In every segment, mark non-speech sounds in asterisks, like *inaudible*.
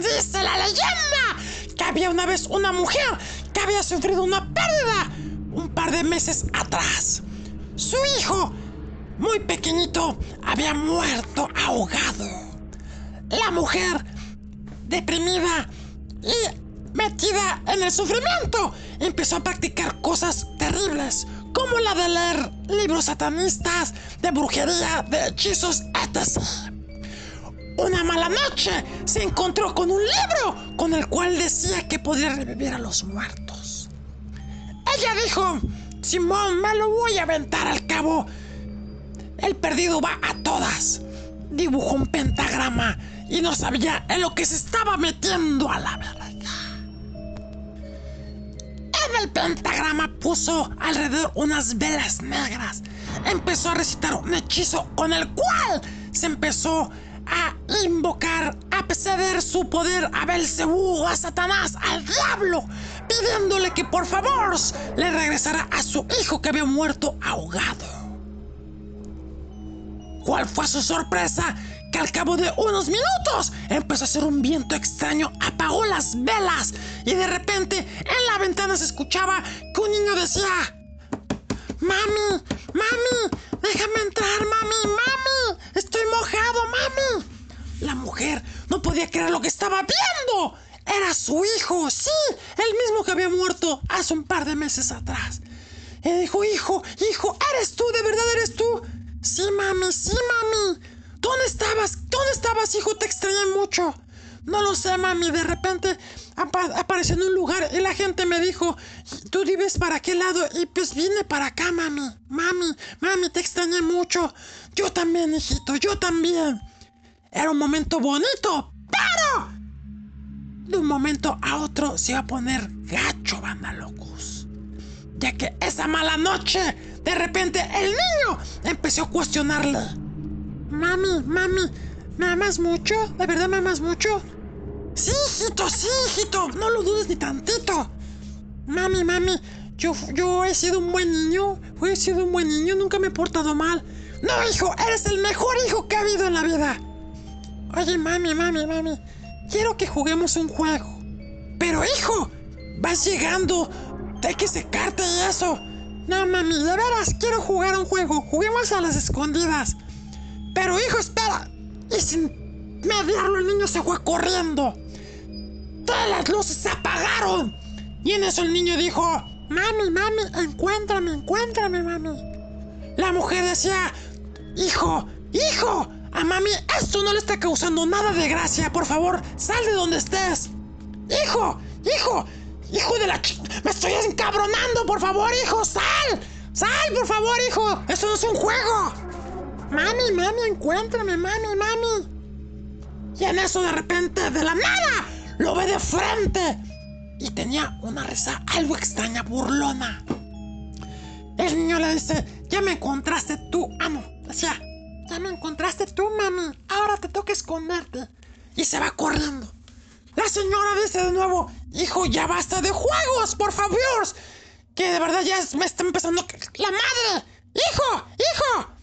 Dice la leyenda que había una vez una mujer que había sufrido una pérdida un par de meses atrás. Su hijo, muy pequeñito, había muerto ahogado. La mujer, deprimida y metida en el sufrimiento, empezó a practicar cosas terribles, como la de leer libros satanistas, de brujería, de hechizos, etc. Una mala noche se encontró con un libro con el cual decía que podría revivir a los muertos. Ella dijo, Simón, me lo voy a aventar al cabo. El perdido va a todas. Dibujó un pentagrama y no sabía en lo que se estaba metiendo a la verdad. El pentagrama puso alrededor unas velas negras. Empezó a recitar un hechizo con el cual se empezó a invocar, a ceder su poder a Belcebú, a Satanás, al diablo, pidiéndole que por favor le regresara a su hijo que había muerto ahogado. ¿Cuál fue su sorpresa? Que al cabo de unos minutos empezó a hacer un viento extraño, apagó las velas y de repente en la ventana se escuchaba que un niño decía, Mami, mami, déjame entrar, mami, mami, estoy mojado, mami. La mujer no podía creer lo que estaba viendo. Era su hijo, sí, el mismo que había muerto hace un par de meses atrás. Y dijo, hijo, hijo, ¿eres tú? ¿De verdad eres tú? Sí, mami, sí, mami. ¿Dónde estabas? ¿Dónde estabas, hijo? Te extrañé mucho. No lo sé, mami. De repente apareció en un lugar y la gente me dijo, ¿tú vives para qué lado? Y pues vine para acá, mami. Mami, mami, te extrañé mucho. Yo también, hijito, yo también. Era un momento bonito, pero de un momento a otro se iba a poner gacho, banda locos. Ya que esa mala noche, de repente el niño empezó a cuestionarle. Mami, mami, ¿me amas mucho? ¿De verdad me amas mucho? Sí, hijito, sí, hijito, no lo dudes ni tantito. Mami, mami, yo, yo he sido un buen niño, he sido un buen niño, nunca me he portado mal. No, hijo, eres el mejor hijo que ha habido en la vida. Oye, mami, mami, mami, quiero que juguemos un juego. Pero, hijo, vas llegando, hay que secarte y eso. No, mami, de veras, quiero jugar un juego. Juguemos a las escondidas. Pero, hijo, espera. Y sin mediarlo, el niño se fue corriendo. Todas las luces se apagaron. Y en eso el niño dijo, Mami, mami, encuéntrame, encuéntrame, mami. La mujer decía, Hijo, hijo, a mami esto no le está causando nada de gracia. Por favor, sal de donde estés. Hijo, hijo, hijo de la... Me estoy encabronando, por favor, hijo, sal. Sal, por favor, hijo. Esto no es un juego. Mami, mami, encuéntrame, mami, mami. Y en eso de repente, de la nada, lo ve de frente. Y tenía una risa algo extraña, burlona. El niño le dice, ya me encontraste tú. No, decía, ya me encontraste tú, mami. Ahora te toca esconderte. Y se va corriendo. La señora dice de nuevo, hijo, ya basta de juegos, por favor. Que de verdad ya me está empezando la madre. Hijo, hijo.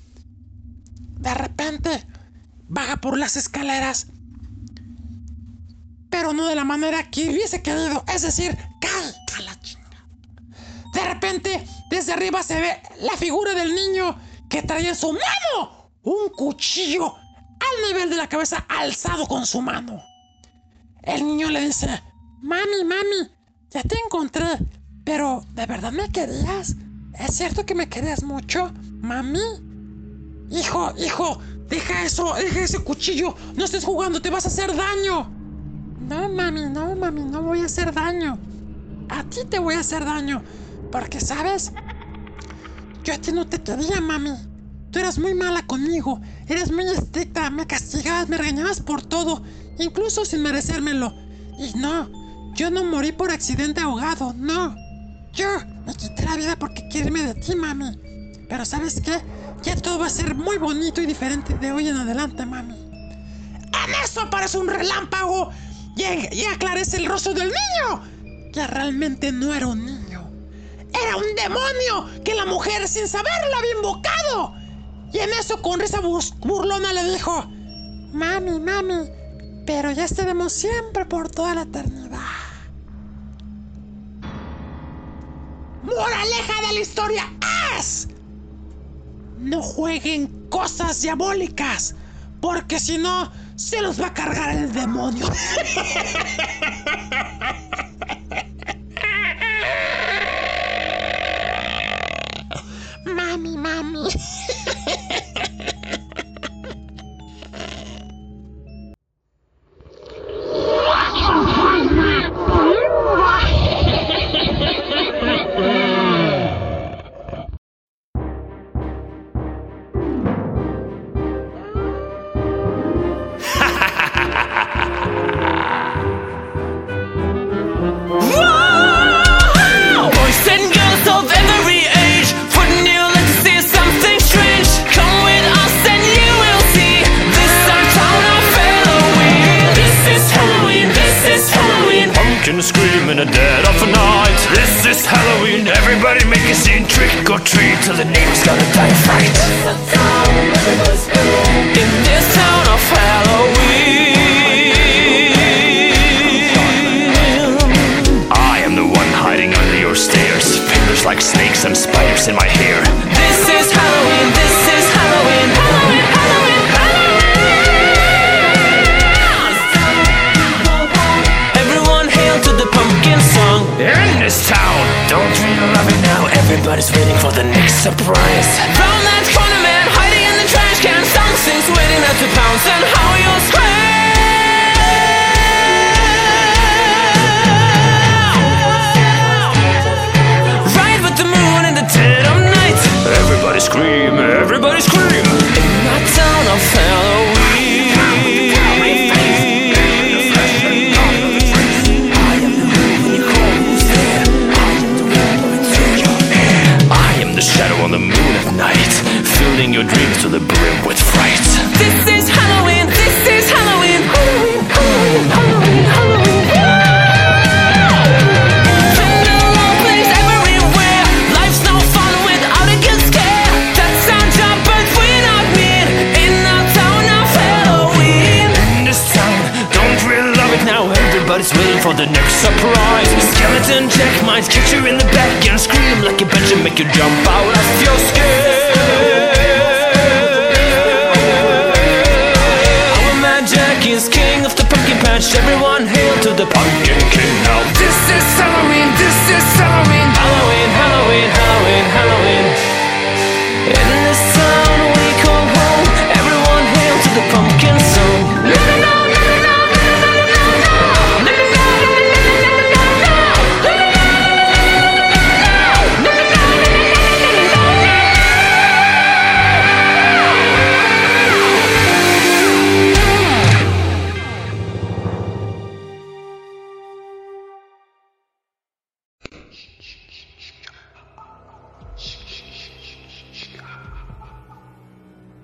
De repente, baja por las escaleras. Pero no de la manera que hubiese querido. Es decir, cae la chinga. De repente, desde arriba se ve la figura del niño que traía en su mano un cuchillo al nivel de la cabeza alzado con su mano. El niño le dice, mami, mami, ya te encontré, pero ¿de verdad me querías? ¿Es cierto que me querías mucho, mami? Hijo, hijo, deja eso, deja ese cuchillo, no estés jugando, te vas a hacer daño. No, mami, no, mami, no voy a hacer daño. A ti te voy a hacer daño, porque, ¿sabes? Yo a ti no te quería, mami. Tú eras muy mala conmigo, eres muy estricta, me castigabas, me regañabas por todo, incluso sin merecérmelo. Y no, yo no morí por accidente ahogado, no. Yo me quité la vida porque quiero irme de ti, mami. Pero ¿sabes qué? Ya todo va a ser muy bonito y diferente de hoy en adelante, mami. En eso aparece un relámpago y, y aclarece el rostro del niño, que realmente no era un niño. Era un demonio que la mujer sin saberlo había invocado. Y en eso, con risa burlona, le dijo: Mami, mami, pero ya estaremos siempre por toda la eternidad. Moraleja de la historia es: No jueguen cosas diabólicas, porque si no, se los va a cargar el demonio. *laughs* mami, mami.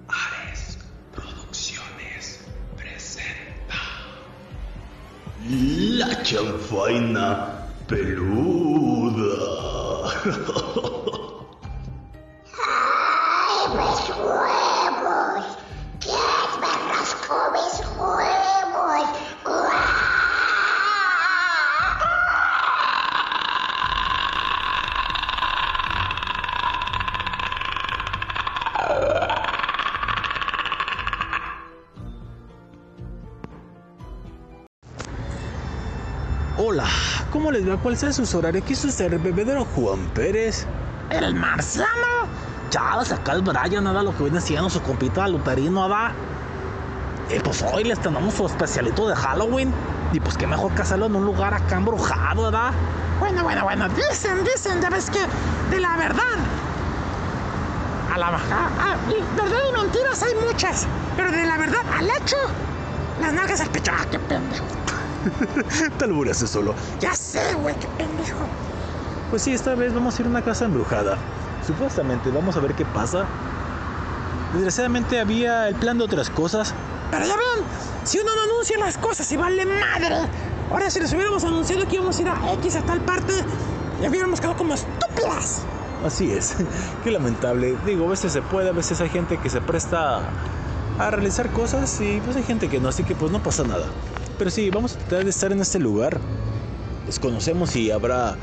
Ares Producciones presenta La chanfaina peluda. *laughs* ¿Cuál sea su horario? ¿Qué usted, el bebedero Juan Pérez? ¿El marciano? Ya, acá el Brian, nada, lo que viene siendo su compita luterino, nada. Y pues hoy les tenemos su especialito de Halloween. Y pues qué mejor que hacerlo en un lugar acá embrujado, ¿verdad? Bueno, bueno, bueno, dicen, dicen, ya ves que de la verdad. A la baja. Ah, verdad y mentiras hay muchas. Pero de la verdad al hecho, las nalgas al pecho. Ah, qué pendejo. *laughs* Tal hace solo. Ya sé, güey, qué pendejo. Pues sí, esta vez vamos a ir a una casa embrujada. Supuestamente, vamos a ver qué pasa. Desgraciadamente había el plan de otras cosas. Pero ya ven, si uno no anuncia las cosas y vale madre. Ahora si les hubiéramos anunciado que íbamos a ir a X a tal parte, ya hubiéramos quedado como estúpidas. Así es, *laughs* qué lamentable. Digo, a veces se puede, a veces hay gente que se presta a realizar cosas y pues hay gente que no, así que pues no pasa nada. Pero sí, vamos a tratar de estar en este lugar. Desconocemos si habrá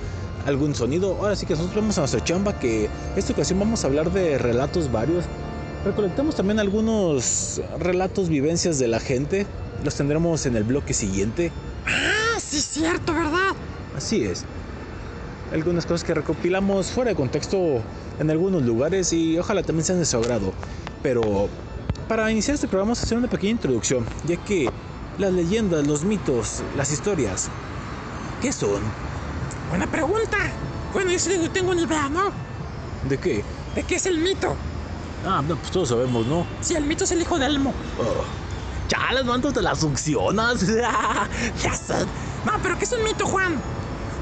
algún sonido. Ahora sí que nosotros vamos a nuestra chamba que esta ocasión vamos a hablar de relatos varios. Recolectamos también algunos relatos, vivencias de la gente. Los tendremos en el bloque siguiente. Ah, sí, cierto, ¿verdad? Así es algunas cosas que recopilamos fuera de contexto en algunos lugares y ojalá también sean de su agrado. Pero para iniciar este programa vamos a hacer una pequeña introducción, ya que las leyendas, los mitos, las historias, ¿qué son? Buena pregunta. Bueno, yo tengo una idea, ¿no? ¿De qué? ¿De qué es el mito? Ah, no, pues todos sabemos, ¿no? Sí, el mito es el hijo de Elmo. Oh. Chales, manto, te las succionas. *laughs* ya sé. No, pero ¿qué es un mito, Juan?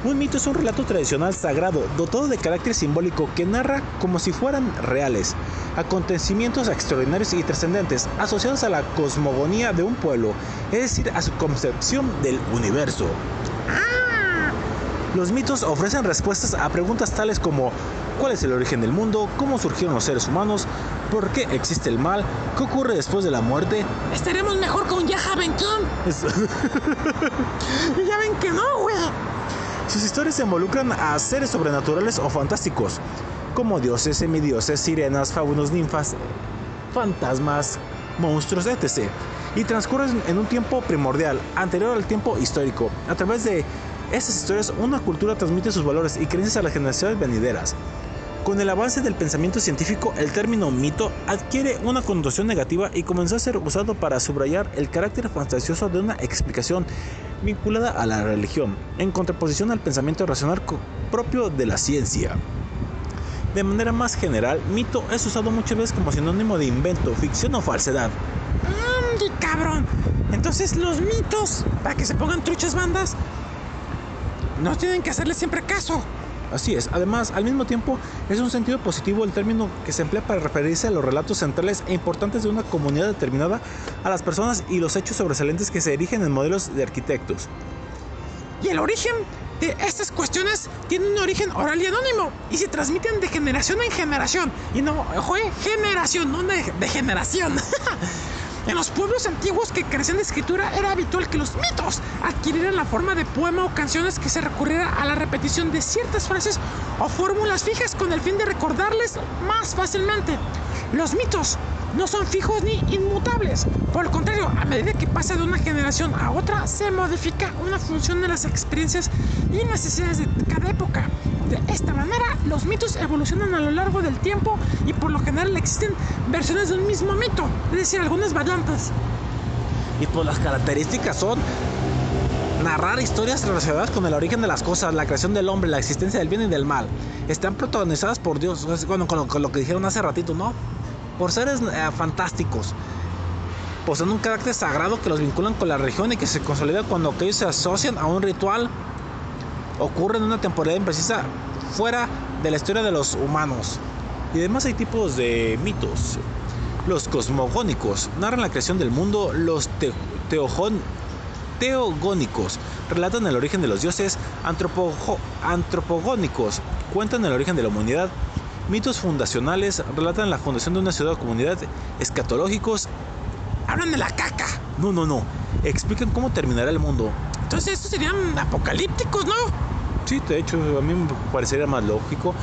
Un mito es un relato tradicional sagrado, dotado de carácter simbólico que narra como si fueran reales, acontecimientos extraordinarios y trascendentes asociados a la cosmogonía de un pueblo, es decir, a su concepción del universo. Los mitos ofrecen respuestas a preguntas tales como ¿cuál es el origen del mundo? ¿Cómo surgieron los seres humanos? ¿Por qué existe el mal? ¿Qué ocurre después de la muerte? Estaremos mejor con Yaja Benkin. *laughs* ya ven que no, güey. Sus historias involucran a seres sobrenaturales o fantásticos, como dioses, semidioses, sirenas, faunos, ninfas, fantasmas, monstruos, etc. Y transcurren en un tiempo primordial, anterior al tiempo histórico. A través de estas historias, una cultura transmite sus valores y creencias a las generaciones venideras. Con el avance del pensamiento científico, el término mito adquiere una connotación negativa y comenzó a ser usado para subrayar el carácter fantasioso de una explicación vinculada a la religión, en contraposición al pensamiento racional propio de la ciencia. De manera más general, mito es usado muchas veces como sinónimo de invento, ficción o falsedad. ¡Mmm, cabrón! Entonces los mitos, para que se pongan truchas bandas, no tienen que hacerle siempre caso. Así es, además, al mismo tiempo, es un sentido positivo el término que se emplea para referirse a los relatos centrales e importantes de una comunidad determinada, a las personas y los hechos sobresalientes que se erigen en modelos de arquitectos. Y el origen de estas cuestiones tiene un origen oral y anónimo y se transmiten de generación en generación. Y no, ojo, eh, generación, no de, de generación. *laughs* En los pueblos antiguos que carecían de escritura era habitual que los mitos adquirieran la forma de poema o canciones que se recurriera a la repetición de ciertas frases o fórmulas fijas con el fin de recordarles más fácilmente. Los mitos no son fijos ni inmutables. Por el contrario, a medida que pasa de una generación a otra, se modifica una función de las experiencias y necesidades de cada época. De esta manera, los mitos evolucionan a lo largo del tiempo y por lo general existen versiones de un mismo mito, es decir, algunas variantes. Y pues las características son narrar historias relacionadas con el origen de las cosas, la creación del hombre, la existencia del bien y del mal. Están protagonizadas por Dios, bueno, con lo, que dijeron hace ratito, ¿no? Por seres eh, fantásticos. Poseen un carácter sagrado que los vinculan con la religión y que se consolida cuando aquellos se asocian a un ritual ocurre en una temporada imprecisa fuera de la historia de los humanos. Y además hay tipos de mitos. Los cosmogónicos narran la creación del mundo, los teogónicos relatan el origen de los dioses, antropogónicos cuentan el origen de la humanidad, mitos fundacionales relatan la fundación de una ciudad o comunidad, escatológicos hablan de la caca. No, no, no, explican cómo terminará el mundo. Entonces estos serían apocalípticos, ¿no? Sí, de hecho, a mí me parecería más lógico.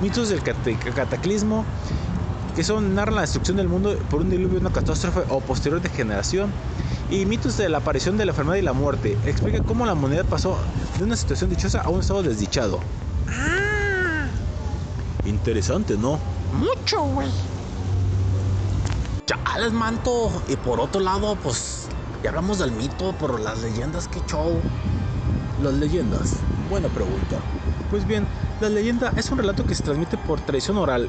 Mitos del cataclismo, que son narran la destrucción del mundo por un diluvio, una catástrofe o posterior degeneración. Y mitos de la aparición de la enfermedad y la muerte. Explica cómo la humanidad pasó de una situación dichosa a un estado desdichado. Ah. Interesante, ¿no? Mucho, güey. Chales, manto. Y por otro lado, pues ya hablamos del mito, pero las leyendas, qué show. Las leyendas. Buena pregunta. Pues bien, la leyenda es un relato que se transmite por tradición oral,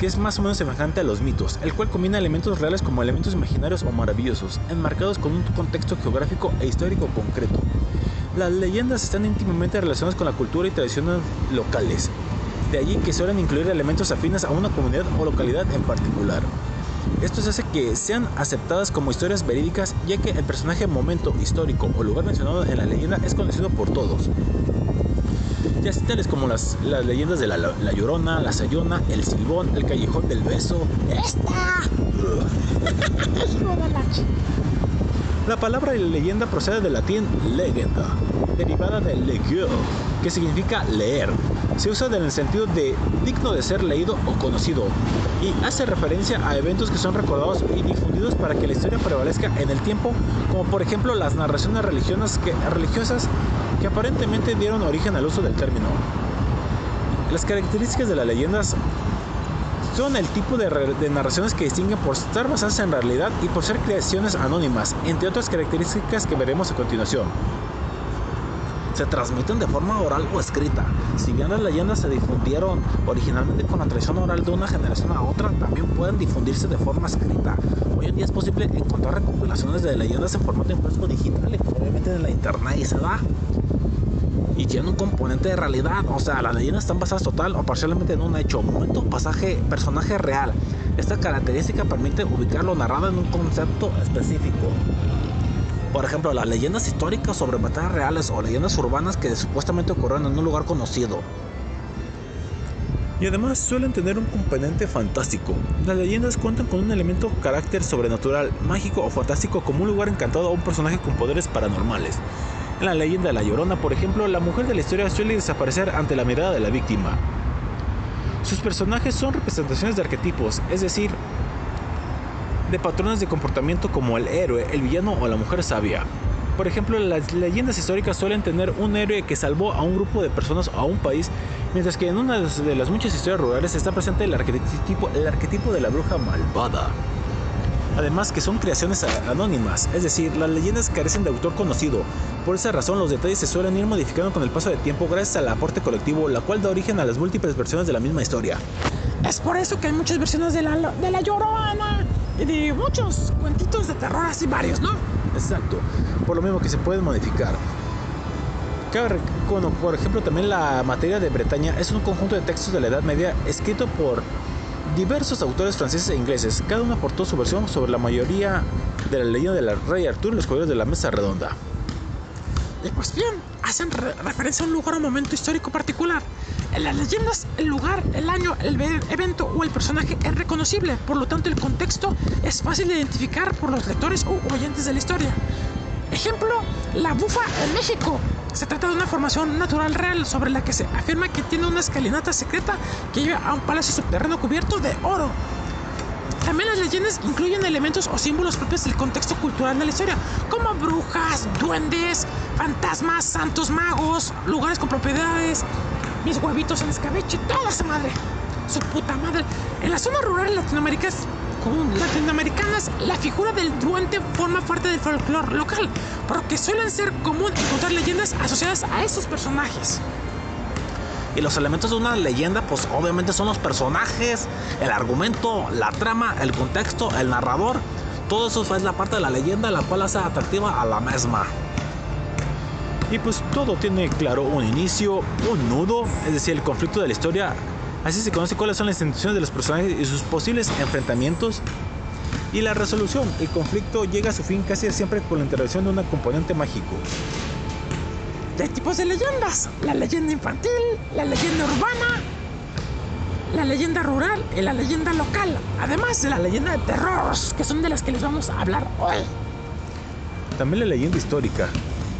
que es más o menos semejante a los mitos, el cual combina elementos reales como elementos imaginarios o maravillosos, enmarcados con un contexto geográfico e histórico concreto. Las leyendas están íntimamente relacionadas con la cultura y tradiciones locales, de allí que suelen incluir elementos afines a una comunidad o localidad en particular. Esto se hace que sean aceptadas como historias verídicas ya que el personaje, momento histórico o lugar mencionado en la leyenda es conocido por todos. ya tales como las, las leyendas de la, la, Llorona, la Sayona, el Silbón, el Callejón del Beso. ¡Esta! *laughs* la palabra leyenda procede del latín legenda, derivada de legio, que significa leer. Se usa en el sentido de digno de ser leído o conocido y hace referencia a eventos que son recordados y difundidos para que la historia prevalezca en el tiempo, como por ejemplo las narraciones religiosas que, religiosas que aparentemente dieron origen al uso del término. Las características de las leyendas son el tipo de, narraciones que distinguen por estar basadas en realidad y por ser creaciones anónimas, entre otras características que veremos a continuación. Se transmiten de forma oral o escrita. Si bien las leyendas se difundieron originalmente con la tradición oral de una generación a otra, también pueden difundirse de forma escrita. Hoy en día es posible encontrar recopilaciones de leyendas en formato impreso digital, obviamente en la internet y se da y tiene un componente de realidad. O sea, las leyendas están basadas total o parcialmente en un hecho, momento, pasaje, personaje real. Esta característica permite ubicar lo narrado en un concepto específico. Por ejemplo, las leyendas históricas sobre batallas reales o leyendas urbanas que supuestamente ocurrieron en un lugar conocido. Y además suelen tener un componente fantástico. Las leyendas cuentan con un elemento carácter sobrenatural, mágico o fantástico como un lugar encantado o un personaje con poderes paranormales. En la leyenda de La Llorona, por ejemplo, la mujer de la historia suele desaparecer ante la mirada de la víctima. Sus personajes son representaciones de arquetipos, es decir, de patrones de comportamiento como el héroe, el villano o la mujer sabia. Por ejemplo, las leyendas históricas suelen tener un héroe que salvó a un grupo de personas o a un país, mientras que en una de las muchas historias rurales está presente el arquetipo, el arquetipo de la bruja malvada. Además que son creaciones anónimas, es decir, las leyendas carecen de autor conocido. Por esa razón los detalles se suelen ir modificando con el paso del tiempo gracias al aporte colectivo, la cual da origen a las múltiples versiones de la misma historia. Es por eso que hay muchas versiones de la, de la Llorona y de muchos cuentitos de terror, así varios, ¿no? Exacto, por lo mismo que se pueden modificar. Bueno, por ejemplo, también la materia de Bretaña es un conjunto de textos de la Edad Media escrito por diversos autores franceses e ingleses. Cada uno aportó su versión sobre la mayoría de la leyenda del rey Arturo y los caballeros de la mesa redonda. Y pues bien, hacen referencia a un lugar o momento histórico particular. En las leyendas, el lugar, el año, el evento o el personaje es reconocible, por lo tanto el contexto es fácil de identificar por los lectores o oyentes de la historia. Ejemplo, la bufa en México. Se trata de una formación natural real sobre la que se afirma que tiene una escalinata secreta que lleva a un palacio subterráneo cubierto de oro. También las leyendas incluyen elementos o símbolos propios del contexto cultural de la historia, como brujas, duendes, fantasmas, santos magos, lugares con propiedades, mis huevitos en escabeche, toda esa madre. Su puta madre. En las zonas rurales latinoamericanas latinoamericanas, la figura del duende forma parte del folclore local, porque suelen ser común encontrar leyendas asociadas a esos personajes. Y los elementos de una leyenda, pues obviamente son los personajes, el argumento, la trama, el contexto, el narrador. Todo eso es la parte de la leyenda la cual hace atractiva a la misma. Y pues todo tiene claro un inicio, un nudo, es decir, el conflicto de la historia Así se conoce cuáles son las intenciones de los personajes y sus posibles enfrentamientos. Y la resolución, el conflicto llega a su fin casi siempre con la intervención de un componente mágico. De tipos de leyendas, la leyenda infantil, la leyenda urbana, la leyenda rural y la leyenda local, además de la leyenda de terror, que son de las que les vamos a hablar hoy. También la leyenda histórica,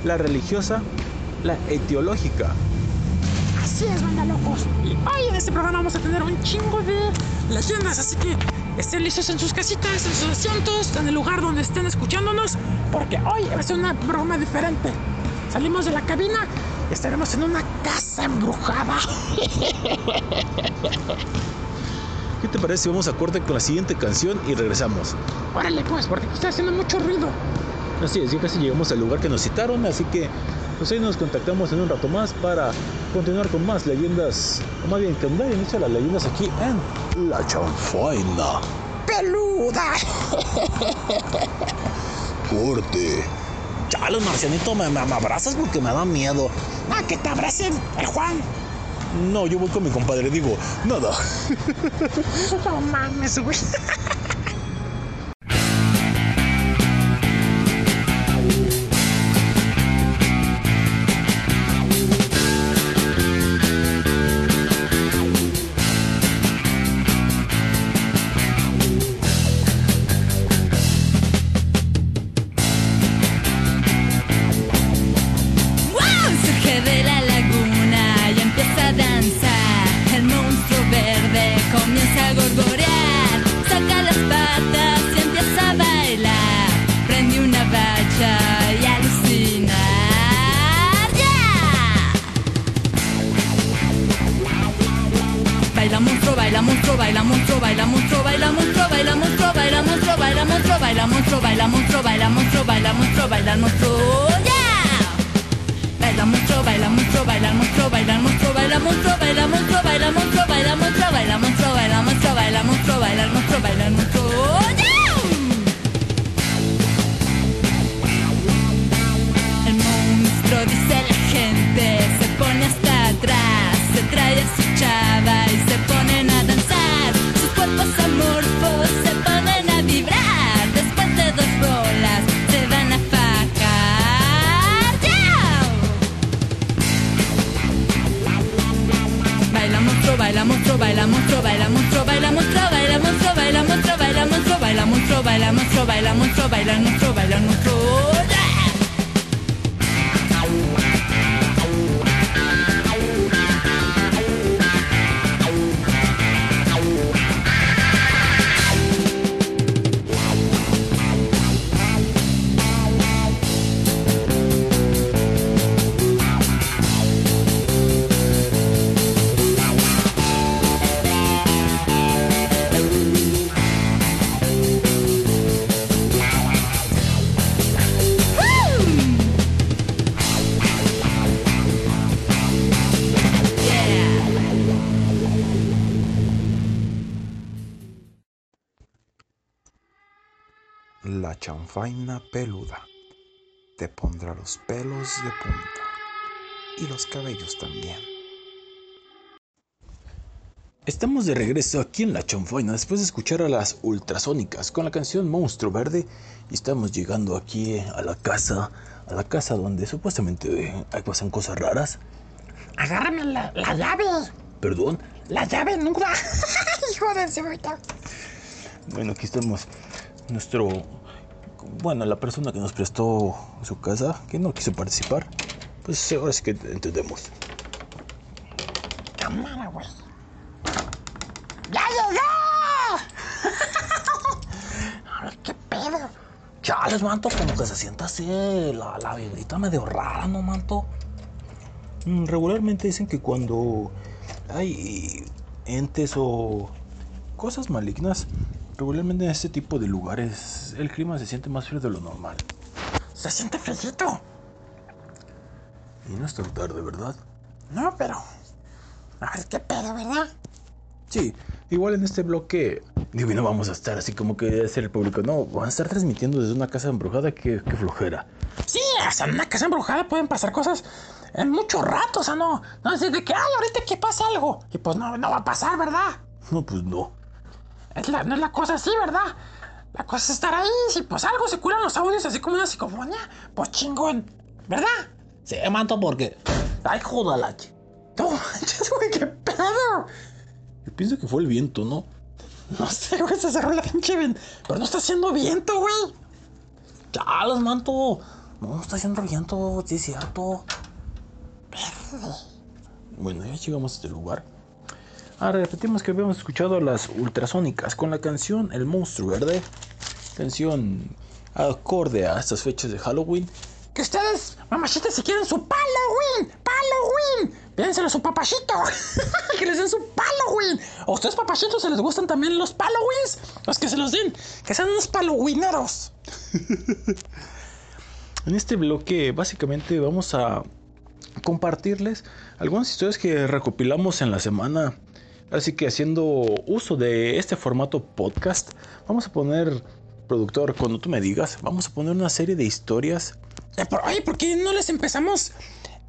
la religiosa, la etiológica, Así es, banda locos. Y hoy en este programa vamos a tener un chingo de leyendas, así que estén listos en sus casitas, en sus asientos, en el lugar donde estén escuchándonos, porque hoy va a ser una broma diferente. Salimos de la cabina estaremos en una casa embrujada. *laughs* ¿Qué te parece si vamos a corte con la siguiente canción y regresamos? Órale pues, porque está haciendo mucho ruido. Así es, ya casi llegamos al lugar que nos citaron, así que pues ahí nos contactamos en un rato más para continuar con más leyendas, o más bien que nadie inicia las leyendas aquí en La Chanfaina. ¡Peluda! Corte. Chale, marcianito, me, me, abrazas porque me da miedo. Ah, que te abracen, el Juan. No, yo voy con mi compadre, digo, nada. no mames, güey. Peluda te pondrá los pelos de punta y los cabellos también. Estamos de regreso aquí en La Chanfaina después de escuchar a las ultrasónicas con la canción Monstruo Verde y estamos llegando aquí a la casa, a la casa donde supuestamente pasan cosas raras. Agárrame la, la llave. Perdón. La llave nuda. *laughs* Hijo de. Bueno, aquí estamos. Nuestro. Bueno, la persona que nos prestó su casa, que no quiso participar, pues ahora sí que entendemos. Cámara, güey. ¡Ya llegó! *laughs* Ay, qué pedo. Chales, manto, como que se sienta así la, la vibrita medio rara, ¿no, manto? Mm, Regularmente dicen que cuando hay entes o cosas malignas, regularmente en este tipo de lugares el clima se siente más frío de lo normal. Se siente fresito. Y no es tan tarde, ¿verdad? No, pero. A ver qué pedo, ¿verdad? Sí, igual en este bloque, digo, y no vamos a estar así como que debe ser el público, no, van a estar transmitiendo desde una casa embrujada, que flojera. Sí, sea, en una casa embrujada pueden pasar cosas en mucho rato, o sea, no. No es de que, ay, ahorita que pasa algo. Y pues no, no va a pasar, ¿verdad? No, pues no. Es la, no es la cosa así, ¿verdad? La cosa es estar ahí. Si pues algo se curan los audios así como una psicofonía, pues chingón, ¿verdad? Sí, manto porque... Ay, jódala. ch- No manches, güey, qué pedo. Yo pienso que fue el viento, ¿no? No sé, güey, se cerró la pinche ven. Pero no está haciendo viento, güey. Chales, manto. No, está haciendo viento, sí es cierto. Bueno, ya llegamos a este lugar. Ahora repetimos que habíamos escuchado las ultrasónicas con la canción El Monstruo Verde. Canción acorde a estas fechas de Halloween. Que ustedes, mamachitas, si quieren su Halloween, Halloween, piénselo su papachito. *laughs* que les den su Halloween. ¿A ustedes, papachitos, se les gustan también los Halloweens? Los que se los den, que sean unos Halloweeneros. *laughs* En este bloque básicamente vamos a compartirles algunas historias que recopilamos en la semana. Así que haciendo uso de este formato podcast, vamos a poner, productor, cuando tú me digas, vamos a poner una serie de historias. Eh, Oye, ¿por qué no les empezamos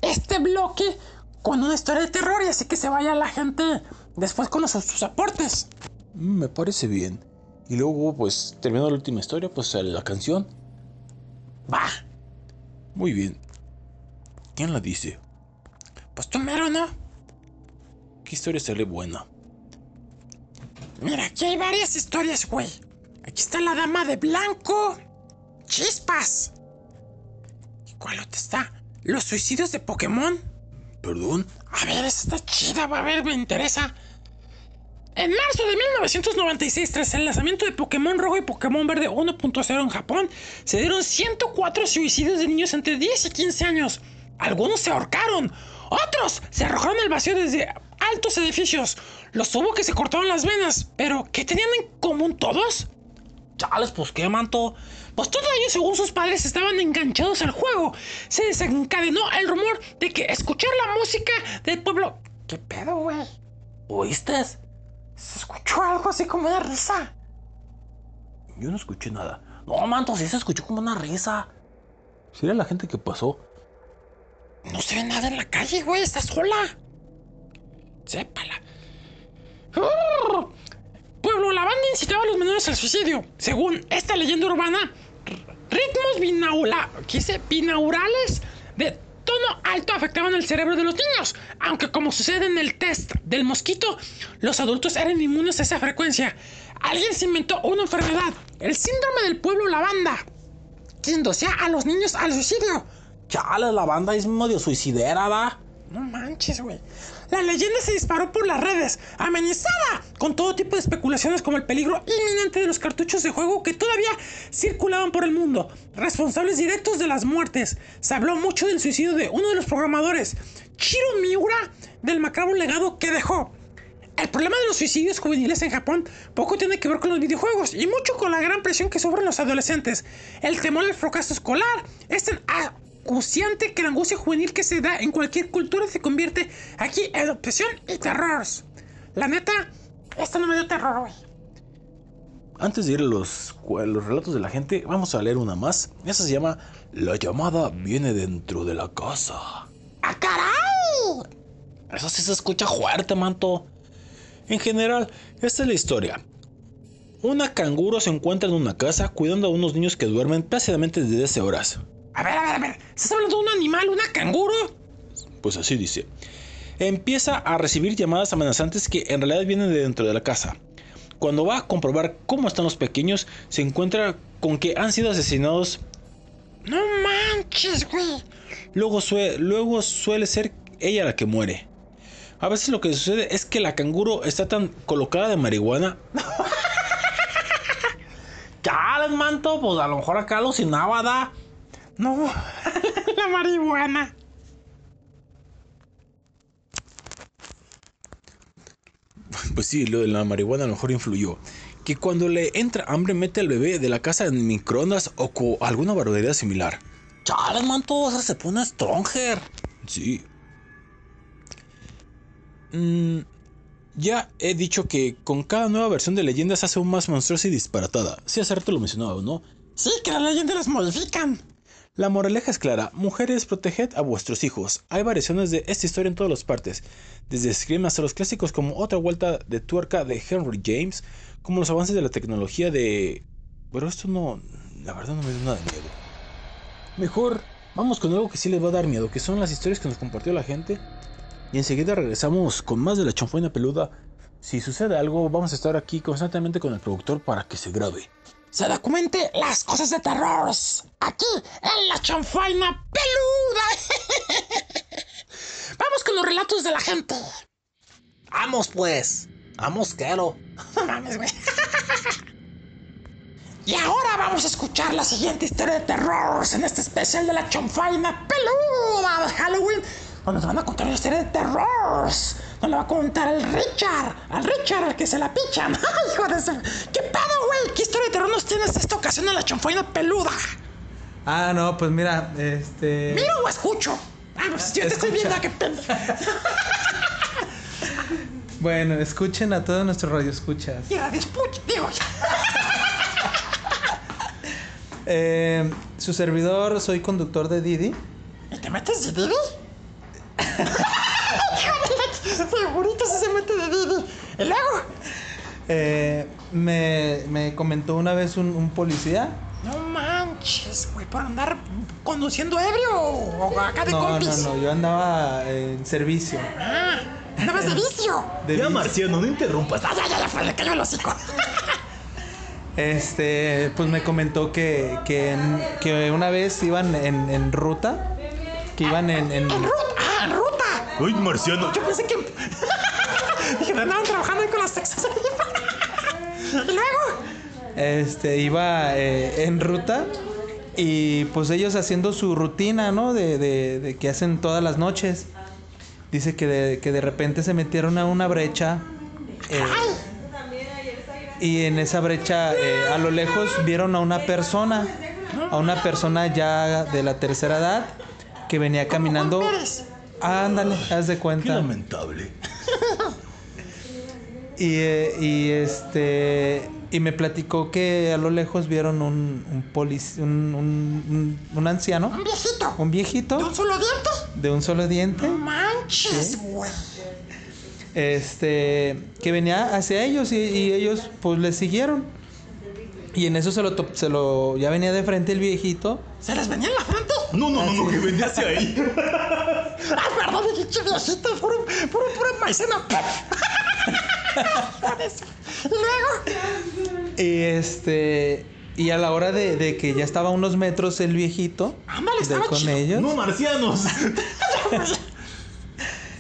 este bloque con una historia de terror y así que se vaya la gente después con los- sus aportes? Mm, Me parece bien. Y luego, pues, terminando la última historia, pues sale la canción. Va, Muy bien. ¿Quién la dice? pues tú mero, ¿no? ¿Qué historia sale buena? Mira, aquí hay varias historias, güey. Aquí está la dama de blanco. Chispas. ¿Y cuál otra está? Los suicidios de Pokémon. ¿Perdón? A ver, esta está chida, va a ver, me interesa. En marzo de 1996, tras el lanzamiento de Pokémon Rojo y Pokémon Verde 1.0 en Japón, se dieron 104 suicidios de niños entre 10 y 15 años. Algunos se ahorcaron, otros se arrojaron al vacío desde altos edificios. Los hubo que se cortaron las venas, pero ¿qué tenían en común todos? Chales, pues qué, manto. Pues todos ellos, según sus padres, estaban enganchados al juego. Se desencadenó el rumor de que escuchar la música del pueblo. ¿Qué pedo, güey? ¿Oíste? Se escuchó algo así como una risa. Yo no escuché nada. No, manto, sí se escuchó como una risa. ¿Sería la gente que pasó? No se ve nada en la calle, güey. Está sola. Sépala. Pueblo, la banda incitaba a los menores al suicidio. Según esta leyenda urbana, ritmos binaula, ¿qué dice? binaurales de tono alto afectaban el cerebro de los niños. Aunque como sucede en el test del mosquito, los adultos eran inmunes a esa frecuencia. Alguien se inventó una enfermedad, el síndrome del pueblo lavanda, que inducía a los niños al suicidio. Chales, la banda es medio suicidera, ¿da? No manches, güey. La leyenda se disparó por las redes, amenizada con todo tipo de especulaciones como el peligro inminente de los cartuchos de juego que todavía circulaban por el mundo, responsables directos de las muertes. Se habló mucho del suicidio de uno de los programadores, Chiro Miura, del macabro legado que dejó. El problema de los suicidios juveniles en Japón poco tiene que ver con los videojuegos y mucho con la gran presión que sufren los adolescentes. El temor al fracaso escolar es tan acuciante que la angustia juvenil que se da en cualquier cultura se convierte aquí en obsesión y terror. La neta, esto no me dio terror, güey. Antes de ir a los, a los relatos de la gente, vamos a leer una más. Esa se llama La llamada viene dentro de la casa. ¡Ah, caray! Eso sí se escucha fuerte, manto. En general, esta es la historia. Una canguro se encuentra en una casa cuidando a unos niños que duermen plácidamente desde hace horas. A ver, a ver, a ver. ¿Estás hablando de un animal, una canguro? Pues así dice. Empieza a recibir llamadas amenazantes que en realidad vienen de dentro de la casa. Cuando va a comprobar cómo están los pequeños, se encuentra con que han sido asesinados. No manches, güey. Luego, sue- luego suele ser ella la que muere. A veces lo que sucede es que la canguro está tan colocada de marihuana. *laughs* Chales, manto, pues a lo mejor acá alucinaba, da. No, *laughs* la marihuana. Pues sí, lo de la marihuana a lo mejor influyó. Que cuando le entra hambre mete al bebé de la casa en microondas o con alguna barbaridad similar. Chales, manto, o sea, se pone stronger. Sí. Mm, ya he dicho que con cada nueva versión de leyendas hace aún más monstruosa y disparatada. Sí, hace rato lo mencionaba, ¿no? Sí, que las leyendas las modifican. La moraleja es clara, mujeres proteged a vuestros hijos. Hay variaciones de esta historia en todas las partes, desde Scream hasta los clásicos como Otra Vuelta de Tuerca de Henry James, como los avances de la tecnología de... Pero esto no... La verdad no me da nada miedo. Mejor vamos con algo que sí les va a dar miedo, que son las historias que nos compartió la gente. Y enseguida regresamos con más de la chanfaina peluda. Si sucede algo, vamos a estar aquí constantemente con el productor para que se grabe. Se documente las cosas de terror. Aquí, en la chanfaina peluda. *laughs* Vamos con los relatos de la gente. ¡Vamos pues! ¡Vamos, quiero! *laughs* Mames, güey. *laughs* Y ahora vamos a escuchar la siguiente historia de terror en este especial de la chanfaina peluda de Halloween, donde nos van a contar una historia de terror. Nos la va a contar el Richard, al Richard al que se la pichan. *laughs* ¡Ay, hijo de su... ¿Qué pedo, güey? ¿Qué historia de terror nos tienes esta ocasión en la chanfaina peluda? Ah, no, pues mira, este. ¿Miro o escucho? Ah, pues yo te estoy viendo, qué pedo. *laughs* Bueno, escuchen a todos nuestros radioescuchas. Y radio escucha, digo. *laughs* Eh, su servidor, soy conductor de Didi. ¿Y te metes de Didi? Segurito si se mete de Didi. ¿Y luego? Eh, me, me comentó una vez un, un policía. No manches, güey, por andar conduciendo ebrio o acá de No, no, compis. no, yo andaba en servicio. Ah, andabas de *laughs* vicio. De vicio. Marciano, no interrumpas. Ah, ya, ya, ya, fue, le cayó el hocico. Este, pues me comentó que, que, en- que una vez iban en, en ruta. Que iban en. en- En ruta, ah, en ruta. ¡Uy, Marciano! Yo pensé que. Andaban trabajando ahí con las Texas. *laughs* y luego, este, iba eh, en ruta. Y pues ellos haciendo su rutina, ¿no? De, de, de que hacen todas las noches. Dice que de, que de repente se metieron a una brecha. eh, ay, Y en esa brecha, eh, a lo lejos, vieron a una persona, a una persona ya de la tercera edad, que venía caminando. Pérez. Ándale, haz de Qué cuenta. lamentable. *laughs* Y, eh, y este y me platicó que a lo lejos vieron un un, polic- un, un- un- un anciano, Un viejito. un viejito ¿De un solo diente? de un solo diente, No manches, güey. este que venía hacia ellos y, y ellos pues le siguieron. Y en eso se lo, top- se lo ya venía de frente el viejito. ¿Se les venía en la frente? No, no, no, no, que venía hacia ahí. *laughs* Ah, perdón, pinche viejito. Puro, puro, puro maicena. *laughs* y luego. Y este y a la hora de, de que ya estaba a unos metros el viejito estaba con chido. ellos. No, marcianos.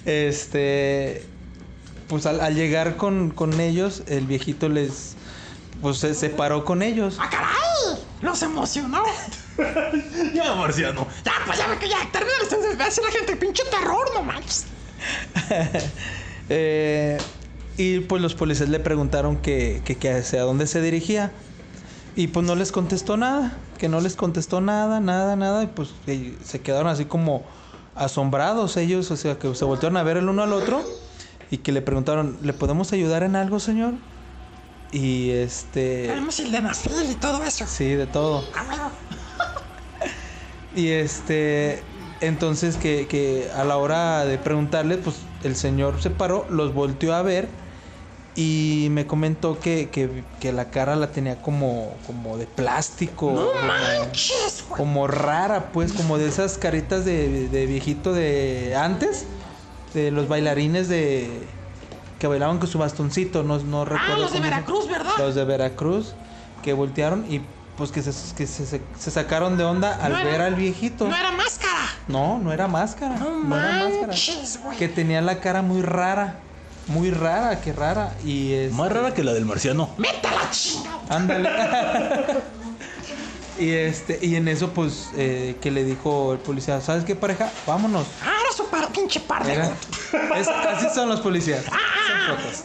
Este, pues al, al llegar con, con ellos, el viejito les, pues se separó con ellos. ¡Ah, caray! Los emocionó. *laughs* ya, marciano. Ya, pues ya ve que ya termina. Va a la gente, pinche terror, no manches. *laughs* Eh, y pues los policías le preguntaron que, que, que hacia dónde se dirigía. Y pues no les contestó nada, que no les contestó nada, nada, nada. Y pues eh, se quedaron así como asombrados ellos, o sea, que se voltearon a ver el uno al otro y que le preguntaron, ¿le podemos ayudar en algo, señor? Y este... Tenemos el de Nafil y todo eso. Sí, de todo. Ah. *laughs* Y este, entonces que, que a la hora de preguntarle, pues el señor se paró, los volteó a ver y me comentó que, que, que la cara la tenía como, como de plástico. No como, manches, como rara, pues, como de esas caritas de, de viejito de antes, de los bailarines de que bailaban con su bastoncito, no, no recuerdo. Ah, los de Veracruz, ¿verdad? Los de Veracruz, que voltearon y pues que se, que se, sacaron de onda al No era- ver al viejito. No era máscara. No, no era máscara. No, No, era máscara. manches. Que tenía la cara muy rara. Muy rara, qué rara. Y es. Más rara que la del marciano. ¡Meta la chinga! Ándale. *laughs* y este, y en eso, pues, eh, que le dijo el policía, ¿sabes qué pareja? Vámonos. Ah, era su par, pinche par de. Era- es- así son los policías. Ah. Son fotos.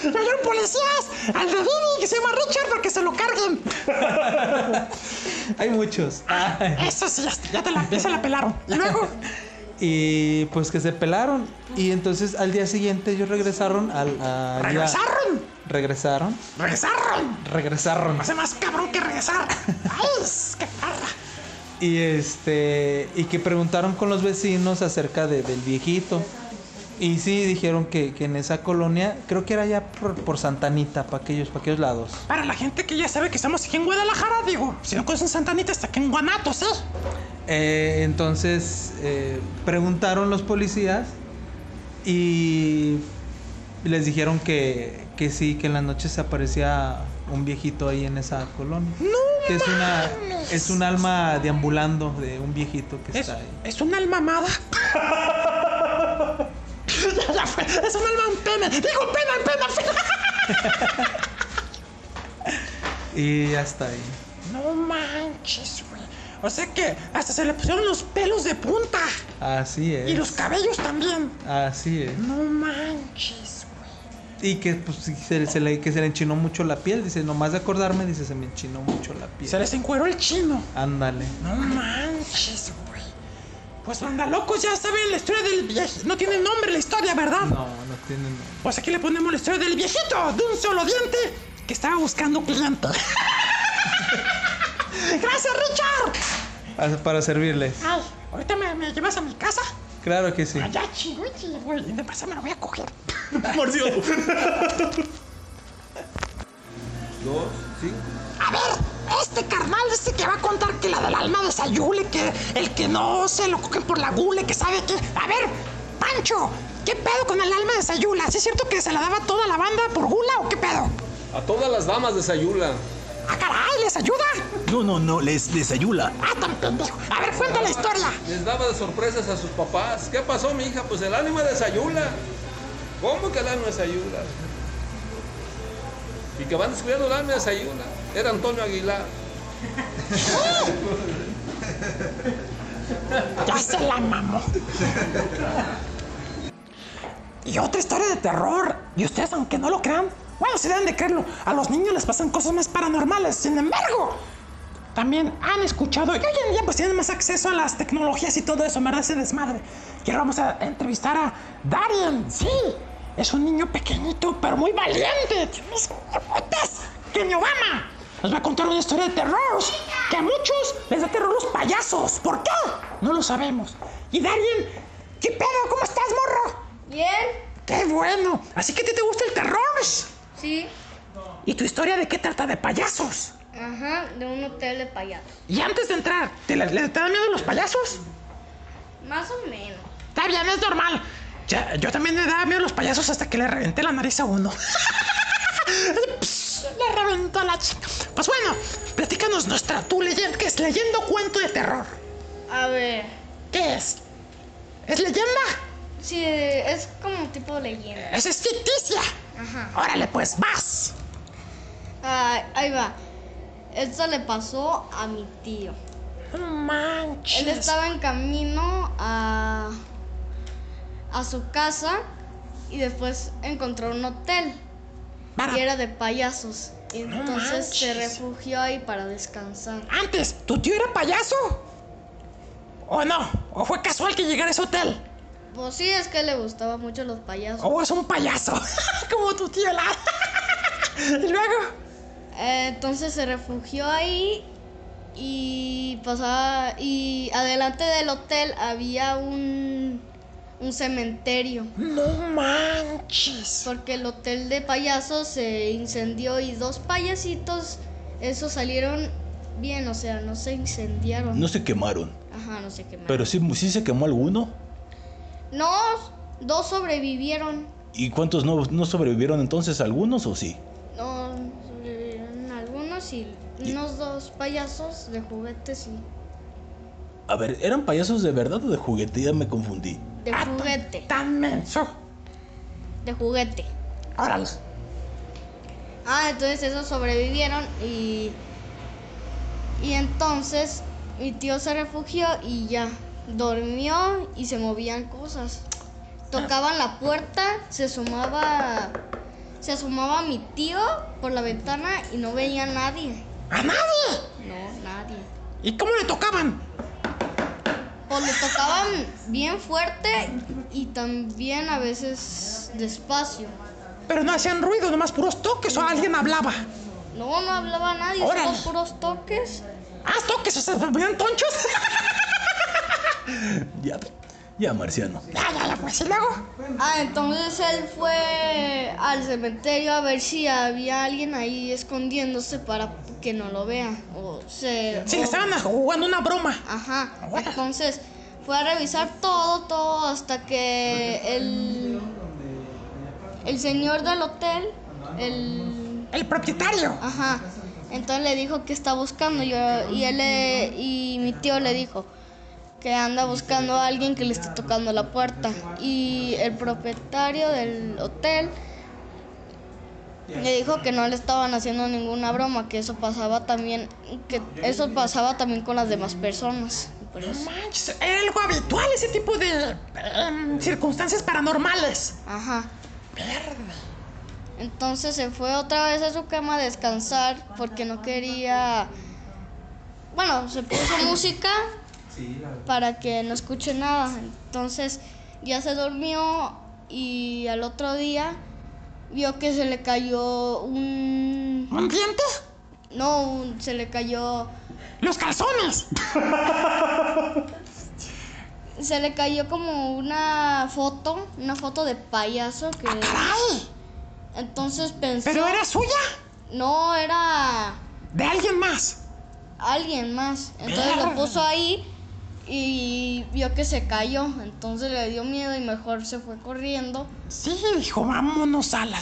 *laughs* Oyeron policías al de Didi que se llama Richard para que se lo carguen. *laughs* Hay muchos. Eso sí, ya, ya te la, ya se la pelaron. Y luego, Y pues que se pelaron. Y entonces al día siguiente ellos regresaron al. a- ya- regresaron. regresaron. Regresaron. Regresaron. Hace más cabrón que regresar. *laughs* ¡Ay, qué parra! Y este. Y que preguntaron con los vecinos acerca de- del viejito. Y sí, dijeron que, que en esa colonia, creo que era ya por, por Santanita, para aquellos, para aquellos lados. Para la gente que ya sabe que estamos aquí en Guadalajara, digo, si no conocen Santanita, está aquí en Guanatos, ¿eh? Eh, entonces eh, preguntaron los policías y les dijeron que, que sí, que en las noches se aparecía un viejito ahí en esa colonia. que es una es un alma deambulando de un viejito que Es, está ahí. es un alma amada. *laughs* ya, *laughs* fue. Es un alma en pena. Digo, pena, en pena, pena. *laughs* Y ya está ahí. No manches, güey. O sea que hasta se le pusieron los pelos de punta. Así es. Y los cabellos también. Así es. No manches, güey. Y que pues se le, que se le enchinó mucho la piel. Dice, nomás de acordarme, dice, se me enchinó mucho la piel. Se les encueró el chino. Ándale. No manches, güey. Pues anda locos, ya saben la historia del viejito. No tiene nombre la historia, ¿verdad? No, no tiene nombre. Pues aquí le ponemos la historia del viejito de un solo diente que estaba buscando cliente. *laughs* Gracias, Richard. Para- Para servirles. Ay, ahorita me, me llevas a mi casa. Claro que sí. Allá, chingo, güey. De pasa me lo voy a coger. *laughs* Marciano. *laughs* A ver, este carnal este que va a contar que la del alma de Sayule, que el que no se lo cogen por la gule, que sabe que... A ver, Pancho, ¿qué pedo con el alma de Sayula? ¿Sí es cierto que se la daba toda la banda por gula o qué pedo? A todas las damas de Sayula. ¡Ah, caray! ¿Les ayuda? No, no, no, les desayula. ¡Ah, tan pendejo! A ver, cuenta la historia. Les daba de sorpresas a sus papás. ¿Qué pasó, mi hija? Pues el ánima de Sayula. ¿Cómo que el ánima de Sayula? Y que van descubriendo el ánima de Sayula. Era Antonio Aguilar. *laughs* Ya se la mamó. *laughs* Y otra historia de terror. Y ustedes, aunque no lo crean, Bueno, si deben de creerlo, a los niños les pasan cosas más paranormales. Sin embargo, también han escuchado y hoy en día pues tienen más acceso a las tecnologías y todo eso, ¿verdad? Ese desmadre. Y ahora vamos a entrevistar a Darien. Sí, es un niño pequeñito, pero muy valiente. Tiene que ni Obama. Nos va a contar una historia de terror. Que a muchos les da terror los payasos. ¿Por qué? No lo sabemos. Y Darien, ¿qué pedo? ¿Cómo estás, morro? Bien, ¡Qué bueno! Así que a ti te gusta el terror. sí. ¿Y tu historia de qué trata? De payasos. Ajá, de un hotel de payasos. Y antes de entrar, ¿te, le, le- te dan miedo los payasos? Más o menos. Está bien, es normal. Ya, yo también le daba miedo a los payasos hasta que le reventé la nariz a uno. *laughs* Le reventó la chica. Pues bueno, platícanos nuestra tu leyenda. ¿Qué es? Leyendo cuento de terror. A ver. ¿Qué es? ¿Es leyenda? Sí, es como tipo leyenda. Esa es ficticia. Ajá. Órale, pues vas. Ah, ahí va. Esto le pasó a mi tío. No manches. Él estaba en camino a, a su casa y después encontró un hotel Para- y era de payasos. Y No entonces se refugió ahí para descansar. Antes, ¿tu tío era payaso? ¿O no? ¿O fue casual que llegara a ese hotel? Pues sí, es que le gustaban mucho los payasos. ¿O es un payaso? *laughs* Como tu tío la... *laughs* y luego... Eh, entonces se refugió ahí y pasaba y adelante del hotel había un un cementerio No manches. porque el hotel de payasos se incendió y dos payasitos esos salieron bien, o sea, no se incendiaron. No se quemaron. Ajá, no qué más. Pero sí, sí se quemó alguno. No, dos sobrevivieron. ¿Y cuántos no, no sobrevivieron entonces? ¿Algunos o sí? No, sobrevivieron algunos y unos dos payasos de juguetes y A ver, ¿eran payasos de verdad o de juguete? Ya me confundí. De Ah, tan- juguete, Tan menso. de juguete. Órale. Ah, entonces esos sobrevivieron y. Y entonces mi tío se refugió y ya. Dormió y se movían cosas. Tocaban la puerta, se asomaba. Se asomaba mi tío por la ventana y no veía a nadie. ¡A nadie! No, nadie. ¿Y cómo le tocaban? Pues le tocaban bien fuerte y también a veces despacio. Pero no hacían ruido, nomás puros toques o alguien hablaba. No, no hablaba nadie, Órale. solo puros toques. Ah, toques, o sea, ¿se veían tonchos? *laughs* Ya, ya, Marciano. ya, ya, ya, pues y luego. Ah, entonces él fue al cementerio a ver si había alguien ahí escondiéndose para que no lo vea. O se. O- le estaban jugando una broma. Ajá. Entonces fue a revisar todo, todo hasta que el. El señor del hotel, el. El propietario. Ajá. Entonces le dijo que está buscando yo, y él le- y mi tío le dijo que anda buscando a alguien que le esté tocando la puerta y el propietario del hotel le dijo que no le estaban haciendo ninguna broma, que eso pasaba también que eso pasaba también con las demás personas. No manches, era algo habitual ese tipo de em, circunstancias paranormales. Ajá. Verde. Entonces se fue otra vez a su cama a descansar porque no quería. Bueno, se puso *coughs* música para que no escuche nada. Entonces ya se durmió y al otro día vio que se le cayó un. ¿Un diente? No, un- se le cayó. Los calzones. Se le cayó como una foto, una foto de payaso que. ¡Ah, caray! Entonces pensó. ¿Pero era suya? No, era. ¿De alguien más? alguien más. Entonces lo puso ahí y vio que se cayó. Entonces le dio miedo y mejor se fue corriendo. Sí, dijo, vámonos a la...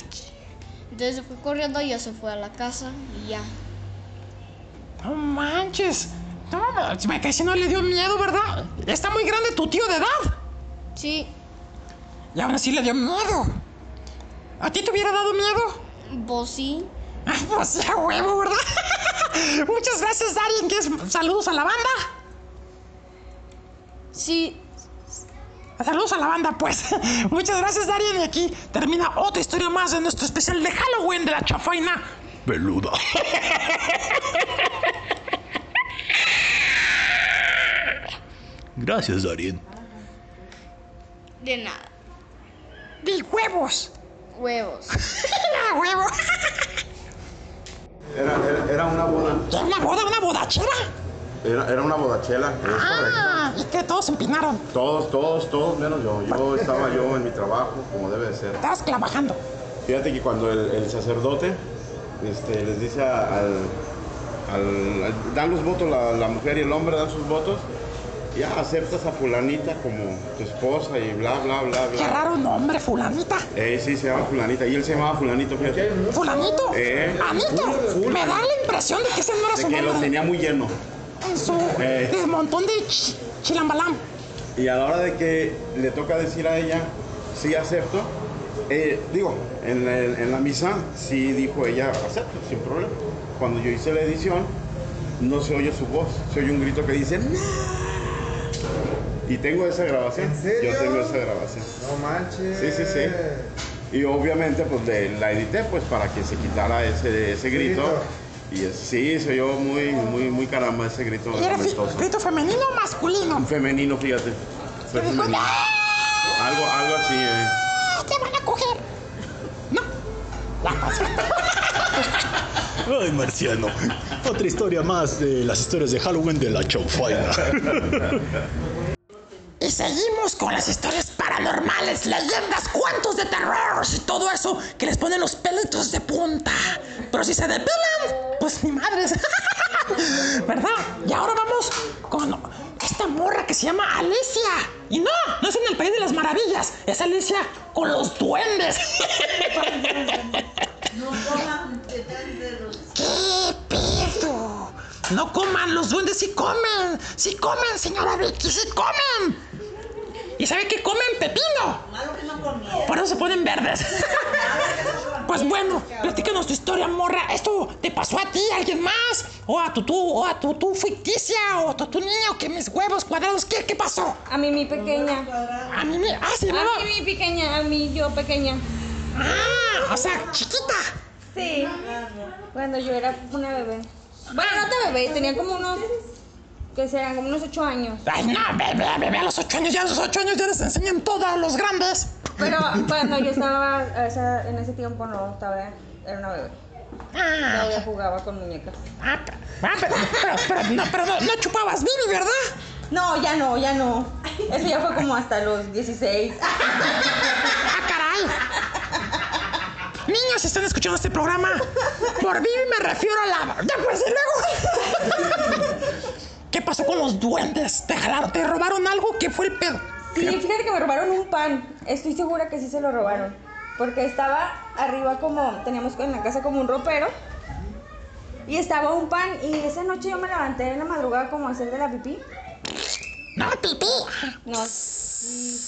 Entonces se fue corriendo y ya se fue a la casa y ya. No manches. No, me que si no le dio miedo, ¿verdad? Está muy grande tu tío de edad. Sí, Y aún así le dio miedo. ¿A ti te hubiera dado miedo? pues sí. Ah, pues ya huevo, ¿verdad? *laughs* Muchas gracias, Darien. ¿Quieres saludos a la banda? Sí, Saludos a la banda, pues. *laughs* Muchas gracias, Darien. Y aquí termina otra historia más de nuestro especial de Halloween de la chafaina peluda. Gracias, Darien. De nada. ¡De huevos! Huevos. *laughs* ¡Ah, huevo! Era, era, era una boda. ¿Qué, ¿Una boda? ¿Una bodachera? Era, era una bodachela. es correcto. Ah, y que todos se empinaron. Todos, todos, todos menos yo. Yo *laughs* estaba yo en mi trabajo, como debe de ser. Estabas trabajando. Fíjate que cuando el, el sacerdote este, les dice a- al, al- al- Dan los votos, la, la mujer y el hombre dan sus votos. Ya aceptas a fulanita como tu esposa y bla, bla, bla, Qué bla. raro nombre, fulanita. Eh, sí, se llama fulanita. Y él se llamaba fulanito, fíjate. ¿Fulanito? Eh. ¿Anito? Me da la impresión de que ese no era De su que lo nombre. tenía muy lleno. En su Eh. de montón de ch- chilambalam. Y a la hora de que le toca decir a ella, sí acepto, eh, digo, en la, en la misa sí dijo ella, acepto, sin problema. Cuando yo hice la edición, no se oye su voz, se oye un grito que dice, "No". Y tengo esa grabación. ¿En serio? Yo tengo esa grabación. No manches. Sí, sí, sí. Y obviamente pues la edité pues para que se quitara ese, ese grito. Grito. Y es- sí, se oyó muy, muy, muy caramba ese grito ¿Y era grito femenino o masculino? Femenino, fíjate. Fue Que dijo, femenino. ¡Ah! Algo, algo así, eh. ¡Te van a coger! No. Ya pasó. *laughs* Ay, Marciano. Otra historia más de las historias de Halloween de la chaufaina. *laughs* Y seguimos con las historias paranormales, leyendas, cuentos de terror y todo eso que les ponen los pelitos de punta. Pero si se depilan, pues ni madres. *laughs* ¿Verdad? Y ahora vamos con esta morra que se llama Alicia. Y no, no es en el País de las Maravillas, es Alicia con los duendes. *laughs* ¿Qué pedo? No coman, los duendes sí comen. Sí comen, señora Vicky, sí comen. ¿Y sabe qué comen? Pepino. Por eso se ponen verdes. *laughs* pues bueno, platícanos tu historia, morra. ¿Esto te pasó a ti, a alguien más? ¿O a tu tú, o a tu tú ficticia? ¿O a tu, niño? ¿Que mis huevos cuadrados? ¿Qué, qué pasó? A mí mi pequeña. A mí me... Ah, llamaba... A mí mi pequeña, a mí yo pequeña. Ah, o sea, chiquita. Sí. Cuando yo era una bebé. Bueno, no tan bebé, tenía como unos. Que serán como unos ocho años. Ay, no, bebé, bebé, a los ocho años, ya a los ocho años ya les enseñan todo a los grandes. Pero cuando yo estaba esa- en ese tiempo no, estaba, era una bebé. Ah, Todavía jugaba con muñecas. ah, pero, ah, pero, pero, pero no, pero no, no chupabas Bibi, ¿verdad? No, ya no, ya no. Eso ya fue como hasta los 16. ¡Ah, caray! Niños, si están escuchando este programa, por Bibi me refiero a la... Ya pues, y luego... ¿Qué pasó con los duendes? ¿Te jalaron? ¿Te robaron algo? ¿Qué fue el pedo? Sí, fíjate que me robaron un pan. Estoy segura que sí se lo robaron. Porque estaba arriba como, teníamos en la casa como un ropero. Y estaba un pan. Y esa noche yo me levanté en la madrugada como a hacer de la pipí. No, pipí. No. Y,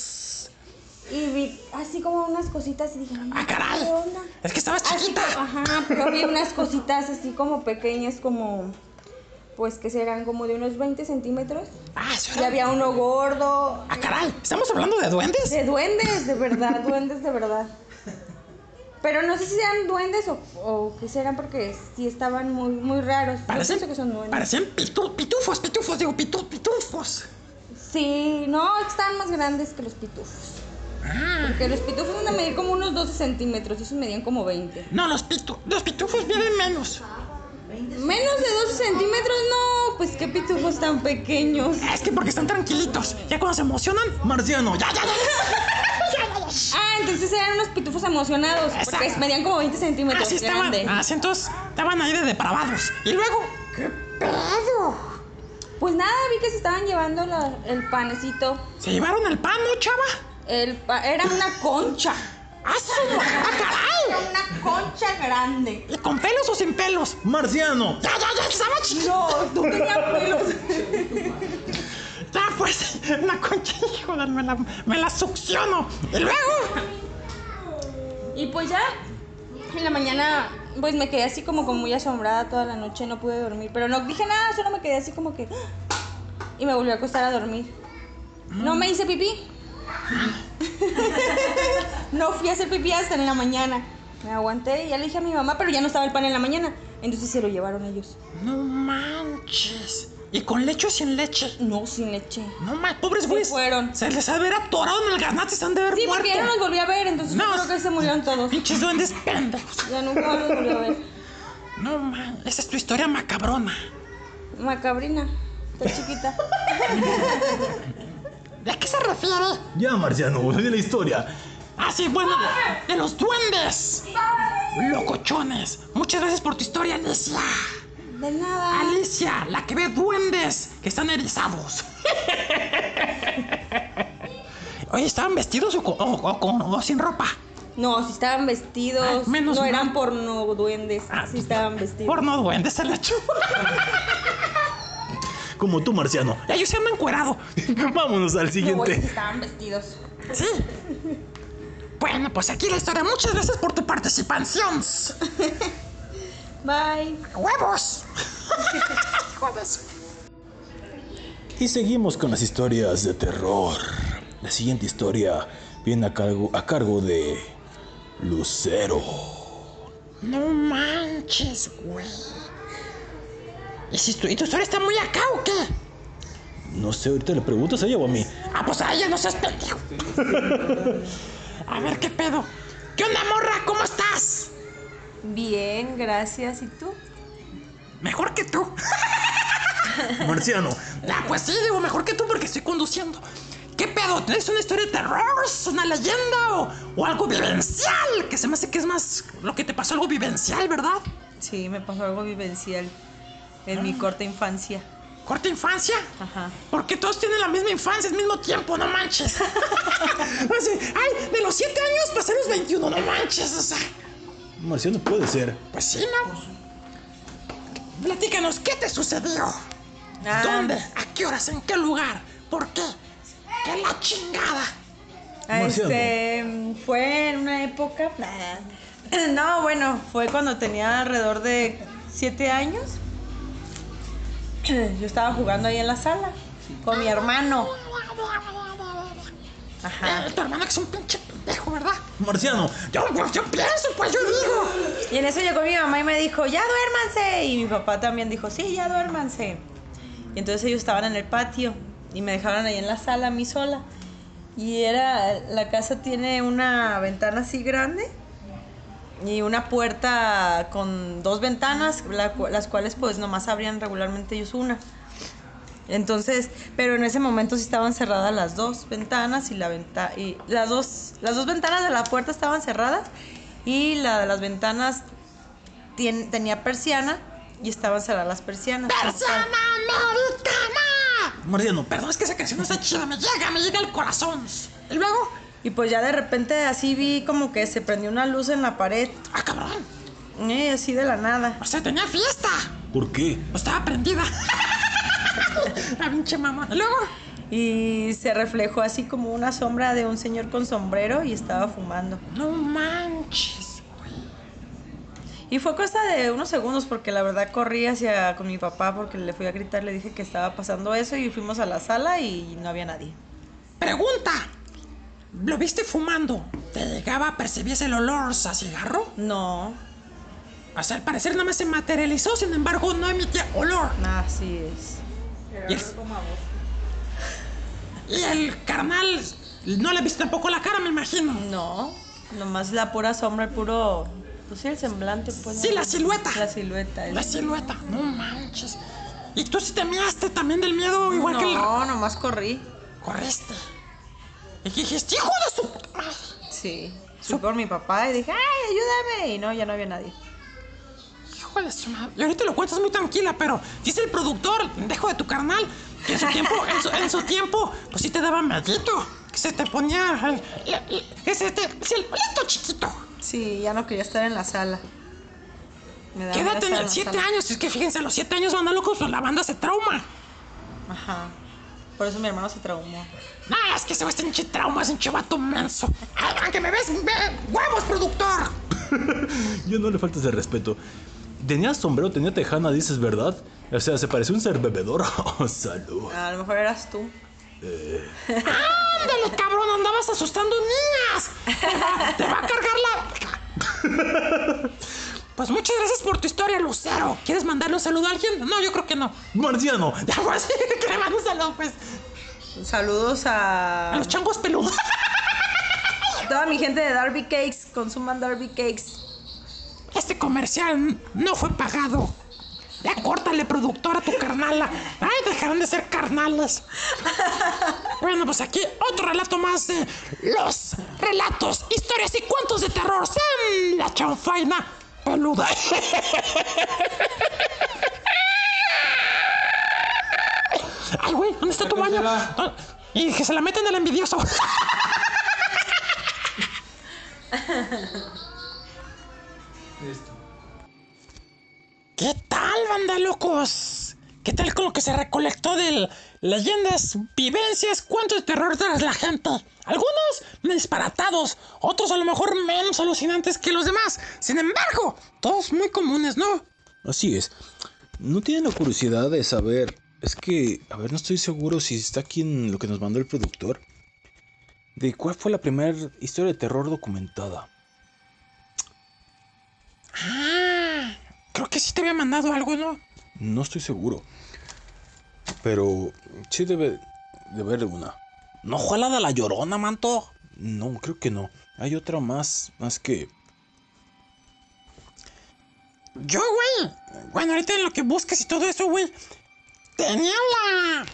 y vi así como unas cositas y dije, no, ¡Ah, caray! ¿qué onda? Es que estabas chiquita. ajá, pero vi unas cositas así como pequeñas, como, pues que serán como de unos 20 centímetros. Ah, eso Y había uno gordo. ¡Ah, caray! ¿Estamos hablando de duendes? De duendes, de verdad, duendes de verdad. Pero no sé si sean duendes o, o qué serán porque sí estaban muy, muy raros. Yo Parecían, pienso que son duendes. parecían pitu- pitufos, pitufos, digo, pitu- pitufos. Sí, no, están más grandes que los pitufos. Ah. Porque los pitufos van a medir como unos 12 centímetros esos medían como 20. No, los, pitu los pitufos vienen menos. Menos de 12 centímetros, no, pues qué pitufos tan pequeños. Es que porque están tranquilitos. Ya cuando se emocionan, Marciano, ya, ya, ya. *laughs* Ah, entonces eran unos pitufos emocionados, porque Exacto. medían como 20 centímetros. Así estaban, así entonces estaban ahí de depravados. Y luego, ¿qué pedo? Pues nada, vi que se estaban llevando la- el panecito. ¿Se llevaron el pan, no, chava? El pa- era una concha. ¡Ah, su- ah, caray! Era una concha grande. ¿Y con pelos o sin pelos? Marciano. Ya, ya, ya, estaba chiquito. No, no tenía pelos. Ya, pues, una concha, hijo de, me la, me la succiono. Y luego, Y pues ya, en la mañana, pues me quedé así como, como muy asombrada toda la noche, no pude dormir. Pero no dije nada, solo me quedé así como que... Y me volví a acostar a dormir. No me hice pipí, *laughs* no fui a hacer pipí hasta en la mañana. Me aguanté y ya le dije a mi mamá, pero ya no estaba el pan en la mañana. Entonces se lo llevaron ellos. No manches. ¿Y con leche o sin leche? No, sin leche. No manches, pobres Se güeyes. fueron. Se les ha haber atorado en el gaznate, se han de haber Sí, muerto. porque ya no los volví a ver, entonces No. yo creo que se murieron todos. Pinches duendes pendejos. Ya nunca más los volví a ver. No man, esa es tu historia macabrona. Macabrina, está chiquita. *laughs* ¿De qué se refiere? Ya, Marciano, de la historia. Ah, sí, bueno, de, de los duendes. Locochones. Muchas gracias por tu historia, Alicia. De nada. Alicia, la que ve duendes que están erizados. *laughs* Oye, ¿estaban vestidos o, con- o- o con- o sin ropa? No, si estaban vestidos. Ay, menos no mal. eran porno duendes. Ah, sí estaban vestidos. Porno duendes se la chupa. *laughs* Como tú, Marciano. Ellos se han encuerado. *laughs* Vámonos al No, siguiente. estaban vestidos. Sí. Bueno, pues aquí la historia. Muchas gracias por tu participación. *laughs* Bye. ¡Huevos! *laughs* Jodes. Y seguimos con las historias de terror. La siguiente historia viene a cargo, a cargo de Lucero. No manches, güey. ¿Y, si tu, ¿Y tu historia está muy acá o qué? No sé, ahorita le preguntas a ella o a mí. Ah, pues a ella no seas pendejo. *laughs* A ver, ¿qué pedo? ¿Qué onda, morra? ¿Cómo estás? Bien, gracias. ¿Y tú? Mejor que tú. *laughs* Marciano, Ah, pues sí, digo mejor que tú porque estoy conduciendo. ¿Qué pedo? ¿Tienes una historia de terror? ¿Es una leyenda o, o algo vivencial? Que se me hace que es más lo que te pasó algo vivencial, ¿verdad? Sí, me pasó algo vivencial en mi corta infancia. ¿Corta infancia? Ajá. Porque todos tienen la misma infancia al mismo tiempo, no manches. *laughs* Ay, de los 7 años pasé los 21, no manches. O sea, Marciano puede ser. pues sí, ¿no? Platícanos, ¿qué te sucedió? Ah, ¿Dónde? ¿A qué horas? ¿En qué lugar? ¿Por qué? ¿Qué la chingada? Marciano. Este, fue en una época. *clears throat* No, bueno, fue cuando tenía alrededor de siete años. *coughs* Yo estaba jugando ahí en la sala con mi hermano. Ajá. Eh, tu hermano que es un pinche pendejo, ¿verdad? Marciano, Yo, yo pienso, pues yo digo. Y en eso llegó mi mamá y me dijo, ya duérmanse. Y mi papá también dijo, sí, ya duérmanse. Y entonces ellos estaban en el patio y me dejaron ahí en la sala a mí sola. Y era, la casa tiene una ventana así grande y una puerta con dos ventanas, la las cuales pues nomás abrían regularmente ellos una. Entonces, pero en ese momento sí estaban cerradas las dos ventanas y la venta y las dos las dos ventanas de la puerta estaban cerradas y la de las ventanas tien- tenía persiana y estaban cerradas las persianas. ¡Persiana americana! Marciano, Perdón, es que esa canción no está chida, me llega, me llega al corazón. Y luego, Y pues ya de repente así vi como que se prendió una luz en la pared, ah, cabrón, eh, así de la nada. o sea, tenía fiesta. ¿por qué? O estaba prendida. *laughs* La pinche mamá. Y luego, Y se reflejó así como una sombra de un señor con sombrero y estaba fumando. no manches. Y fue cosa de unos segundos porque la verdad corrí hacia con mi papá porque le fui a gritar, le dije que estaba pasando eso y fuimos a la sala y no había nadie. Pregunta. ¿Lo viste fumando? ¿Te llegaba, percibías el olor a cigarro? No, sea, al parecer nada más se materializó, sin embargo, no emitía olor. así es. Y el, y el carnal, no le viste tampoco la cara, me imagino. No, nomás la pura sombra, el puro, pues sí, el semblante, pues. Sí, la silueta. La silueta. La silueta, no manches. ¿Y tú sí te miaste también del miedo igual que el... No, nomás corrí. Corriste. Y dijiste, hijo de su puta madre. Sí. Fui por mi papá y dije, ¡ay, ayúdame! Y no, ya no había nadie. Hijo de su madre. Y ahorita lo cuentas muy tranquila, pero dice el productor, el pendejo de tu carnal, que en su tiempo, en su, en su tiempo, pues sí te daba medito. Que se te ponía. el- el- el- que se te. el listo chiquito. Sí, ya no quería estar en la sala. Me daba ¿Qué edad miedo estar en Siete sala. años. Es que fíjense, a los siete años van a locos, pues la banda se trauma. Ajá. Por eso mi hermano se traumó. No, es que se va este pinche trauma, es un chivato menso. Ay, aunque me ves, ve, huevos, productor. *laughs* Yo no le faltas de respeto. Tenía sombrero, tenía tejana, dices, ¿verdad? O sea, se pareció un ser bebedor. *laughs* Oh, salud. A lo mejor eras tú. *laughs* Ándale, cabrón, andabas asustando niñas. Te va, te va a cargar la. Pues muchas gracias por tu historia, Lucero. ¿Quieres mandarle un saludo a alguien? No, yo creo que no. Marciano. *laughs* Ya, pues, que le mando un saludo, pues. Saludos a A los changos peludos. *laughs* toda mi gente de Darby Cakes. Consuman Darby Cakes. Este comercial no fue pagado. Ya córtale, productor, a tu carnala. Ay, dejaron de ser carnales. *laughs* Bueno, pues aquí otro relato más de los relatos, historias y cuentos de terror. Sean la chanfaina peluda. Ay, güey, ¿dónde está tu baño? Ah, Y que se la meten al envidioso. ¿Qué tal, banda locos? ¿Qué tal con lo que se recolectó de leyendas, vivencias, cuentos de terror de la gente? Algunos disparatados, otros a lo mejor menos alucinantes que los demás. Sin embargo, todos muy comunes, ¿no? Así es. ¿No tienen la curiosidad de saber? Es que, a ver, no estoy seguro si está aquí en lo que nos mandó el productor. ¿De cuál fue la primera historia de terror documentada? Ah, creo que sí te había mandado algo, ¿no? No estoy seguro. Pero sí debe de haber una. ¿No fue la de la llorona, manto? No, creo que no. Hay otra más, más que... Yo, güey. Bueno, ahorita en lo que busques y todo eso, güey. Tenía la.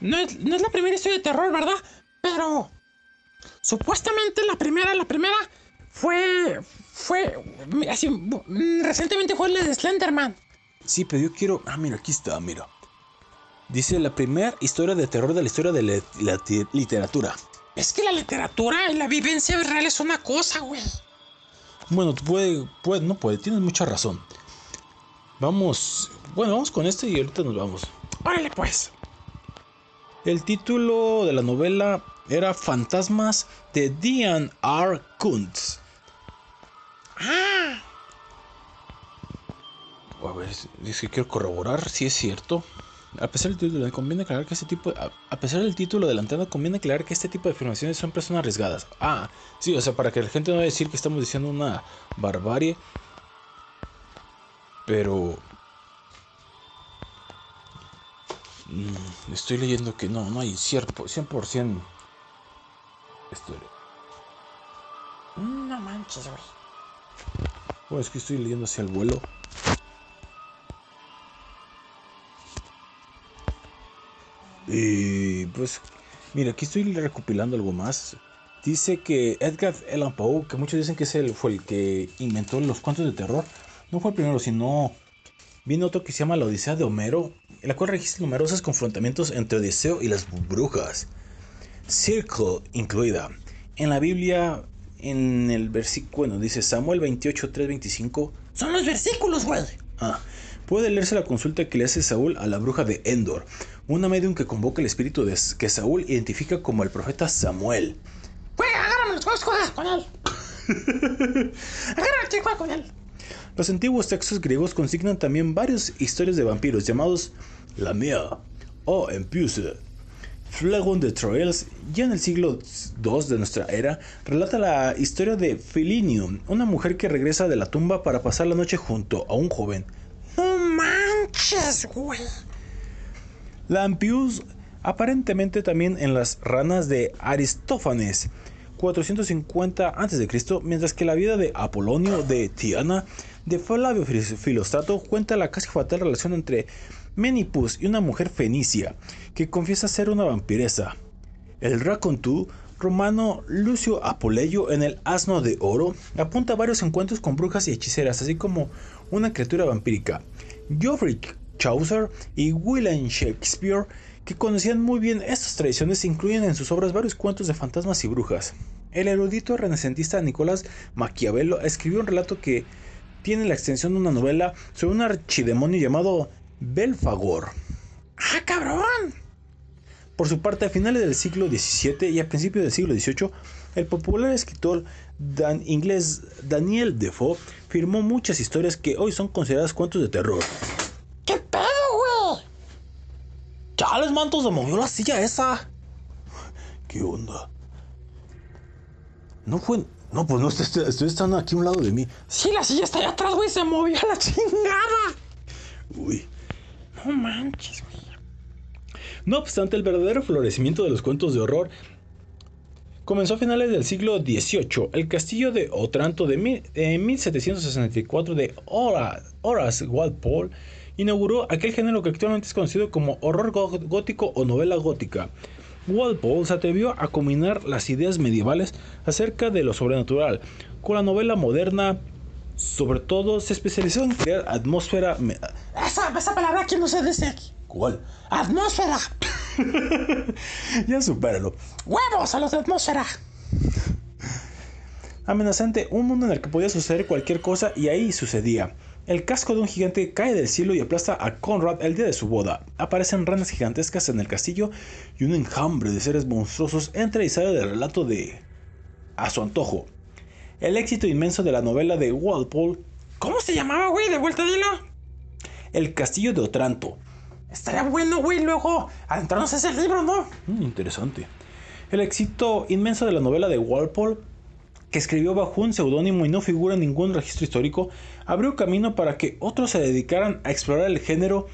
No es, no es la primera historia de terror, ¿verdad? Pero. Supuestamente la primera, la primera fue. Fue. Así. mm, Recientemente fue la de Slenderman. Sí, pero yo quiero... Ah, mira, aquí está, mira. Dice la primera historia de terror de la historia de la, literatura. Es que la literatura y la vivencia real es una cosa, güey. Bueno, puede, puede, no puede, tienes mucha razón. Vamos, bueno, vamos con este y ahorita nos vamos. Órale, pues. El título de la novela era Fantasmas de Diane R. Kuntz. Ah, A ver, es que quiero corroborar si es cierto. A pesar del título, conviene aclarar que este tipo, a, a pesar del título de la entrada, conviene aclarar que este tipo de afirmaciones siempre son arriesgadas. Ah, sí, o sea, para que la gente no vaya a decir que estamos diciendo una barbarie. Pero mm, estoy leyendo que no, no hay cierto, 100% historia. no manches, güey. Bueno, es que estoy leyendo hacia el vuelo. Y pues, mira, aquí estoy recopilando algo más. Dice que Edgar Allan Poe, que muchos dicen que es el, fue el que inventó los cuentos de terror, no fue el primero, sino viene otro que se llama La Odisea de Homero, en la cual registra numerosos confrontamientos entre Odiseo y las brujas. Circle incluida. En la Biblia, en el versículo, bueno, dice Samuel 28, 3, 25. Son los versículos, güey. Ah, puede leerse la consulta que le hace Saúl a la bruja de Endor, una medium que convoca el espíritu de, que Saúl identifica como el profeta Samuel. Güey, agárrame los juegos, juega con él. *laughs* Agárrame y juega con él. Los antiguos textos griegos consignan también varias historias de vampiros llamados La Mea o Empuse. Flagon de Troyes, ya en el siglo II de nuestra era, relata la historia de Philinium, una mujer que regresa de la tumba para pasar la noche junto a un joven. No manches, güey. La Ampius aparentemente también en las ranas de Aristófanes, 450 a.C., mientras que la vida de Apolonio de Tiana de Flavio Filostrato cuenta la casi fatal relación entre Menipus y una mujer fenicia que confiesa ser una vampiresa. El racontú romano Lucio Apoleyo en el Asno de Oro apunta a varios encuentros con brujas y hechiceras, así como una criatura vampírica. Geoffrey Chaucer y William Shakespeare, que conocían muy bien estas tradiciones, incluyen en sus obras varios cuentos de fantasmas y brujas. El erudito renacentista Nicolás Maquiavelo escribió un relato que tiene la extensión de una novela sobre un archidemonio llamado Belfagor. ¡Ah, cabrón! Por su parte, a finales del siglo XVII y a principios del siglo XVIII, el popular escritor dan inglés Daniel Defoe firmó muchas historias que hoy son consideradas cuentos de terror. ¿Qué pedo, güey? Chales, manto, se movió la silla esa. ¿Qué onda? No fue. No, pues no, estoy, estoy estando aquí a un lado de mí. Sí, la silla está allá atrás, güey. Se movió a la chingada. Uy. No manches, güey. No obstante, el verdadero florecimiento de los cuentos de horror comenzó a finales del siglo XVIII. El castillo de Otranto de mil- en 1764 de Hora- Horace Walpole inauguró aquel género que actualmente es conocido como horror gó- gótico o novela gótica. Walpole se atrevió a combinar las ideas medievales acerca de lo sobrenatural con la novela moderna. Sobre todo, se especializó en crear atmósfera. me- Esa, esa palabra aquí no se dice aquí. ¿Cuál? Atmósfera. *laughs* Ya supéralo. Huevos a los de atmósfera. amenazante, un mundo en el que podía suceder cualquier cosa y ahí sucedía. El casco de un gigante cae del cielo y aplasta a Conrad el día de su boda. Aparecen ranas gigantescas en el castillo y un enjambre de seres monstruosos entra y sale del relato de... a su antojo. El éxito inmenso de la novela de Walpole, ¿Cómo se llamaba, güey? De vuelta, dilo. El castillo de Otranto. Estaría bueno, güey, luego adentrarnos a ese libro, ¿no? Mm, interesante. El éxito inmenso de la novela de Walpole, que escribió bajo un seudónimo y no figura en ningún registro histórico, abrió camino para que otros se dedicaran a explorar el género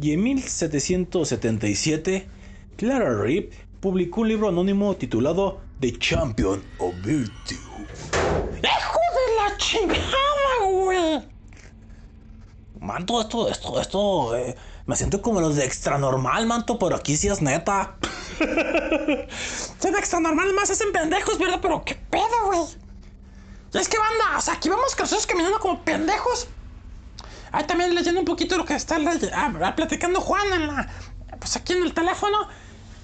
y en 1777 Clara Reeve publicó un libro anónimo titulado The Champion of Virtue. ¡Hijo de la chingada, güey! Manto, esto, esto, esto, eh, me siento como los de extra normal, manto, pero aquí sí es neta. *laughs* Se ve extra normal, más hacen pendejos, ¿verdad? Pero qué pedo, güey. Y es que banda, o sea, aquí vamos nosotros caminando como pendejos. Ahí también leyendo un poquito lo que está ah, platicando Juan en la. Pues aquí en el teléfono.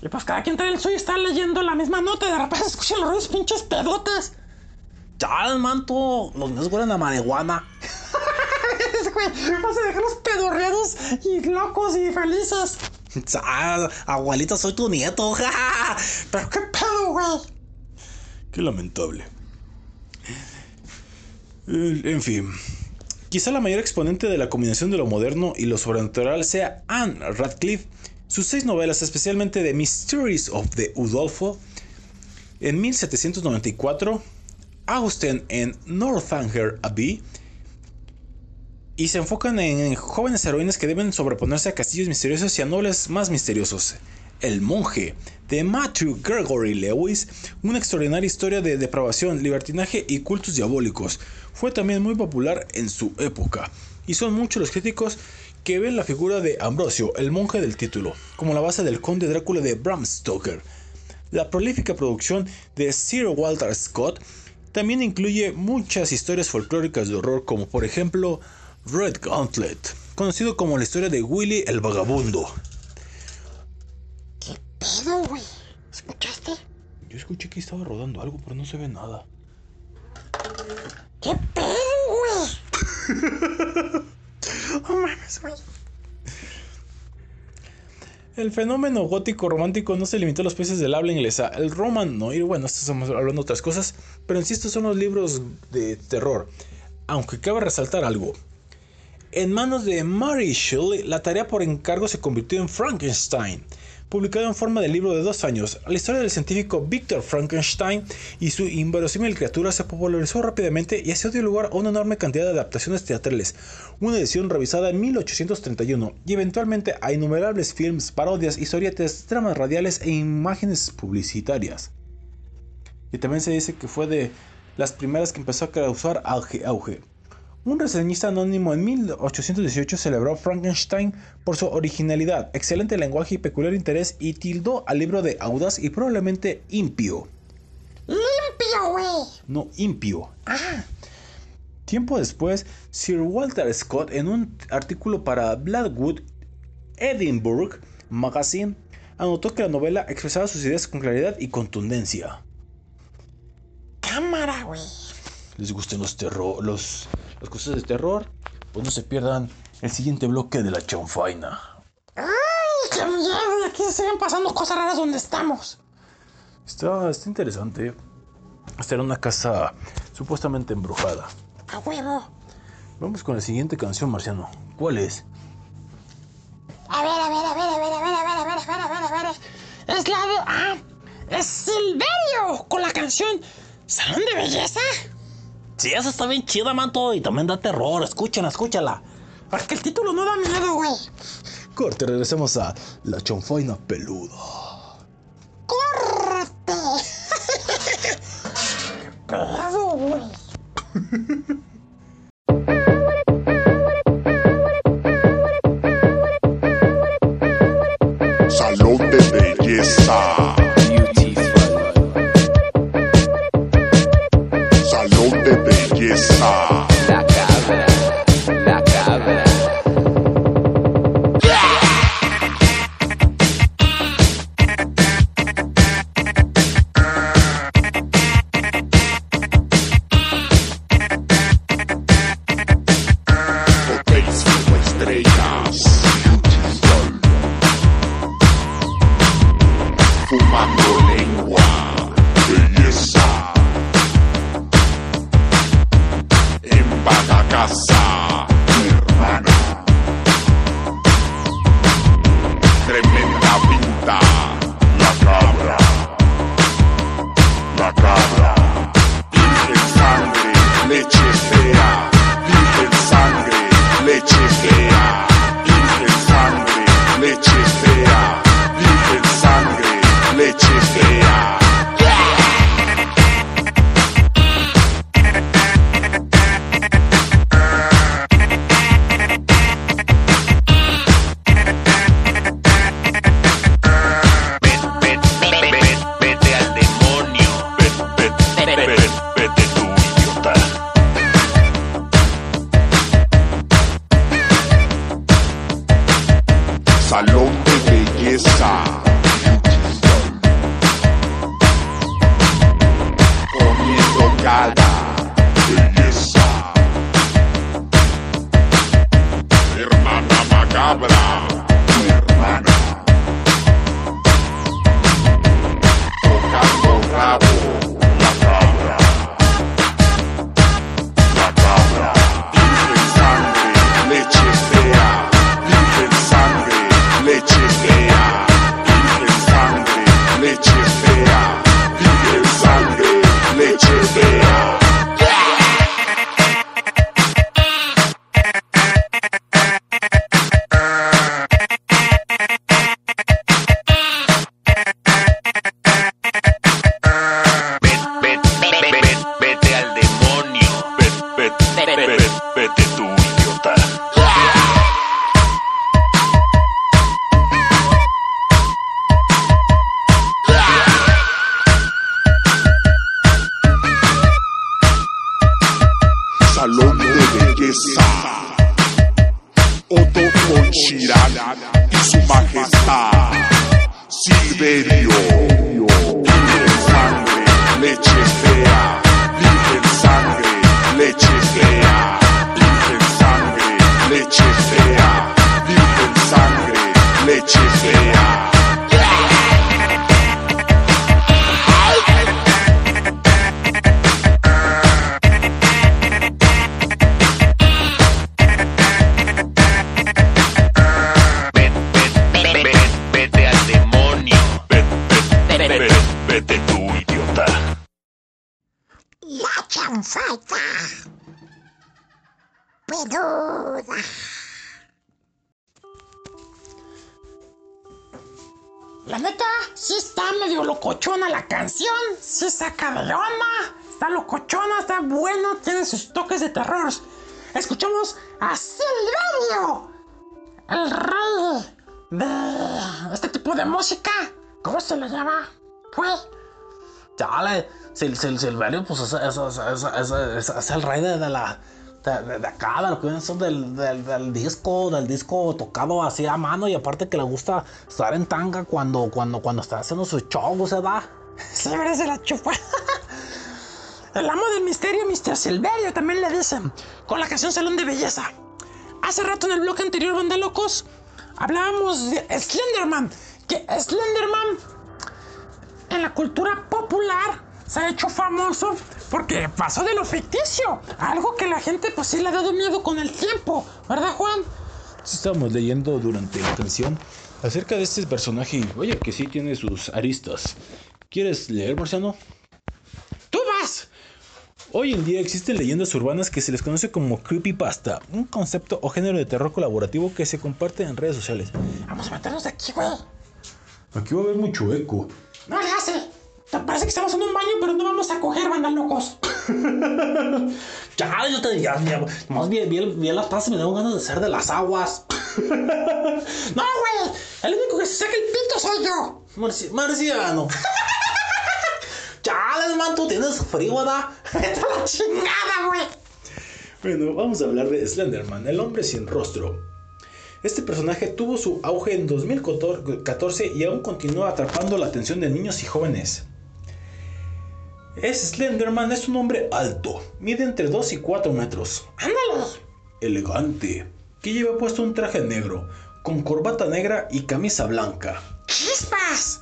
Y pues cada quien trae el suyo y está leyendo la misma nota y de repente se escuchan los ruidos pinches pedotes. Ya, manto, los míos huelen a marihuana. *laughs* Vas a dejarlos pedorreados y locos y felices. Ah, abuelita, soy tu nieto. *laughs* Pero qué pedo, güey. Qué lamentable. Eh, En fin. Quizá la mayor exponente de la combinación de lo moderno y lo sobrenatural sea Anne Radcliffe. Sus seis novelas, especialmente The Mysteries of the Udolpho, en 1794, Austen en Northanger Abbey, y se enfocan en jóvenes heroínas que deben sobreponerse a castillos misteriosos y a nobles más misteriosos. El monje, de Matthew Gregory Lewis, una extraordinaria historia de depravación, libertinaje y cultos diabólicos, fue también muy popular en su época, y son muchos los críticos que ven la figura de Ambrosio, el monje del título, como la base del conde Drácula de Bram Stoker. La prolífica producción de Sir Walter Scott también incluye muchas historias folclóricas de horror, como por ejemplo Red Gauntlet, conocido como la historia de Willy el Vagabundo. Pedo, güey. ¿Escuchaste? Yo escuché que estaba rodando algo, pero no se ve nada. ¿Qué? No *laughs* mames, güey. El fenómeno gótico romántico no se limitó a los países del habla inglesa. El roman noir, bueno, estamos hablando de otras cosas, pero estos son los libros de terror. Aunque cabe resaltar algo. En manos de Mary Shelley, la tarea por encargo se convirtió en Frankenstein, publicado en forma de libro de dos años. La historia del científico Victor Frankenstein y su inverosímil criatura se popularizó rápidamente y así dio lugar a una enorme cantidad de adaptaciones teatrales, una edición revisada en 1831 y eventualmente a innumerables films, parodias, historietas, dramas radiales e imágenes publicitarias. Y también se dice que fue de las primeras que empezó a causar auge. auge. Un reseñista anónimo en 1818 celebró a Frankenstein por su originalidad, excelente lenguaje y peculiar interés y tildó al libro de audaz y probablemente impío. Limpio, güey. No, impío. Tiempo después, Sir Walter Scott, en un artículo para Blackwood Edinburgh Magazine, anotó que la novela expresaba sus ideas con claridad y contundencia. Cámara, güey. les gusten los terror, los, las cosas de terror, pues no se pierdan el siguiente bloque de la chanfaina. ¡Ay, qué miedo! Aquí se siguen pasando cosas raras donde estamos. Está, está interesante. Esta era una casa supuestamente embrujada. A huevo. Vamos con la siguiente canción, Marciano. ¿Cuál es? A ver, a ver, a ver, a ver, a ver, a ver, a ver, a ver, a ver, a ver. Es la de. Ah, es Silverio con la canción Salón de Belleza. Sí, esa está bien chida, manto. Y también da terror. Escúchala, escúchala. Porque el título no da miedo, güey. Corte, regresemos a La Chonfaina Peluda. ¡Córrete! *laughs* Pedo, güey. Salón de belleza. Silverio, pues es, es, es, es, es- es- es el rey de, la. De, de- acá, lo que viene siendo del, del, disco, del disco tocado así a mano y aparte que le gusta estar en tanga cuando, cuando, cuando está haciendo su show, *laughs* se da. Sí, pero se la chupa. *laughs* El amo del misterio, Mr. Silverio, también le dicen, con la canción Salón de Belleza. Hace rato en el blog anterior, Banda Locos, hablábamos de Slenderman. Que Slenderman, en la cultura popular, se ha hecho famoso porque pasó de lo ficticio. Algo que la gente, pues sí le ha dado miedo con el tiempo. ¿Verdad, Juan? Estábamos leyendo durante la canción acerca de este personaje, oye, que sí tiene sus aristas. ¿Quieres leer, Marciano? ¡Tú vas! Hoy en día existen leyendas urbanas que se les conoce como creepypasta, un concepto o género de terror colaborativo que se comparte en redes sociales. Vamos a meternos de aquí, güey. Aquí va a haber mucho eco. No le hace. Parece que estamos en un baño, pero no vamos a coger, banda locos. *laughs* Ya, yo te ya, Más bien, bien, bien las tazas me dan ganas de ser de las aguas. *laughs* No, güey. El único que se saca el pito soy yo. Marci- Marciano. *laughs* Chales, man, tú tienes frío, ¿verdad? A la chingada, güey. Bueno, vamos a hablar de Slenderman, el hombre sin rostro. Este personaje tuvo su auge en 2014 y aún continúa atrapando la atención de niños y jóvenes. Es Slenderman es un hombre alto, mide entre 2 y 4 metros, Ándale. elegante, que lleva puesto un traje negro, con corbata negra y camisa blanca. ¡Chispas!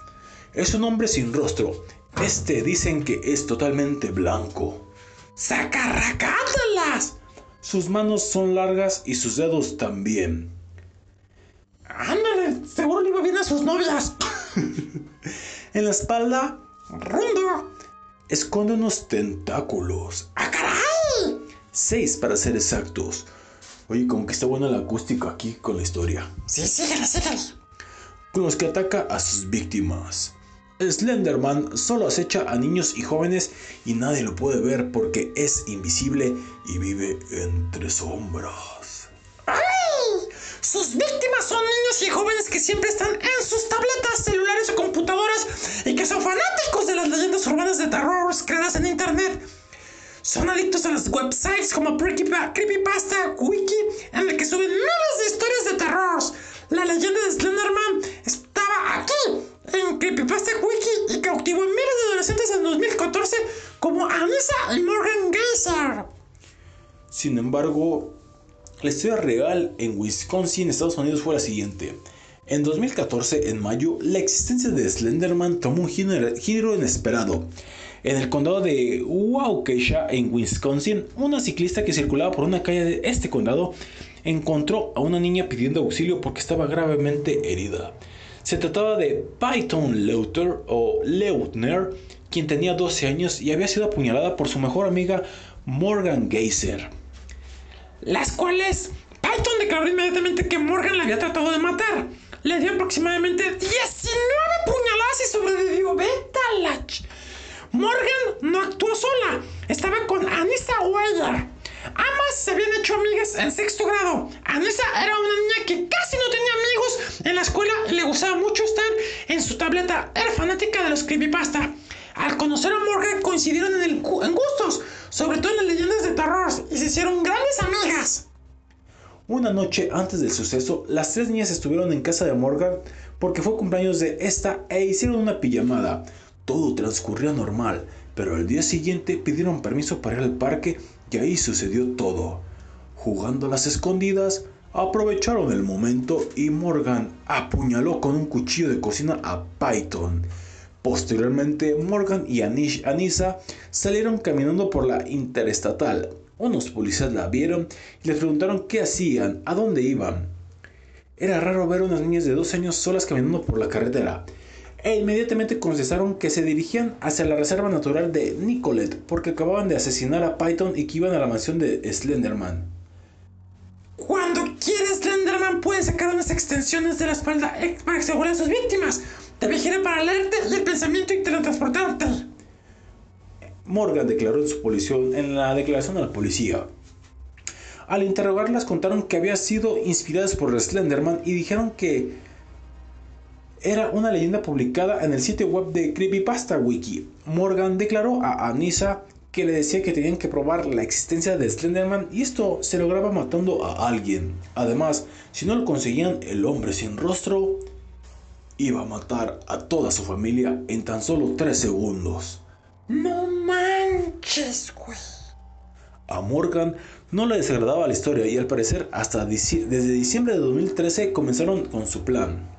Es un hombre sin rostro, este dicen que es totalmente blanco. ¡Sacarracátalas! Sus manos son largas y sus dedos también. Ándale, seguro le iba bien a sus novias. *laughs* En la espalda Rundo. Esconde unos tentáculos. ¡Ah, caray! Seis para ser exactos. Oye, como que está buena la acústica aquí con la historia. Sí, síguele, síguele. Con los que ataca a sus víctimas. Slenderman solo acecha a niños y jóvenes y nadie lo puede ver porque es invisible y vive entre sombras. ¡Ay! Sus víctimas son niños y jóvenes que siempre están en sus tabletas, celulares o computadoras y Son adictos a las websites como Creepypa- Creepypasta Wiki, en el que suben miles de historias de terror. La leyenda de Slenderman estaba aquí, en Creepypasta Wiki, y cautivó a miles de adolescentes en 2014 como Anissa y Morgan Geyser. Sin embargo, la historia real en Wisconsin, Estados Unidos, fue la siguiente. En 2014, en mayo, la existencia de Slenderman tomó un giro inesperado. En el condado de Waukesha, en Wisconsin, una ciclista que circulaba por una calle de este condado encontró a una niña pidiendo auxilio porque estaba gravemente herida. Se trataba de Python Leuter o Leutner, quien tenía 12 años y había sido apuñalada por su mejor amiga Morgan Geyser. las cuales Python declaró inmediatamente que Morgan la había tratado de matar. Le dio aproximadamente 19 puñaladas y sobrevivió. Vete la ch- Morgan no actuó sola, estaba con Anissa Weyer. Ambas se habían hecho amigas en sexto grado. Anissa era una niña que casi no tenía amigos en la escuela y le gustaba mucho estar en su tableta. Era fanática de los creepypasta. Al conocer a Morgan coincidieron en, en gustos, sobre todo en las leyendas de terror, y se hicieron grandes amigas. Una noche antes del suceso, las tres niñas estuvieron en casa de Morgan porque fue cumpleaños de esta e hicieron una pijamada. Todo transcurría normal, pero al día siguiente pidieron permiso para ir al parque y ahí sucedió todo. Jugando a las escondidas, aprovecharon el momento y Morgan apuñaló con un cuchillo de cocina a Python. Posteriormente, Morgan y Anish Anissa salieron caminando por la interestatal. Unos policías la vieron y les preguntaron qué hacían, a dónde iban. Era raro ver unas niñas de 12 años solas caminando por la carretera. E inmediatamente confesaron que se dirigían hacia la reserva natural de Nicolet porque acababan de asesinar a Python y que iban a la mansión de Slenderman. Cuando quieres, Slenderman puede sacar unas extensiones de la espalda para asegurar a sus víctimas. Te vigila para leerte y el pensamiento y teletransportarte. Morgan declaró en su policía- en la declaración a la policía. Al interrogarlas contaron que había sido inspiradas por Slenderman y dijeron que era una leyenda publicada en el sitio web de Creepypasta Wiki. Morgan declaró a Anissa que le decía que tenían que probar la existencia de Slenderman y esto se lograba matando a alguien. Además, si no lo conseguían, el hombre sin rostro iba a matar a toda su familia en tan solo 3 segundos. No manches, güey. A Morgan no le desagradaba la historia y al parecer hasta desde diciembre de 2013 comenzaron con su plan.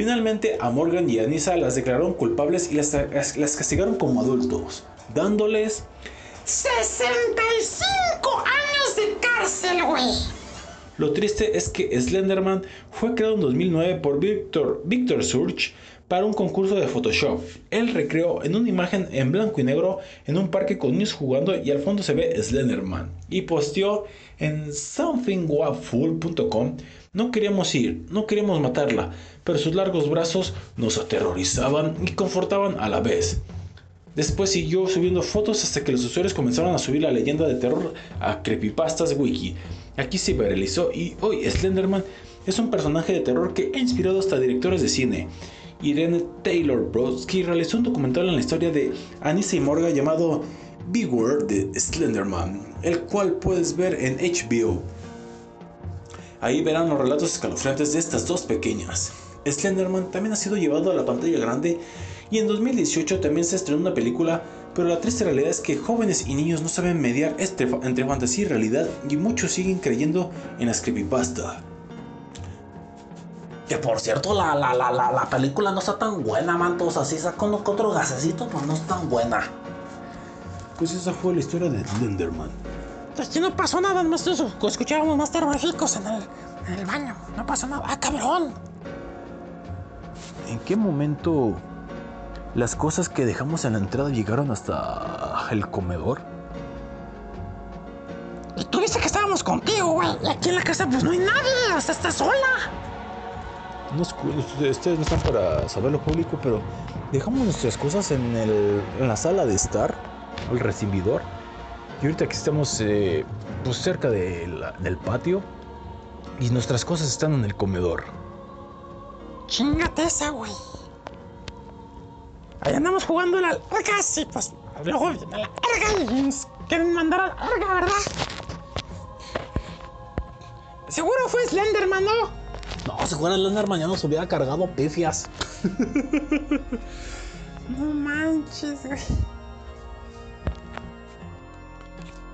Finalmente a Morgan y a Anissa las declararon culpables y las, las castigaron como adultos, dándoles 65 años de cárcel, güey. Lo triste es que Slenderman fue creado en 2009 por Victor, Victor Surge para un concurso de Photoshop. Él recreó en una imagen en blanco y negro en un parque con niños jugando y al fondo se ve Slenderman. Y posteó en somethingwapful.com no queríamos ir, no queríamos matarla, pero sus largos brazos nos aterrorizaban y confortaban a la vez. Después siguió subiendo fotos hasta que los usuarios comenzaron a subir la leyenda de terror a Creepypastas Wiki. Aquí se viralizó y hoy Slenderman es un personaje de terror que ha inspirado hasta directores de cine. Irene Taylor Brodsky realizó un documental en la historia de Anissa y Morga llamado Beware de Slenderman, el cual puedes ver en HBO. Ahí verán los relatos escalofriantes de estas dos pequeñas. Slenderman también ha sido llevado a la pantalla grande y en 2018 también se estrenó una película, pero la triste realidad es que jóvenes y niños no saben mediar este entre fantasía y realidad y muchos siguen creyendo en las creepypasta. Que por cierto, la, la, la, la, la película no está tan buena, mantos. Así que otro gasecito, pero no está tan buena. Pues esa fue la historia de Slenderman. Aquí no pasó nada, más eso. Escuchábamos más terroríficos en el, en el baño. No pasó nada. ¡Ah, cabrón! ¿En qué momento las cosas que dejamos en la entrada llegaron hasta el comedor? Y tú viste que estábamos contigo, güey. Y aquí en la casa, pues no hay nadie. Hasta está sola. No, es- ustedes no están para saberlo público, pero dejamos nuestras cosas en, el, en la sala de estar, el recibidor. Y ahorita que estamos eh, pues cerca de la- del patio y nuestras cosas están en el comedor. Chingate esa, güey. Ahí andamos jugando la larga, sí, pues. Luego viene la larga y nos quieren mandar a la larga, ¿verdad? Seguro fue Slenderman, ¿no? No, si fuera Slenderman ya nos hubiera cargado pifias. No manches, güey.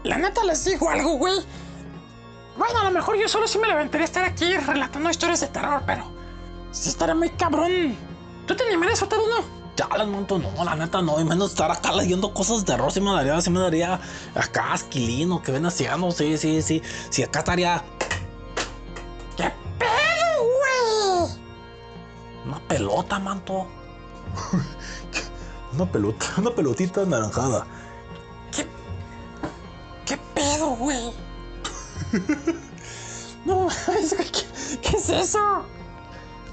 La neta les digo algo, güey. Bueno, a lo mejor yo solo sí me levantaría a estar aquí relatando historias de terror, pero sí estaría muy cabrón. ¿Tú te animarías a soltar uno? Ya las monto, no, la neta no, y menos estar acá leyendo cosas de terror, sí me daría, sí me daría acá asquilino, que ven haciendo, sí, sí, sí. Si acá estaría ¿Qué pedo, güey? una pelota, manto. *laughs* Una pelota, una pelotita anaranjada. ¿Qué pedo, güey? *laughs* no, ¿qué, ¿qué es eso?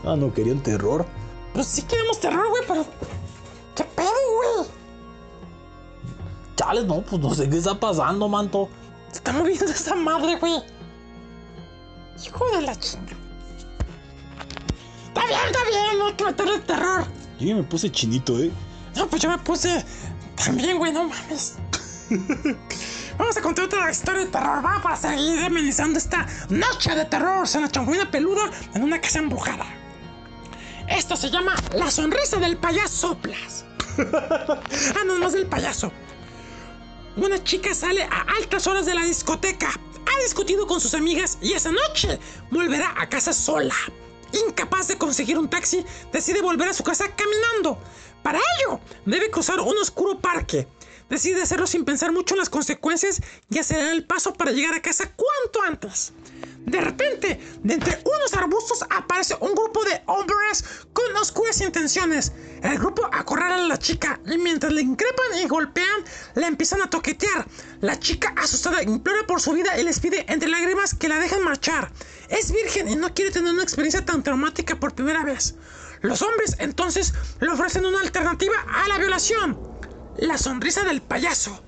Ah, no, querían terror. Pues sí queremos terror, güey, pero. ¿Qué pedo, güey? Chales, no, pues no sé qué está pasando, manto. Se está moviendo esa madre, güey. Hijo de la chinga. Está bien, está bien, no hay que meterle terror. Yo ya me puse chinito, ¿eh? No, pues yo me puse también, güey, no mames. *laughs* Vamos a contar otra historia de terror, va, para seguir amenizando esta noche de terror en la champuina peluda en una casa embrujada. Esto se llama La sonrisa del payaso Plas. *laughs* ah, no, no es del payaso. Una chica sale a altas horas de la discoteca. Ha discutido con sus amigas y esa noche volverá a casa sola. Incapaz de conseguir un taxi, decide volver a su casa caminando. Para ello, debe cruzar un oscuro parque. Decide hacerlo sin pensar mucho en las consecuencias y acelerar el paso para llegar a casa cuanto antes. De repente, de entre unos arbustos aparece un grupo de hombres con oscuras intenciones. El grupo acorrala a la chica y mientras le increpan y golpean, la empiezan a toquetear. La chica asustada implora por su vida y les pide entre lágrimas que la dejen marchar. Es virgen y no quiere tener una experiencia tan traumática por primera vez. Los hombres entonces le ofrecen una alternativa a la violación. La sonrisa del payaso.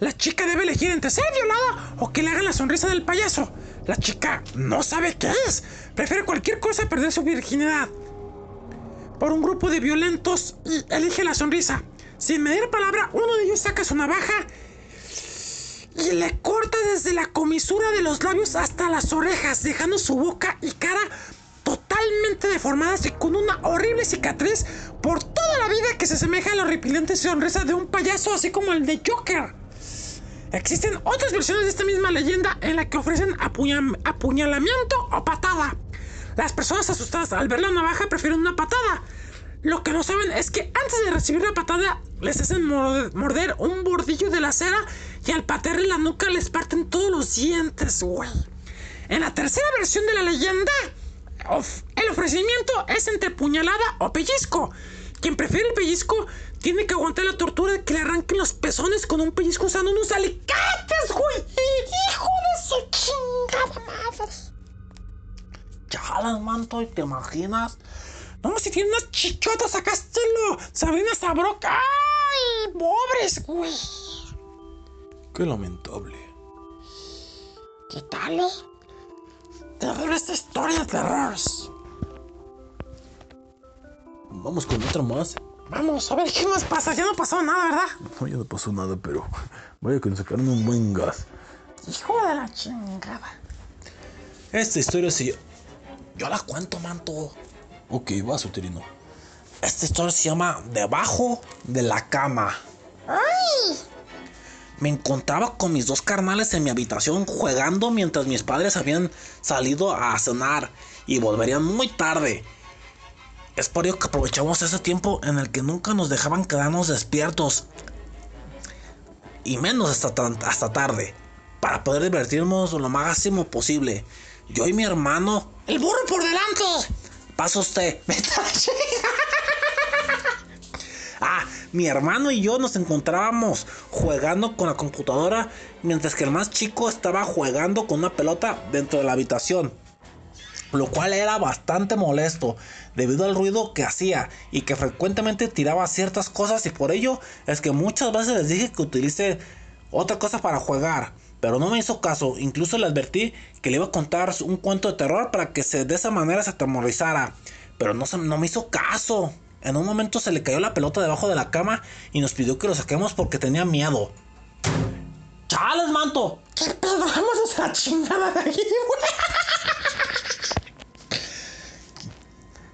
La chica debe elegir entre ser violada o que le hagan la sonrisa del payaso. La chica no sabe qué es. Prefiere cualquier cosa a perder su virginidad. Por un grupo de violentos y elige la sonrisa. Sin medir palabra, uno de ellos saca su navaja y le corta desde la comisura de los labios hasta las orejas, dejando su boca y cara totalmente deformadas y con una horrible cicatriz por toda la vida que se asemeja a la horripilante sonrisa de un payaso, así como el de Joker. Existen otras versiones de esta misma leyenda en la que ofrecen apuña- apuñalamiento o patada. Las personas asustadas al ver la navaja prefieren una patada. Lo que no saben es que antes de recibir la patada les hacen morde- morder un bordillo de la cera y al patearle la nuca les parten todos los dientes, güey. En la tercera versión de la leyenda, el ofrecimiento es entre puñalada o pellizco. quien prefiere el pellizco tiene que aguantar la tortura de que le arranquen los pezones con un pellizco usando unos alicates, güey. Hijo de su chingada madre. Chalas, manto, ¿y te imaginas? No, si tiene unas chichotas acá estilo Sabrina Sabroca. ¡Ay! Pobres, güey. Qué lamentable. ¿Qué tal, eh? Terrible esta historia de terrores. Vamos con otra más. Vamos a ver qué más pasa. Ya no pasó nada, ¿verdad? No, ya no pasó nada, pero vaya que nos sacaron un buen gas. Hijo de la chingada. Esta historia se llama... Yo la cuento, manto. Ok, vas, uterino. Esta historia se llama Debajo de la cama. ¡Ay! Me encontraba con mis dos carnales en mi habitación jugando mientras mis padres habían salido a cenar y volverían muy tarde. Es por ello que aprovechamos ese tiempo en el que nunca nos dejaban quedarnos despiertos. Y menos hasta, tan- hasta tarde. Para poder divertirnos lo máximo posible. Yo y mi hermano. ¡El burro por delante! Pasa usted. *laughs* *laughs* Ah, mi hermano y yo nos encontrábamos jugando con la computadora mientras que el más chico estaba jugando con una pelota dentro de la habitación. Lo cual era bastante molesto debido al ruido que hacía y que frecuentemente tiraba ciertas cosas y por ello es que muchas veces les dije que utilice otra cosa para jugar. Pero no me hizo caso, incluso le advertí que le iba a contar un cuento de terror para que se, de esa manera se atemorizara. Pero no, se- no me hizo caso. En un momento se le cayó la pelota debajo de la cama y nos pidió que lo saquemos porque tenía miedo. ¡Chales, manto! ¿Qué pedo? *laughs* Vámonos la chingada de aquí, güey.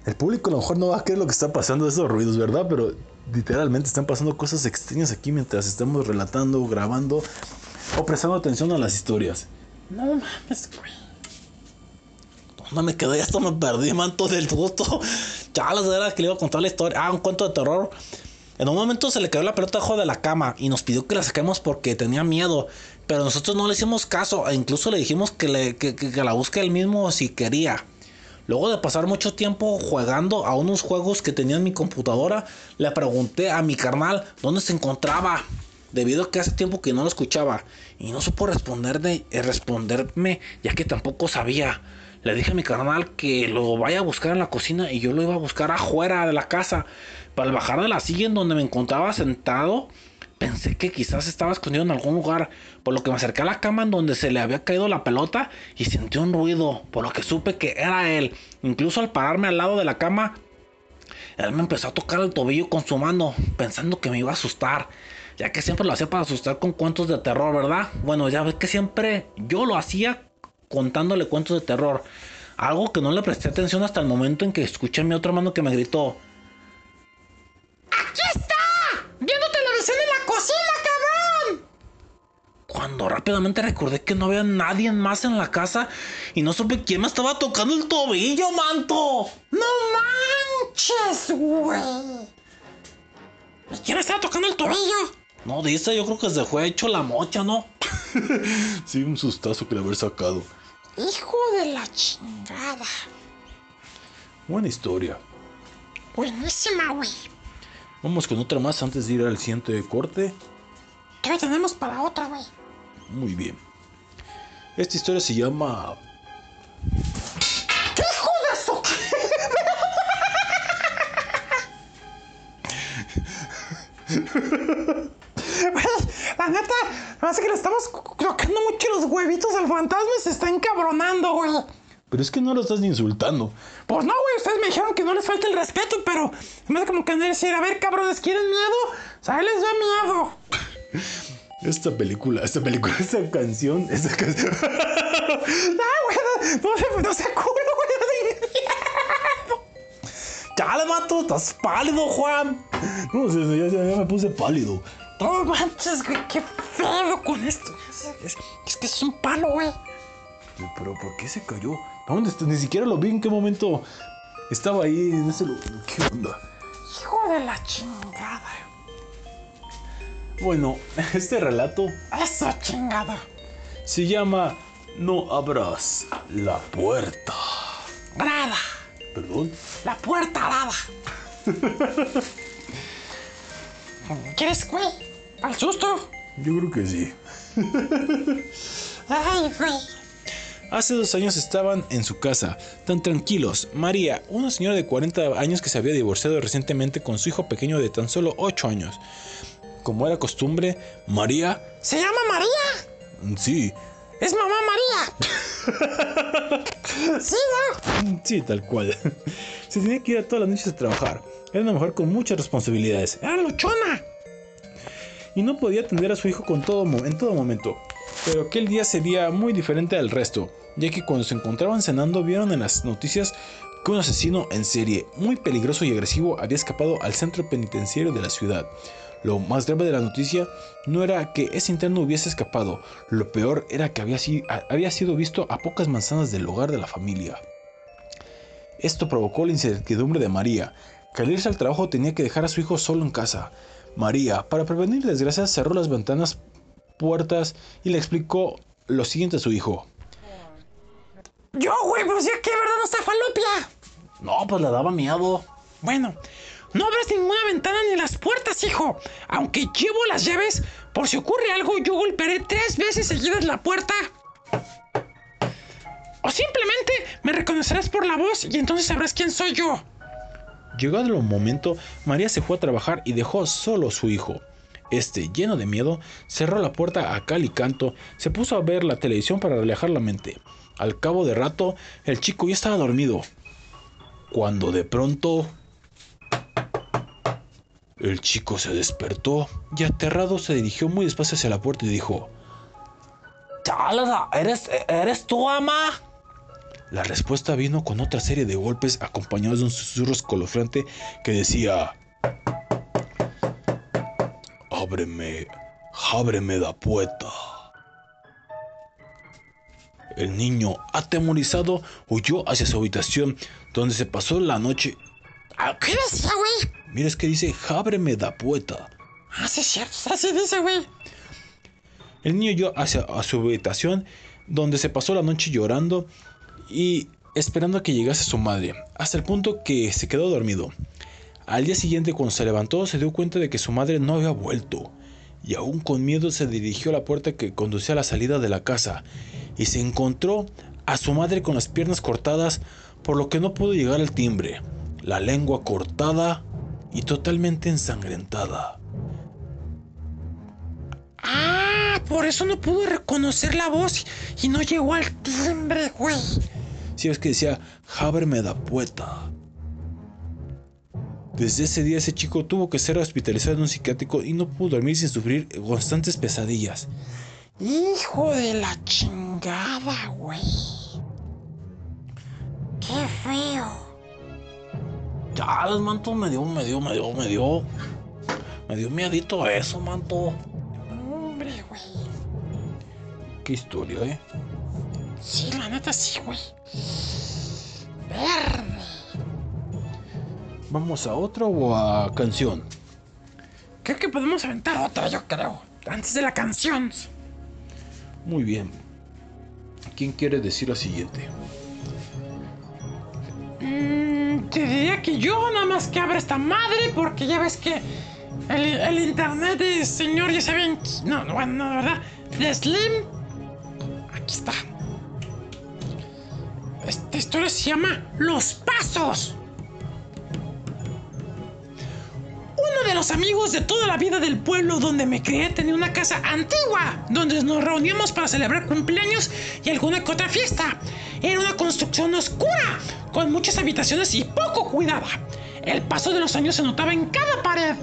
El público a lo mejor no va a creer lo que está pasando esos ruidos, ¿verdad? Pero literalmente están pasando cosas extrañas aquí mientras estamos relatando, grabando o prestando atención a las historias. No mames, güey. ¿Dónde me quedé? Esto me perdí, manto del gusto. Chales, era que le iba a contar la historia. Ah, un cuento de terror. En un momento se le cayó la pelota debajo de la cama y nos pidió que la saquemos porque tenía miedo. Pero nosotros no le hicimos caso e incluso le dijimos que, le, que, que- que la busque él mismo si quería. Luego de pasar mucho tiempo jugando a unos juegos que tenía en mi computadora, le pregunté a mi carnal dónde se encontraba. Debido a que hace tiempo que no lo escuchaba. Y no supo responderme, eh, responderme ya que tampoco sabía. Le dije a mi carnal que lo vaya a buscar en la cocina y yo lo iba a buscar afuera de la casa. Para bajar de la silla en donde me encontraba sentado, pensé que quizás estaba escondido en algún lugar. Por lo que me acerqué a la cama en donde se le había caído la pelota y sentí un ruido. Por lo que supe que era él. Incluso al pararme al lado de la cama, él me empezó a tocar el tobillo con su mano, pensando que me iba a asustar. Ya que siempre lo hacía para asustar con cuentos de terror, ¿verdad? Bueno, ya ves que siempre yo lo hacía contándole cuentos de terror. Algo que no le presté atención hasta el momento en que escuché a mi otro hermano que me gritó. ¡Aquí está! ¡Viendo televisión en la cocina, cabrón! Cuando rápidamente recordé que no había nadie más en la casa y no supe quién me estaba tocando el tobillo, manto. ¡No manches, güey! ¿Y quién estaba tocando el tobillo? No dice, yo creo que se fue hecho la mocha, ¿no? *laughs* Sí, un sustazo que le haber sacado. Hijo de la chingada. Buena historia. Buenísima, güey. Vamos con otra más antes de ir al siguiente corte. ¿Qué tenemos para otra, güey? Muy bien. Esta historia se llama ¿Qué de? Güey, *laughs* la neta, parece que le estamos tocando mucho los huevitos al fantasma y se está encabronando, güey. Pero es que no lo estás ni insultando. Pues no, güey, ustedes me dijeron que no les falta el respeto, pero me da como que decir, a ver, cabrones, ¿quieren miedo? O sea, les da miedo. *laughs* Esta película, esta película, *laughs* esta canción, esta canción. *laughs* Ah, güey, no, no, se- no se culo, güey. Chale, mato, estás pálido, Juan. No sé, ya, ya- ya me puse pálido. No manches, güey, qué feo con esto. Es, es que es un palo, güey. Pero ¿por qué se cayó? ¿Dónde está? Ni siquiera lo vi en qué momento estaba ahí en ese lugar. ¿Qué onda? Hijo de la chingada. Bueno, *laughs* este relato Eso, chingada. se llama No abras la puerta. Grada, Perdón. la puerta arada. ¿Quieres, güey? ¿Al susto? Yo creo que sí. Ay, güey. Hace dos años estaban en su casa, tan tranquilos. María, una señora de 40 años que se había divorciado recientemente con su hijo pequeño de tan solo 8 años. Como era costumbre, María... ¿Se llama María? Sí, Es mamá María. *laughs* sí, ¿no? sí, tal cual. Se tenía que ir a todas las noches a trabajar. Era una mujer con muchas responsabilidades. Era luchona. y no podía atender a su hijo con todo, en todo momento. Pero aquel día sería muy diferente al resto, ya que cuando se encontraban cenando vieron en las noticias que un asesino en serie muy peligroso y agresivo había escapado al centro penitenciario de la ciudad. Lo más grave de la noticia no era que ese interno hubiese escapado, lo peor era que había, había sido visto a pocas manzanas del hogar de la familia. Esto provocó la incertidumbre de María, que al irse al trabajo tenía que dejar a su hijo solo en casa. María, para prevenir desgracias, cerró las ventanas, puertas y le explicó lo siguiente a su hijo. Yo, güey, pues ya que verdad no está falopia. No, pues le daba miedo. Bueno, no abras ninguna ventana ni las puertas, hijo. Aunque llevo las llaves, por si ocurre algo, yo golpearé tres veces seguidas la puerta. O simplemente me reconocerás por la voz y entonces sabrás quién soy yo. Llegado el momento, María se fue a trabajar y dejó solo a su hijo. Este, lleno de miedo, cerró la puerta a cal y canto, se puso a ver la televisión para relajar la mente. Al cabo de rato, el chico ya estaba dormido. Cuando de pronto... El chico se despertó y aterrado se dirigió muy despacio hacia la puerta y dijo... Chales, ¿eres, ¿eres tú, ama? La respuesta vino con otra serie de golpes acompañados de un susurro escolofrante que decía... Ábreme, ábreme la puerta. El niño, atemorizado, huyó hacia su habitación, donde se pasó la noche. Ah, ¿Qué decía, güey? Mira, es que dice, ábreme la puerta. Ah, sí, es cierto, así dice, güey. El niño huyó hacia a su habitación, donde se pasó la noche llorando y esperando a que llegase su madre, hasta el punto que se quedó dormido. Al día siguiente, cuando se levantó, se dio cuenta de que su madre no había vuelto, y aún con miedo se dirigió a la puerta que conducía a la salida de la casa, y se encontró a su madre con las piernas cortadas, por lo que no pudo llegar al timbre, la lengua cortada y totalmente ensangrentada. Ah, por eso no pudo reconocer la voz y no llegó al timbre, güey. Si es que decía, ábreme la puerta. Desde ese día ese chico tuvo que ser hospitalizado en un psiquiátrico y no pudo dormir sin sufrir constantes pesadillas. Hijo de la chingada, güey. Qué feo. Chales, manto, me dio, me dio, me dio, me dio. Me dio miedito eso, manto. Hombre, güey. Qué historia, ¿eh? Sí, la neta sí, güey. Verde. ¿Vamos a otro o a canción? Creo que podemos aventar otra, yo creo. Antes de la canción. Muy bien. ¿Quién quiere decir la siguiente? Mm, te diría que yo nada más que abra esta madre porque ya ves que el, el internet de señor, ya saben. No, no, bueno, no, de verdad. De Slim. Aquí está. Esta historia se llama Los Pasos. Los amigos de toda la vida del pueblo donde me crié tenía una casa antigua, donde nos reuníamos para celebrar cumpleaños y alguna que otra fiesta. Era una construcción oscura, con muchas habitaciones y poco cuidada. El paso de los años se notaba en cada pared.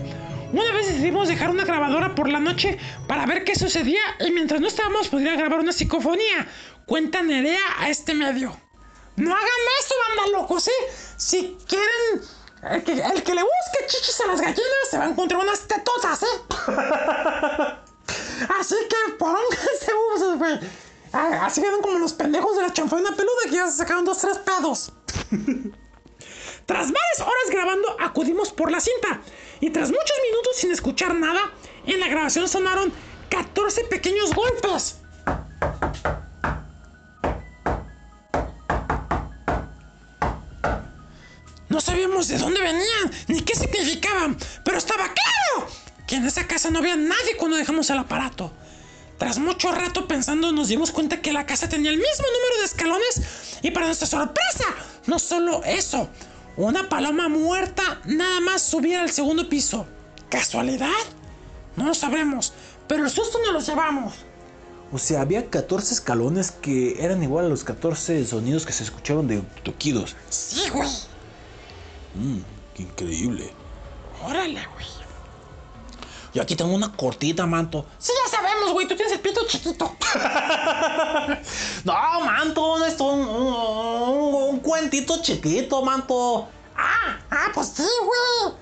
Una vez decidimos dejar una grabadora por la noche para ver qué sucedía y mientras no estábamos podría grabar una psicofonía. Cuenta Nerea a este medio. No hagan eso, banda locos, ¿eh? Si quieren el que, el que le busque chichis a las gallinas se va a encontrar unas tetotas, ¿eh? *laughs* Así que pónganse buzos, güey. Así quedan como los pendejos de la chanfaina peluda que ya se sacaron dos, tres pedos. *laughs* tras varias horas grabando, acudimos por la cinta. Y tras muchos minutos sin escuchar nada, en la grabación sonaron 14 pequeños golpes. Sabíamos de dónde venían ni qué significaban, pero estaba claro que en esa casa no había nadie cuando dejamos el aparato. Tras mucho rato pensando nos dimos cuenta que la casa tenía el mismo número de escalones y para nuestra sorpresa, no solo eso, una paloma muerta nada más subía al segundo piso. ¿Casualidad? No lo sabremos, pero el susto nos los llevamos. O sea, había 14 escalones que eran igual a los 14 sonidos que se escucharon de toquidos. Sí, güey. Mmm, qué increíble. Órale, güey. Yo aquí tengo una cortita, manto. Sí, ya sabemos, güey. Tú tienes el pito chiquito. *laughs* No, manto, no es un, un- un cuentito chiquito, manto. Ah, ah, pues sí, güey.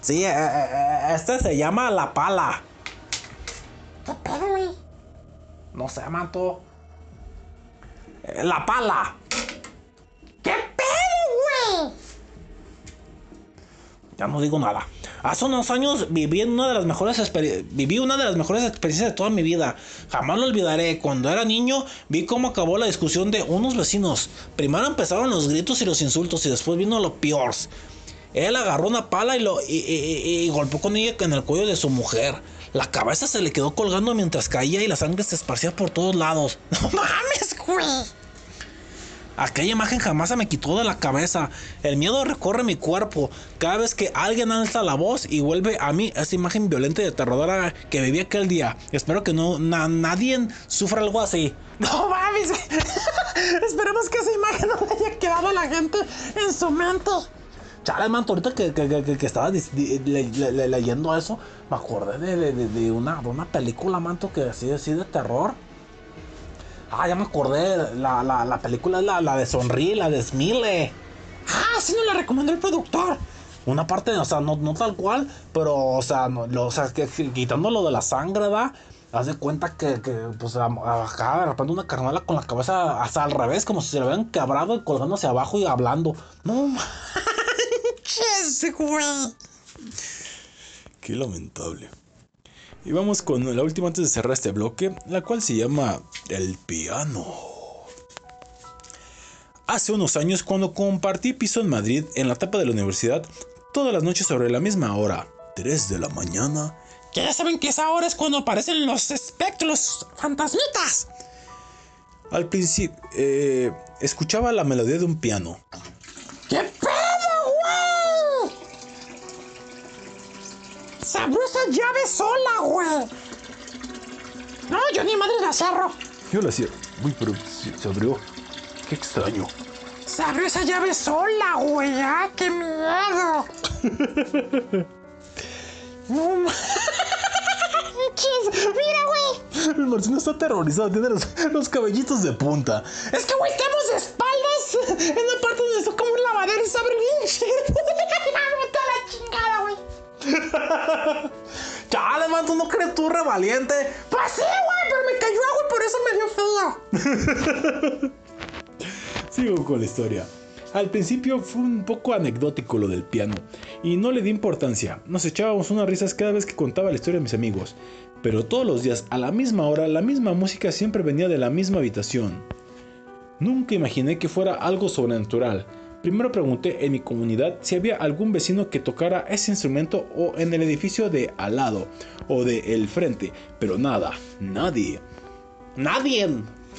Sí, eh, eh, eh, este se llama La Pala. ¿Qué pedo, güey? No sé, manto. Eh, La Pala. ¿Qué pedo, güey? Ya no digo nada. Hace unos años viví una de las mejores viví una de las mejores experiencias de toda mi vida. Jamás lo olvidaré. Cuando era niño vi cómo acabó la discusión de unos vecinos. Primero empezaron los gritos y los insultos y después vino lo peor. Él agarró una pala y lo y- y golpeó con ella en el cuello de su mujer. La cabeza se le quedó colgando mientras caía y la sangre se esparcía por todos lados. *laughs* No mames, güey. Aquella imagen jamás se me quitó de la cabeza. El miedo recorre mi cuerpo. Cada vez que alguien alza la voz y vuelve a mí esa imagen violenta y aterradora que viví aquel día. Espero que no na- nadie sufra algo así. *laughs* No mames. *laughs* Esperemos que esa imagen no le haya quedado a la gente en su mente. Chale, manto, ahorita que, que- que- que estaba dis- di- le- le- le- leyendo eso, me acordé de- de una, de una película, manto, que así, así de terror. Ah, ya me acordé. La, la, la película es la, la de Sonríe, la de Smile. Ah, sí nos la recomendó el productor. Una parte, o sea, no, no tal cual, pero, o sea, no, o sea que, quitando lo de la sangre, ¿verdad? Haz de cuenta que, que, pues, acá de repente una carnala con la cabeza hasta al revés, como si se le hubieran quebrado y colgando hacia abajo y hablando. No, manches, *laughs* güey. Qué lamentable. Y vamos con la última antes de cerrar este bloque, la cual se llama El piano. Hace unos años, cuando compartí piso en Madrid en la etapa de la universidad, todas las noches sobre la misma hora, 3 de la mañana, ya saben que esa hora es cuando aparecen los espectros, fantasmitas. al principio eh, escuchaba la melodía de un piano. ¿Qué pedo, güey? Sabrosa llave sola, güey. No, yo ni madre la cerro. Yo la hacía, uy, pero se, se abrió. Qué extraño. Se abrió esa llave sola, güey. ¡Ah, qué miedo! *laughs* no manches. Mira, güey. El marciano está aterrorizado, tiene los, los cabellitos de punta. Es que, güey, estamos de espaldas en la parte donde está como un lavadero y se abre bien *laughs* *laughs* Chale, man, tú no crees tú re valiente. Pues sí, güey, pero me cayó agua y por eso me dio frío. *laughs* Sigo con la historia. Al principio fue un poco anecdótico lo del piano, y no le di importancia. Nos echábamos unas risas cada vez que contaba la historia a mis amigos. Pero todos los días, a la misma hora, la misma música siempre venía de la misma habitación. Nunca imaginé que fuera algo sobrenatural. Primero pregunté en mi comunidad si había algún vecino que tocara ese instrumento o en el edificio de al lado o de el frente, pero nada, nadie. Nadie.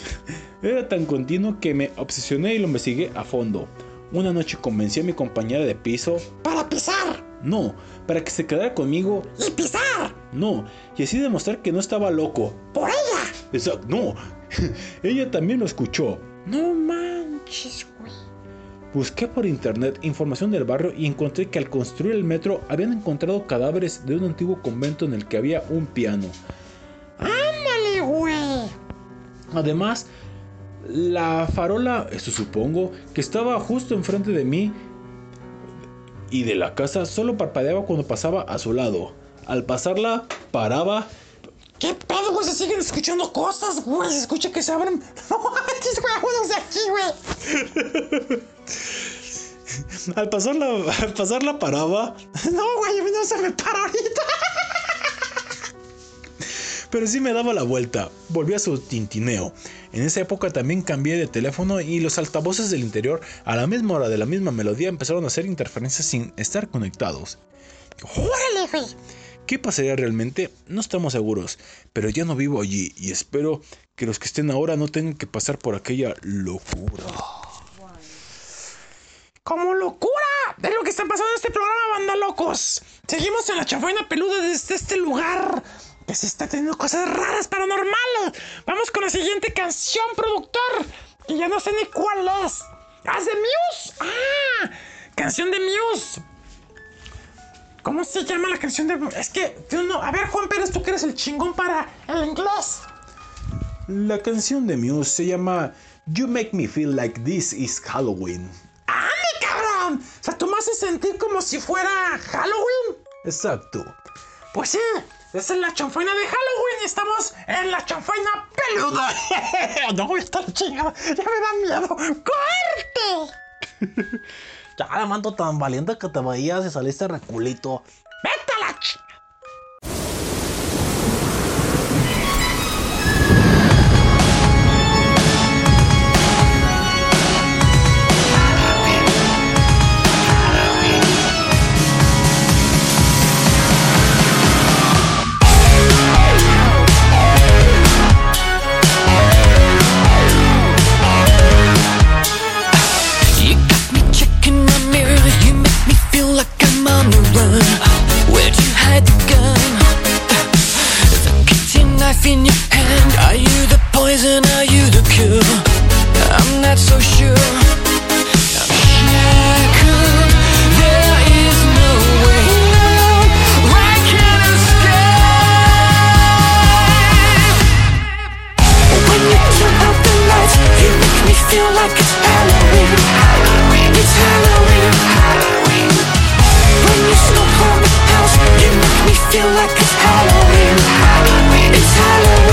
*laughs* Era tan continuo que me obsesioné y lo investigué a fondo. Una noche convencí a mi compañera de piso. ¡Para pisar! No, para que se quedara conmigo. ¡Y pisar! No, y así demostrar que no estaba loco. ¡Por ella! Exacto, no. *laughs* ella también lo escuchó. No manches, güey. Busqué por internet información del barrio y encontré que al construir el metro habían encontrado cadáveres de un antiguo convento en el que había un piano. ¡Ándale, güey! Además, la farola, esto supongo, que estaba justo enfrente de mí y de la casa solo parpadeaba cuando pasaba a su lado. Al pasarla, paraba. ¿Qué pedo, güey? Se siguen escuchando cosas, güey. Se escucha que se abren. No *laughs* manches, güey. Vámonos de aquí, güey. *laughs* Al pasarla, al pasarla paraba. *laughs* No, güey. a mí No se me para ahorita. Pero sí me daba la vuelta, volví a su tintineo. En esa época también cambié de teléfono y los altavoces del interior a la misma hora de la misma melodía empezaron a hacer interferencias sin estar conectados. ¡Órale, güey! ¿Qué pasaría realmente? No estamos seguros, pero ya no vivo allí y espero que los que estén ahora no tengan que pasar por aquella locura. ¡Como locura! Es lo que está pasando en este programa, banda locos. Seguimos en la chafaina peluda desde este lugar. Que se está teniendo cosas raras, paranormales. Vamos con la siguiente canción, productor. Que ya no sé ni cuál es. ¿Ah, de Muse? ¡Ah! Canción de Muse. ¿Cómo se llama la canción de Es que no. A ver, Juan Pérez, tú que eres el chingón para el inglés. La canción de Muse se llama You Make Me Feel Like This Is Halloween. ¡Ande, cabrón! O sea, tú me haces sentir como si fuera Halloween. Exacto. Pues sí, esa es la chanfaina de Halloween y estamos en la chanfaina peluda. *laughs* no voy a estar chingada, ya me da miedo. ¡Corte! *laughs* Ya, mando tan valiente que te veías y saliste reculito. ¡Vete feel like it's Halloween. Halloween. It's Halloween.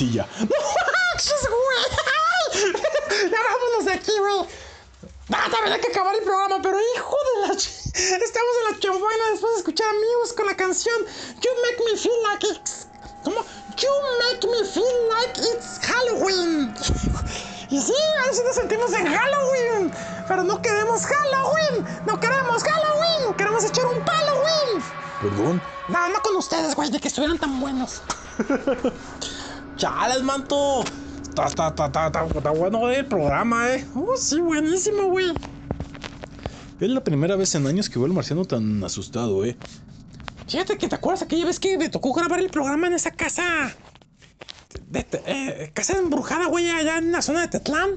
Silla. ¡No manches, güey! ¡Ay! Ya vámonos de aquí, güey. Ah, también hay que acabar el programa, pero hijo de la... ch- *laughs* Estamos en la chanfaina después de escuchar amigos con la canción You Make Me Feel Like It's... ¿Cómo? You make me feel like it's Halloween. *laughs* Y sí, ahí sí nos sentimos en Halloween. Pero no queremos Halloween. No queremos Halloween. Queremos echar un Halloween. Perdón. No, no con ustedes, güey, de que estuvieran tan buenos. *laughs* Chales, manto. Está, está, está, está, está, bueno el programa, eh. Oh, sí, buenísimo, güey. Es la primera vez en años que veo al marciano tan asustado, eh. Fíjate que te acuerdas aquella vez que me tocó grabar el programa en esa casa. De, de- eh, casa embrujada, güey, allá en la zona de Tetlán.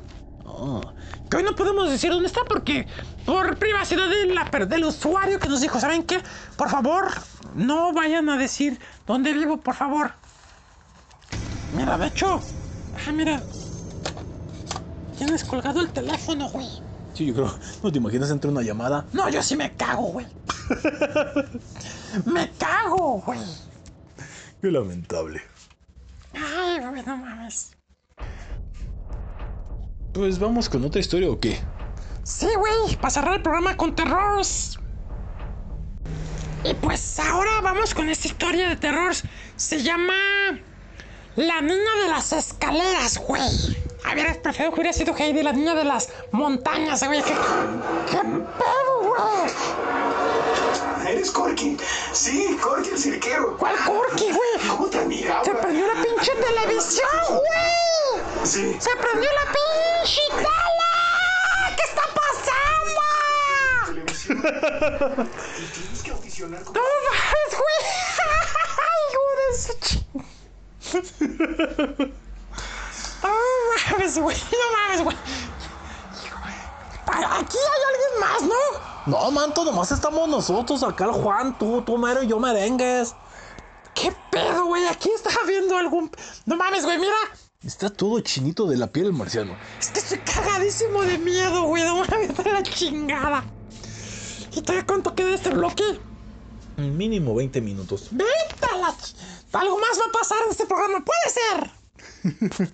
Que hoy no podemos decir dónde está porque por privacidad de la, del usuario que nos dijo, ¿saben qué? Por favor, no vayan a decir dónde vivo, por favor. Mira, de hecho, ah, mira, tienes colgado el teléfono, güey. Sí, yo creo. ¿No te imaginas entre una llamada? No, yo sí me cago, güey. me cago, güey. Qué lamentable. Ay, güey, no mames. Pues vamos con otra historia o qué? Sí, güey, para cerrar el programa con terrores. Y pues ahora vamos con esta historia de terror. Se llama La niña de las escaleras, güey. Ver, prefiero que hubiera sido Heidi, la niña de las montañas, güey. ¿Qué, qué pedo, güey? Eres Corky. Sí, Corky el cirquero. ¿Cuál Corky, güey? ¿Cómo te? Se prendió la pinche *laughs* televisión, güey. Sí. Se prendió la pinche tele. ¿Qué está pasando? *laughs* Tienes que audicionar No mames, güey. *laughs* Hijo de su ching. No mames, güey. No mames, güey. Aquí hay alguien más, ¿no? No, manto, nomás estamos nosotros acá, el Juan, tú, tú mero y yo merengues. ¿Qué pedo, güey? Aquí estaba viendo algún. No mames, güey, mira. Está todo chinito de la piel el marciano. Es que estoy cagadísimo de miedo, güey. No mames, de la chingada. ¿Y todavía cuánto queda de este bloque? Mínimo 20 minutos. ¡Vete a la ch- Algo más va a pasar en este programa, puede ser. *laughs*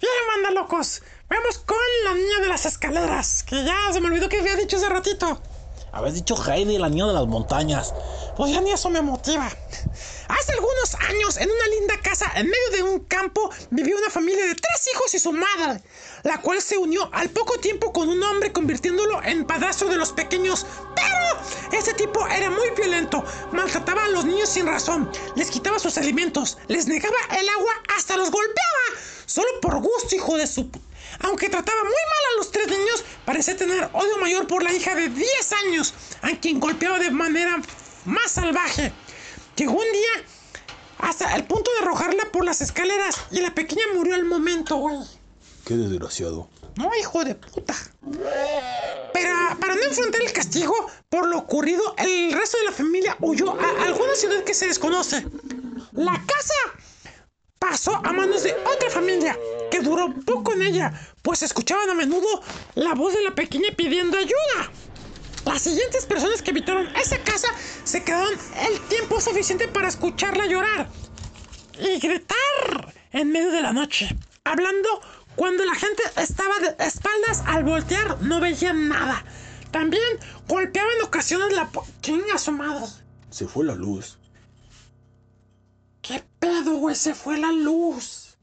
Bien, manda locos. Vamos con la niña de las escaleras. Que ya se me olvidó que había dicho hace ratito. Habías dicho Heidi, la niña de las montañas. Pues ya ni eso me motiva. Hace algunos años, en una linda casa en medio de un campo, vivía una familia de tres hijos y su madre, la cual se unió al poco tiempo con un hombre convirtiéndolo en padrastro de los pequeños. Pero ese tipo era muy violento, maltrataba a los niños sin razón, les quitaba sus alimentos, les negaba el agua, hasta los golpeaba, solo por gusto, hijo de su... pu- Aunque trataba muy mal a los tres niños, parecía tener odio mayor por la hija de 10 años, a quien golpeaba de manera más salvaje. Llegó un día hasta el punto de arrojarla por las escaleras y la pequeña murió al momento, güey. Qué desgraciado. No, hijo de puta. Pero para no enfrentar el castigo por lo ocurrido, el resto de la familia huyó a alguna ciudad que se desconoce. La casa pasó a manos de otra familia, que duró poco en ella, pues escuchaban a menudo la voz de la pequeña pidiendo ayuda. Las siguientes personas que habitaron esa casa se quedaron el tiempo suficiente para escucharla llorar y gritar en medio de la noche, hablando cuando la gente estaba de espaldas al voltear no veían nada. También golpeaba en ocasiones la pu- chinga su madre. Se fue la luz. ¿Qué pedo, güey? Se fue la luz.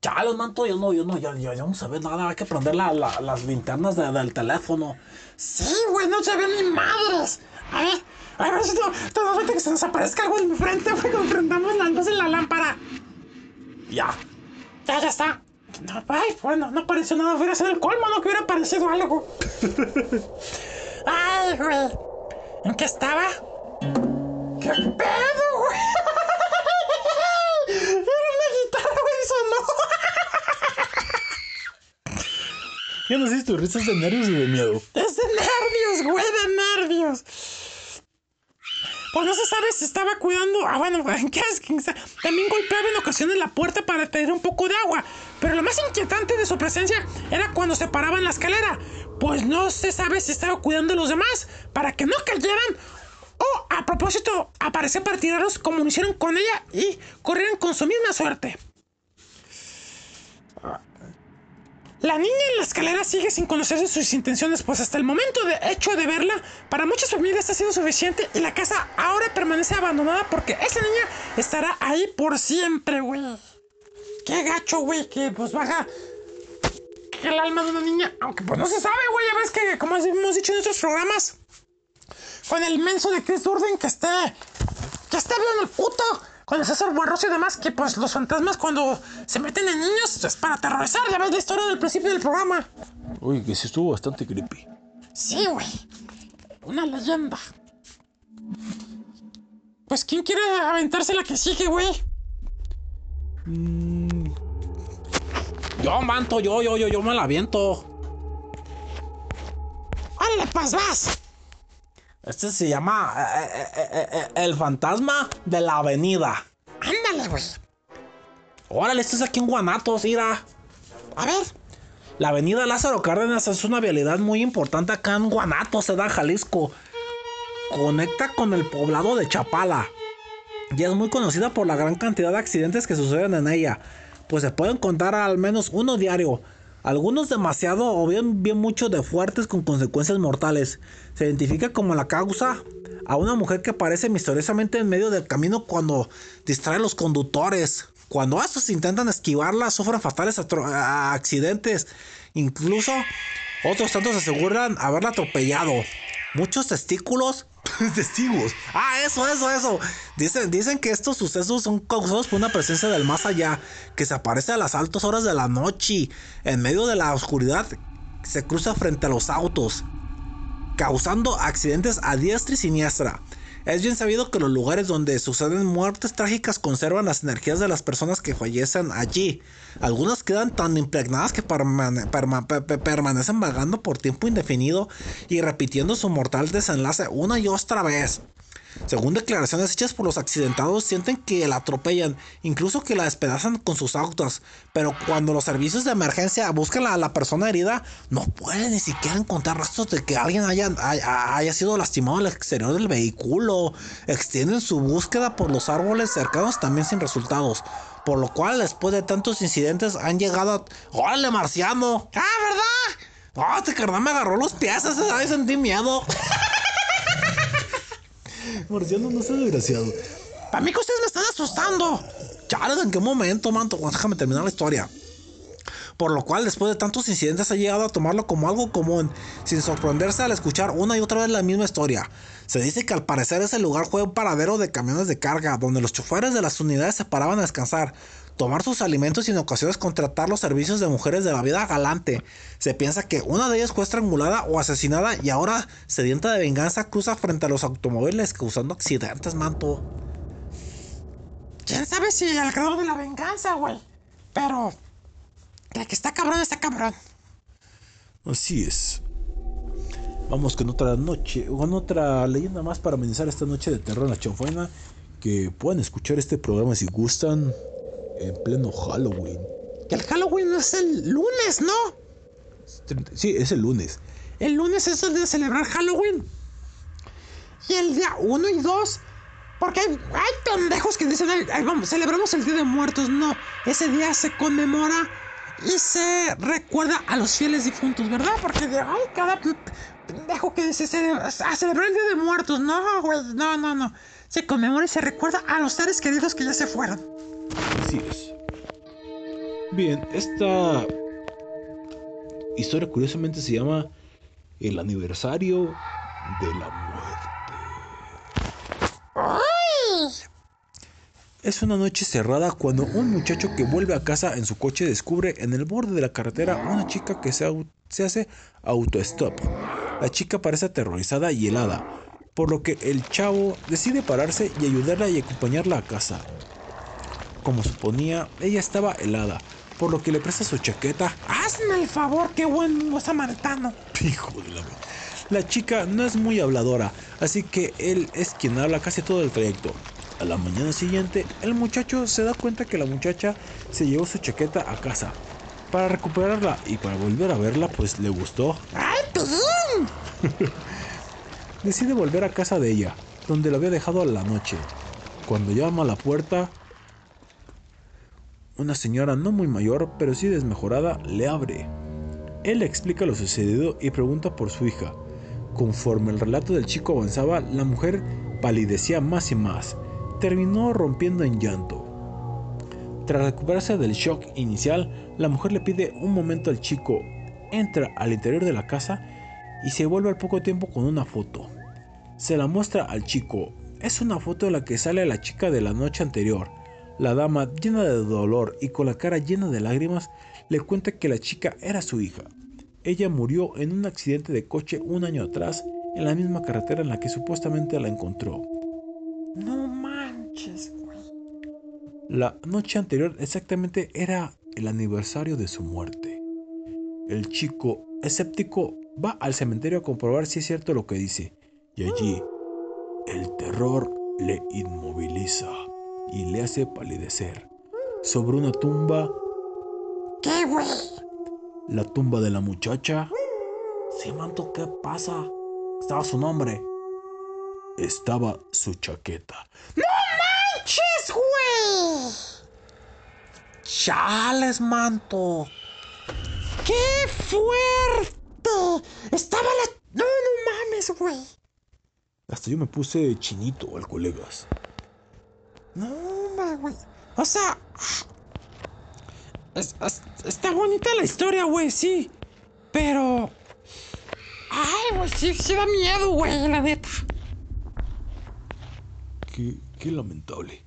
Chales, manto, yo no, yo no, ya, ya, ya no se ve nada. Hay que prender la- la- las linternas de- del teléfono. Sí, güey, no se ven ni madres. A ver, a ver si no, te das cuenta que se nos aparezca algo en mi frente, güey, cuando prendamos la luz en la lámpara. Ya. Ya, ya está. No, ay, bueno, no apareció nada. Hubiera sido el colmo, no que hubiera aparecido algo. *laughs* Ay, güey. ¿En qué estaba? ¿Qué pedo, güey? Era una guitarra, güey, sonó. Ya no sé si tu risa es de nervios o de miedo. Es de nervios, güey, de nervios. Pues no se sabe si estaba cuidando. Ah, bueno, *laughs* ¿qué es? También golpeaba en ocasiones la puerta para pedir un poco de agua. Pero lo más inquietante de su presencia era cuando se paraba en la escalera. Pues no se sabe si estaba cuidando a los demás para que no cayeran. O a propósito, aparecer para tirarlos como lo hicieron con ella y corrieran con su misma suerte. La niña en la escalera sigue sin conocer sus intenciones, pues hasta el momento de hecho de verla, para muchas familias ha sido suficiente y la casa ahora permanece abandonada porque esa niña estará ahí por siempre, güey. Qué gacho, güey, que pues baja el alma de una niña, aunque pues no se sabe, güey, ya ves que como hemos dicho en otros programas, con el menso de Chris Durden que esté, que esté viendo el puto, con el César Buarroso y demás, que pues los fantasmas cuando se meten en niños es para aterrorizar, ya ves la historia del principio del programa. Oye, que sí estuvo bastante creepy. Sí, güey. Una leyenda. Pues, ¿quién quiere aventarse la que sigue, güey? Yo, manto, yo, yo, yo, yo me la aviento. ¡Órale, pues vas! Este se llama eh, eh, eh, El fantasma de la avenida. Ándale, güey. Órale, este es aquí en Guanatos, mira. A ver. La avenida Lázaro Cárdenas es una vialidad muy importante acá en Guanatos, da Jalisco. Conecta con el poblado de Chapala. Y es muy conocida por la gran cantidad de accidentes que suceden en ella. Pues se pueden contar al menos uno diario. Algunos demasiado o bien, bien mucho de fuertes con consecuencias mortales. Se identifica como la causa a una mujer que aparece misteriosamente en medio del camino cuando distrae a los conductores. Cuando estos intentan esquivarla, sufren fatales accidentes. Incluso otros tantos aseguran haberla atropellado. Muchos testículos. *laughs* Testigos. Ah, eso, eso, eso. Dicen, dicen que estos sucesos son causados por una presencia del más allá, que se aparece a las altas horas de la noche, en medio de la oscuridad, se cruza frente a los autos, causando accidentes a diestra y siniestra. Es bien sabido que los lugares donde suceden muertes trágicas conservan las energías de las personas que fallecen allí. Algunas quedan tan impregnadas que permane- perma- pe- pe- permanecen vagando por tiempo indefinido y repitiendo su mortal desenlace una y otra vez. Según declaraciones hechas por los accidentados, sienten que la atropellan, incluso que la despedazan con sus autos. Pero cuando los servicios de emergencia buscan a la persona herida, no pueden ni siquiera encontrar rastros de que alguien haya, haya, sido lastimado al exterior del vehículo. Extienden su búsqueda por los árboles cercanos también sin resultados. Por lo cual, después de tantos incidentes, han llegado a... ¡Órale, marciano! ¡Ah, verdad! ¡Ah, este carnal me agarró los pies! Esa vez sentí miedo. *laughs* Marciano no sea desgraciado. Para mí que ustedes me están asustando. Chales, ¿en qué momento, manto? Déjame terminar la historia. Por lo cual, después de tantos incidentes, ha llegado a tomarlo como algo común, sin sorprenderse al escuchar una y otra vez la misma historia. Se dice que al parecer ese lugar fue un paradero de camiones de carga, donde los choferes de las unidades se paraban a descansar, tomar sus alimentos y en ocasiones contratar los servicios de mujeres de la vida galante. Se piensa que una de ellas fue estrangulada o asesinada y ahora, sedienta de venganza, cruza frente a los automóviles causando accidentes, manto. ¿Quién sabe si al grado de la venganza, güey? Pero... El que está cabrón está cabrón. Así es. Vamos con otra noche, con otra leyenda más para amenizar esta noche de terror en la chanfaina. Que puedan escuchar este programa si gustan en pleno Halloween. Que el Halloween es el lunes, ¿no? Sí, es el lunes. El lunes es el de celebrar Halloween. Y el día 1 y 2. Porque hay, hay pendejos que dicen, "Ay, ay, vamos, celebramos el Día de Muertos. No, ese día se conmemora y se recuerda a los fieles difuntos, ¿verdad? Porque de, ay, cada pendejo que dice "Ce- a celebrar el Día de Muertos. No, güey, no, no, no. Se conmemora y se recuerda a los seres queridos que ya se fueron. Así es. Bien, esta historia curiosamente se llama El aniversario de la muerte. Es una noche cerrada cuando un muchacho que vuelve a casa en su coche descubre en el borde de la carretera una chica que se, se hace autostop. La chica parece aterrorizada y helada, por lo que el chavo decide pararse y ayudarla y acompañarla a casa. Como suponía, ella estaba helada, por lo que le presta su chaqueta. Hazme el favor, qué buen samaritano. *laughs* Hijo de la... La chica no es muy habladora, así que él es quien habla casi todo el trayecto. A la mañana siguiente, el muchacho se da cuenta que la muchacha se llevó su chaqueta a casa. Para recuperarla y para volver a verla, pues le gustó. ¡Ay, perdón! Decide volver a casa de ella, donde la había dejado a la noche. Cuando llama a la puerta, una señora no muy mayor, pero sí desmejorada, le abre. Él explica lo sucedido y pregunta por su hija. Conforme el relato del chico avanzaba, la mujer palidecía más y más. Terminó rompiendo en llanto. Tras recuperarse del shock inicial, la mujer le pide un momento al chico, entra al interior de la casa y se vuelve al poco tiempo con una foto. Se la muestra al chico. Es una foto en la que sale la chica de la noche anterior. La dama, llena de dolor y con la cara llena de lágrimas, le cuenta que la chica era su hija. Ella murió en un accidente de coche un año atrás en la misma carretera en la que supuestamente la encontró. No manches, güey. La noche anterior exactamente era el aniversario de su muerte. El chico, escéptico, va al cementerio a comprobar si es cierto lo que dice. Y allí, el terror le inmoviliza y le hace palidecer. Sobre una tumba, ¿Qué, güey? la tumba de la muchacha. Sí, manto, ¿qué pasa? Estaba su nombre. Estaba su chaqueta. ¡No manches, güey! Chales, manto. ¡Qué fuerte! Estaba la... No, no mames, güey. Hasta yo me puse chinito al colegas. No, hombre, güey. O sea... es- es- está bonita la historia, güey, sí. Pero... Ay, güey, sí, sí da miedo, güey, la neta. Qué, qué lamentable.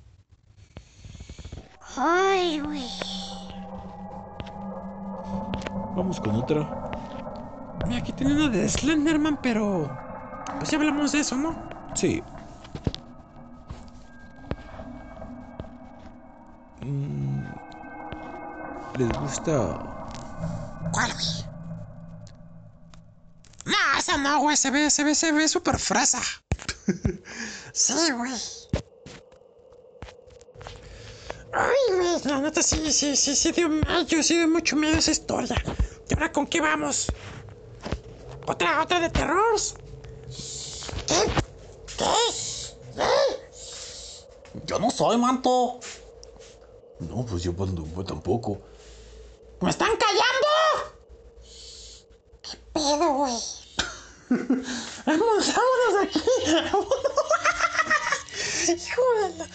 Ay, güey. Vamos con otra. Mira, aquí tiene una de Slenderman, pero... Pues ya hablamos de eso, ¿no? Sí. ¿Les gusta? ¿Cuál, güey? No, esa no, güey. Se ve, se ve, se ve súper fresa. *laughs* sí, güey. Ay, güey. La neta sí, sí, sí, sí dio miedo. Sí dio mucho miedo esa historia. ¿Y ahora con qué vamos? ¿Otra, otra de terror? ¿Qué? ¿Qué? Yo no soy, manto. No, pues yo, pues, no, pues, tampoco. ¡Me están callando! ¿Qué pedo, güey? Vamos, vámonos de aquí. Hijo de la...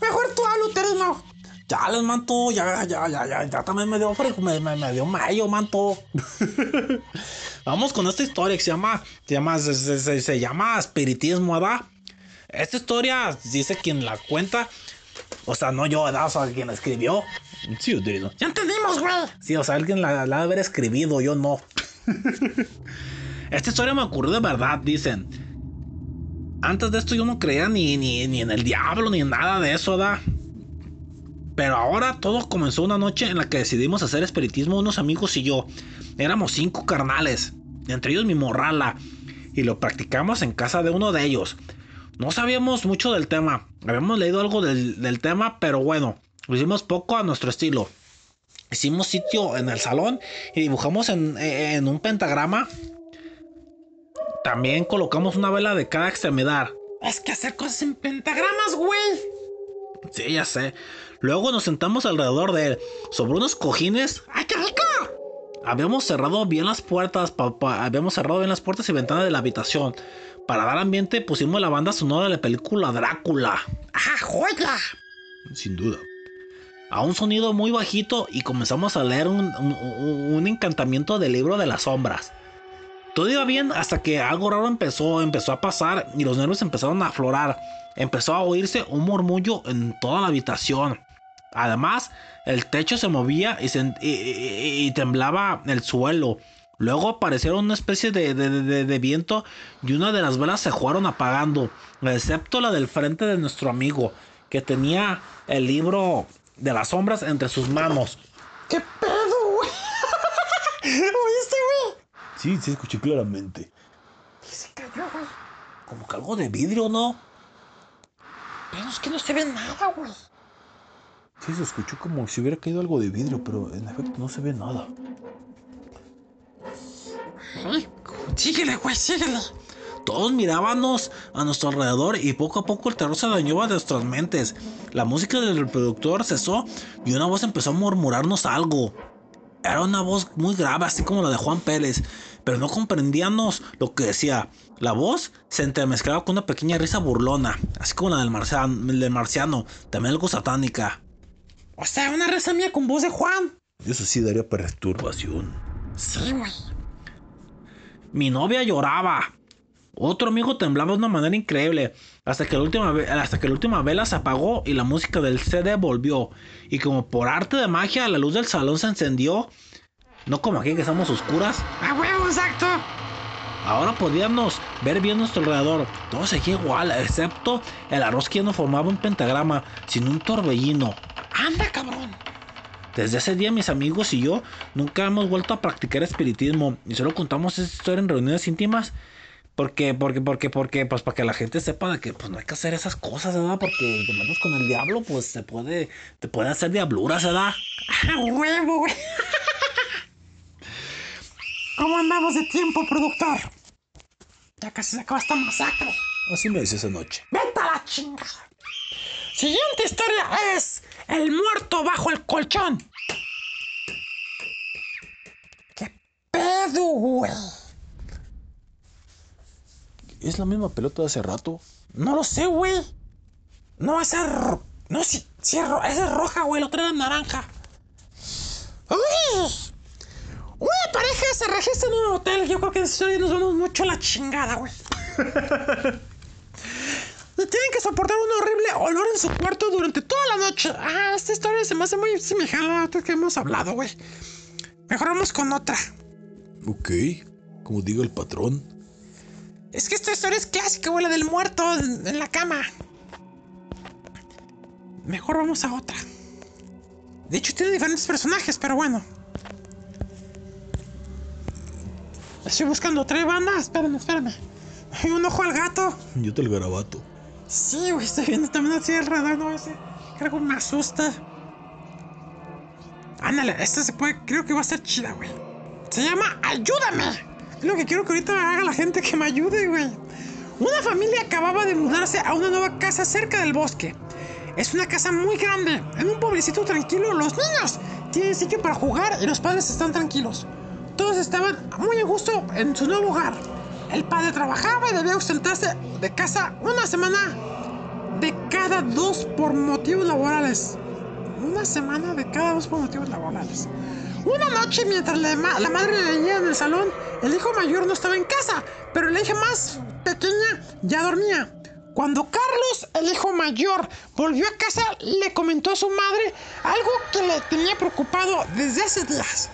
Mejor tú hablo, Terino. Chales, manto. Ya, ya, ya, ya. Ya también me dio frío. Me, me, me dio mayo, manto. *laughs* Vamos con esta historia que se llama. Se llama, se, se- se- se llama espiritismo, ¿verdad? Esta historia dice quien la cuenta. O sea, no yo, ¿verdad? O sea, quien la escribió. Sí, Uterino. Ya entendimos, güey. Sí, o sea, alguien la, la haber escribido, yo no. *laughs* Esta historia me ocurrió de verdad, dicen. Antes de esto yo no creía ni, ni, ni en el diablo, ni en nada de eso, ¿verdad? Pero ahora todo comenzó una noche en la que decidimos hacer espiritismo unos amigos y yo. Éramos cinco carnales, entre ellos mi morrala, y lo practicamos en casa de uno de ellos. No sabíamos mucho del tema, habíamos leído algo del, del tema, pero bueno, lo hicimos poco a nuestro estilo. Hicimos sitio en el salón y dibujamos en, en un pentagrama. También colocamos una vela de cada extremidad. Es que hacer cosas en pentagramas, güey. Sí, ya sé. Luego nos sentamos alrededor de él, sobre unos cojines. ¡Ay, qué rico! Habíamos cerrado bien las puertas, pa- pa- habíamos cerrado bien las puertas y ventanas de la habitación. Para dar ambiente pusimos la banda sonora de la película Drácula. ¡Ah, joya! Sin duda. A un sonido muy bajito y comenzamos a leer un, un- un- un encantamiento del libro de las sombras. Todo iba bien hasta que algo raro empezó, empezó a pasar y los nervios empezaron a aflorar. Empezó a oírse un murmullo en toda la habitación. Además, el techo se movía y, se- y- y- y temblaba el suelo. Luego aparecieron una especie de, de- de- de viento y una de las velas se fueron apagando, excepto la del frente de nuestro amigo, que tenía el libro de las sombras entre sus manos. ¿Qué pedo, güey? *laughs* ¿Oíste, güey? Sí, sí, escuché claramente. ¿Qué se cayó, güey? Como que algo de vidrio, ¿no? Pero es que no se ve nada, güey. Sí, se escuchó como si hubiera caído algo de vidrio, pero en efecto no se ve nada. Síguele, güey, síguele. Todos mirábamos a nuestro alrededor y poco a poco el terror se dañó a nuestras mentes. La música del reproductor cesó y una voz empezó a murmurarnos algo. Era una voz muy grave, así como la de Juan Pérez, pero no comprendíamos lo que decía. La voz se entremezclaba con una pequeña risa burlona, así como la del marciano, del marciano también algo satánica. O sea, una risa mía con voz de Juan. Eso sí daría perturbación. Sí, güey. Mi novia lloraba. Otro amigo temblaba de una manera increíble. Hasta que, la última hasta que la última vela se apagó y la música del CD volvió. Y como por arte de magia, la luz del salón se encendió. No como aquí que estamos oscuras. ¡A huevo, exacto! Ahora podíamos ver bien nuestro alrededor. Todo seguía igual, excepto el arroz que ya no formaba un pentagrama, sino un torbellino. ¡Anda, cabrón! Desde ese día mis amigos y yo nunca hemos vuelto a practicar espiritismo y solo contamos esa historia en reuniones íntimas porque, porque, porque, porque, pues para que la gente sepa de que pues no hay que hacer esas cosas, ¿verdad? Porque te metes con el diablo, pues se puede, te puede hacer diabluras, ¿verdad? *laughs* ¡A huevo! ¿Cómo andamos de tiempo, productor? Ya casi se acaba esta masacre. Así me dice esa noche. ¡Vete a la chingada! Siguiente historia es El muerto bajo el colchón. ¿Qué pedo, güey? ¿Es la misma pelota de hace rato? No lo sé, güey. No, esa. No, es ro- esa es roja, güey. La otra era naranja. ¡Uy! Una pareja se registra en un hotel. Yo creo que en nos vamos mucho a la chingada, güey. *laughs* Tienen que soportar un horrible olor en su cuarto durante toda la noche. Ah, esta historia se me hace muy semejante a la otra que hemos hablado, güey. Mejor vamos con otra. Ok, como diga el patrón. Es que esta historia es clásica, güey, la del muerto en, en la cama. Mejor vamos a otra. De hecho, tiene diferentes personajes, pero bueno. Estoy buscando otra banda. Espérame, espérame. Hay un ojo al gato. Yo te el garabato. Sí, güey, estoy viendo también así alrededor, no ese. Creo que me asusta. Ándale, esta se puede, creo que va a ser chida, güey. Se llama Ayúdame. Es lo que quiero que ahorita haga la gente que me ayude, güey. Una familia acababa de mudarse a una nueva casa cerca del bosque. Es una casa muy grande. En un pueblecito tranquilo, los niños tienen sitio para jugar y los padres están tranquilos. Todos estaban muy a gusto en su nuevo hogar. El padre trabajaba y debía ausentarse de casa una semana de cada dos por motivos laborales. Una semana de cada dos por motivos laborales. Una noche, mientras la, ma- la madre leía en el salón, el hijo mayor no estaba en casa, pero la hija más pequeña ya dormía. Cuando Carlos, el hijo mayor, volvió a casa, le comentó a su madre algo que le tenía preocupado desde hace días.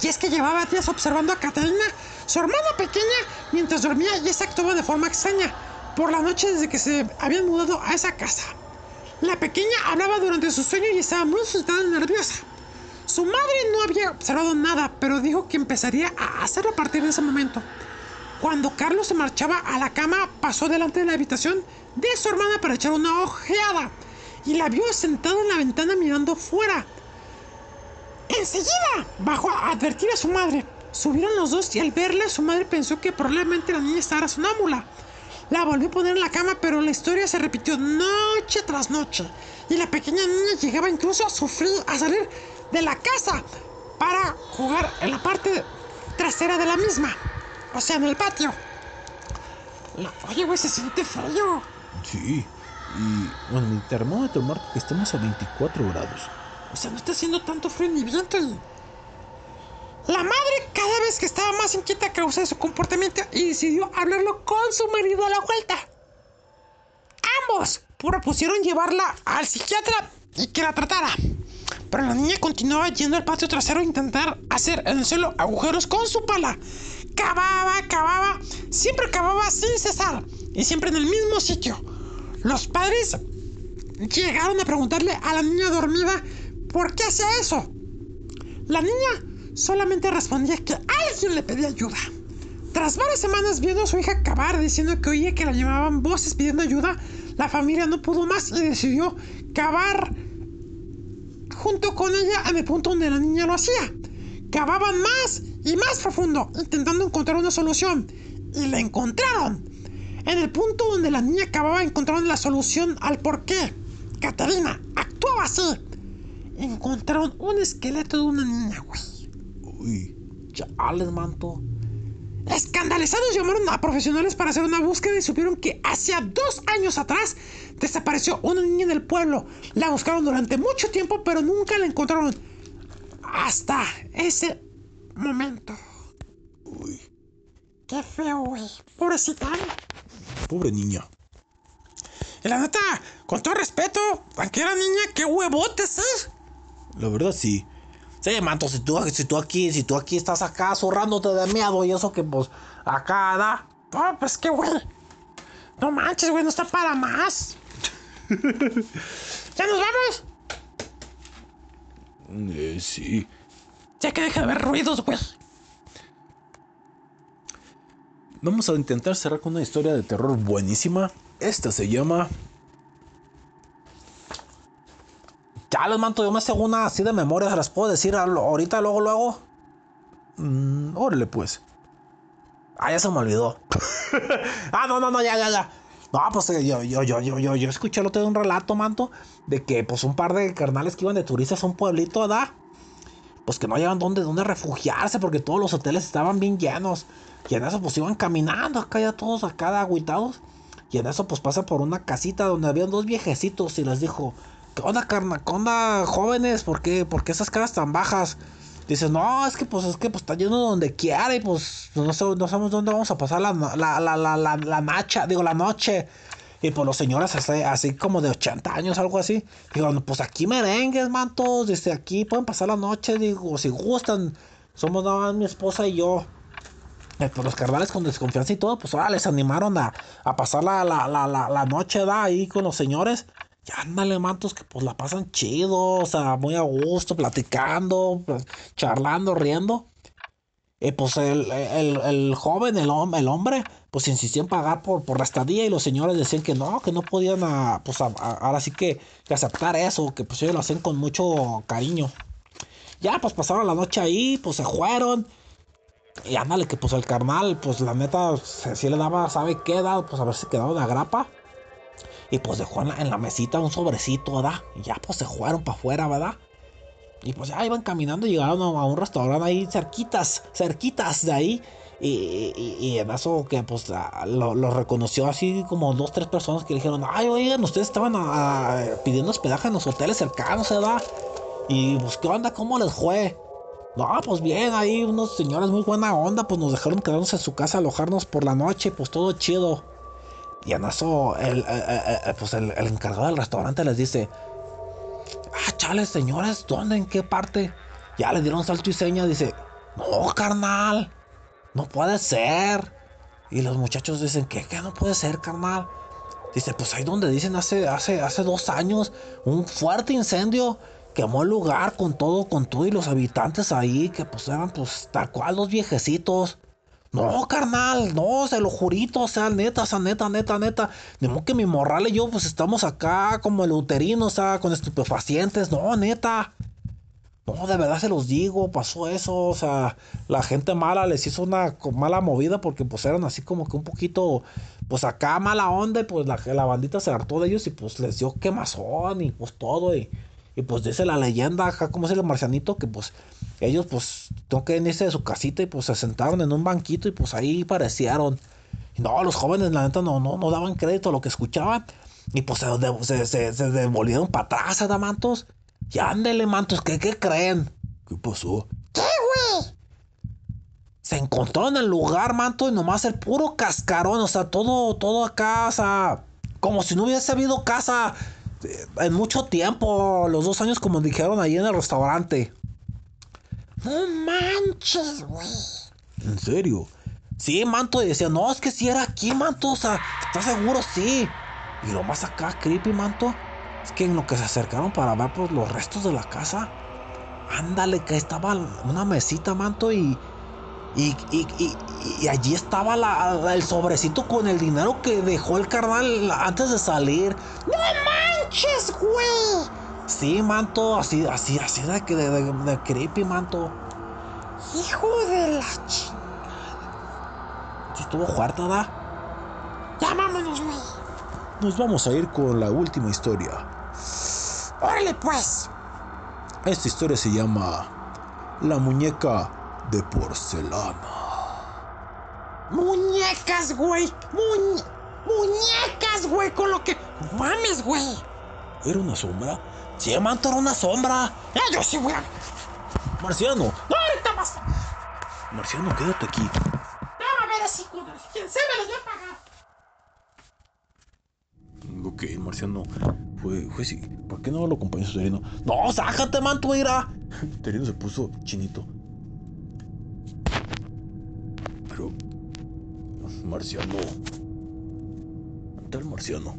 Y es que llevaba días observando a Catalina, su hermana pequeña, mientras dormía y esta actuaba de forma extraña por la noche desde que se habían mudado a esa casa. La pequeña hablaba durante su sueño y estaba muy agitada y nerviosa. Su madre no había observado nada, pero dijo que empezaría a hacerlo a partir de ese momento. Cuando Carlos se marchaba a la cama, pasó delante de la habitación de su hermana para echar una ojeada y la vio sentada en la ventana mirando fuera. Enseguida bajó a advertir a su madre. Subieron los dos y al verla su madre pensó que probablemente la niña estaba sonámbula. La volvió a poner en la cama, pero la historia se repitió noche tras noche. Y la pequeña niña llegaba incluso a sufrir, a salir de la casa para jugar en la parte trasera de la misma. O sea, en el patio. La- Oye, güey, se siente frío. Sí. Y bueno, mi termómetro marca que estamos a 24 grados. O sea, no está haciendo tanto frío ni viento y... La madre cada vez que estaba más inquieta a causa de su comportamiento y decidió hablarlo con su marido a la vuelta. Ambos propusieron llevarla al psiquiatra y que la tratara. Pero la niña continuaba yendo al patio trasero a intentar hacer en el suelo agujeros con su pala. Cavaba, cavaba, siempre cavaba sin cesar y siempre en el mismo sitio. Los padres llegaron a preguntarle a la niña dormida por qué hacía eso. La niña solamente respondía que alguien le pedía ayuda. Tras varias semanas viendo a su hija cavar diciendo que oía que la llamaban voces pidiendo ayuda, la familia no pudo más y decidió cavar junto con ella en el punto donde la niña lo hacía. Cavaban más y más profundo, intentando encontrar una solución. Y la encontraron. En el punto donde la niña cavaba encontraron la solución al por qué. Catalina actuaba así. Encontraron un esqueleto de una niña, güey. Uy, chales, manto. Escandalizados llamaron a profesionales para hacer una búsqueda y supieron que hacia dos años atrás desapareció una niña en el pueblo. La buscaron durante mucho tiempo, pero nunca la encontraron. Hasta ese momento. Uy, Qué feo, güey. Pobrecita. pobre niña. Y la neta, con todo respeto, aunque era niña, qué huevotes, ¿eh? La verdad sí. Sí, manto, si tú, si tú aquí, si tú aquí estás acá zurrándote de miedo y eso que pues acá da. No, pues qué, güey. No manches, güey, no está para más. *laughs* ¿Ya nos vamos? Eh, sí. Ya que deje de haber ruidos, güey. Vamos a intentar cerrar con una historia de terror buenísima. Esta se llama Chales, manto, yo me sé una así de memoria, las puedo decir ahorita, luego, luego. Mm, órale pues. Ah, ya se me olvidó. *laughs* ah, no, no, no, ya, ya, ya. No, pues eh, yo, yo, yo, yo, yo, yo escuché el otro día un relato, manto, de que pues un par de carnales que iban de turistas a un pueblito, ¿verdad? Pues que no hallaban dónde, dónde refugiarse porque todos los hoteles estaban bien llenos. Y en eso pues iban caminando acá ya todos acá agüitados. Y en eso pues pasa por una casita donde habían dos viejecitos y les dijo, ¿qué onda, carna? ¿Qué jóvenes? ¿Por qué, por qué esas caras tan bajas? Dice, no, es que pues es que pues está lleno donde quiera y pues no, no sabemos dónde vamos a pasar la, la, la, la, la, digo, la noche. Y pues los señores así, así como de 80 años, algo así. Digo, pues aquí merengues, mantos. Dice, aquí pueden pasar la noche, digo, si gustan. Somos nada más mi esposa y yo. Eh, pues los carnales con desconfianza y todo, pues ahora les animaron a, a pasar la, la, la, la, noche ahí con los señores. Y ándale, mantos, que pues la pasan chido, o sea, muy a gusto, platicando, charlando, riendo. Y pues el, el, el joven, el, el hombre, pues insistía en pagar por, por la estadía y los señores decían que no, que no podían, pues ahora sí que, aceptar eso, que pues ellos lo hacen con mucho cariño. Ya, pues pasaron la noche ahí, pues se fueron. Y ándale, que pues el carnal, pues la neta, si le daba, ¿sabe qué? Da? Pues a ver si quedaba de agrapa. Y pues dejó en la, mesita un sobrecito, ¿verdad? Y ya pues se fueron para afuera, ¿verdad? Y pues ya iban caminando llegaron a, un restaurante ahí cerquitas, cerquitas de ahí. Y, y- y en eso que pues lo reconoció así como dos, tres personas que le dijeron, ay, oigan, ustedes estaban ah, pidiendo hospedaje en los hoteles cercanos, ¿verdad? Y pues, ¿qué onda? ¿Cómo les fue? No, pues bien, ahí unos señores muy buena onda, pues nos dejaron quedarnos en su casa, alojarnos por la noche, pues todo chido. Y en eso, el, eh, eh, eh, pues el, el encargado del restaurante les dice, ah, chales, señores, ¿dónde? ¿En qué parte? Ya le dieron salto y seña, dice, no, carnal, no puede ser. Y los muchachos dicen, ¿qué? ¿Qué no puede ser, carnal? Dice, pues ahí donde dicen hace, hace, hace dos años, un fuerte incendio quemó el lugar con todo, con todo y los habitantes ahí, que pues eran pues tal cual los viejecitos. No, carnal, no, se lo jurito, o sea, neta, o sea, neta, neta, neta. De modo que mi morral y yo, pues estamos acá como el uterino, o sea, con estupefacientes, no, neta. No, de verdad se los digo, pasó eso, o sea, la gente mala les hizo una mala movida porque pues eran así como que un poquito, pues acá mala onda y pues la, la bandita se hartó de ellos y pues les dio quemazón y pues todo y, y pues dice la leyenda acá como es el marcianito que pues ellos pues tengo que irse de su casita y pues se sentaron en un banquito y pues ahí parecieron. Y no, los jóvenes la neta no, no, no daban crédito a lo que escuchaban y pues se, se, se- se devolvieron para atrás, ¿verdad, mantos? Y ándele, mantos, ¿qué, qué creen? ¿Qué pasó? ¿Qué, güey? Se encontró en el lugar, manto, y nomás el puro cascarón, o sea, todo, todo acá, o sea, como si no hubiese habido casa en mucho tiempo, los dos años como dijeron ahí en el restaurante. No manches, güey. ¿En serio? Sí, manto, y decía, no, es que si era aquí, manto, o sea, ¿estás seguro? Sí. Y lo más acá, creepy, manto, es que en lo que se acercaron para ver pues, los restos de la casa, ándale, que estaba una mesita, manto, y, y, y, y- y allí estaba la- la- el sobrecito con el dinero que dejó el carnal antes de salir. ¡No manches, güey! Sí, manto, así, así, así de, que- de, de- de creepy, manto. Hijo de la ch... Sí estuvo fuerte, ¿verdad? Ya vámonos, güey. Nos vamos a ir con la última historia. Órale, pues. Esta historia se llama La muñeca de porcelana. Muñecas, güey. Muñ- muñecas, güey, con lo que. No Mames, güey. ¿Era una sombra? Sí, manto, era una sombra. Eh, yo sí, güey. Marciano, No, ahorita más. Marciano, quédate aquí. Vamos a ver así. ¿Quién se me los voy a pagar? Ok, Marciano, fue, fue sí. ¿Por qué no lo acompañó su terreno? No, sácate, manto, mira. *laughs* El terreno se puso chinito. Pero. Marciano. ¿Dónde está el marciano?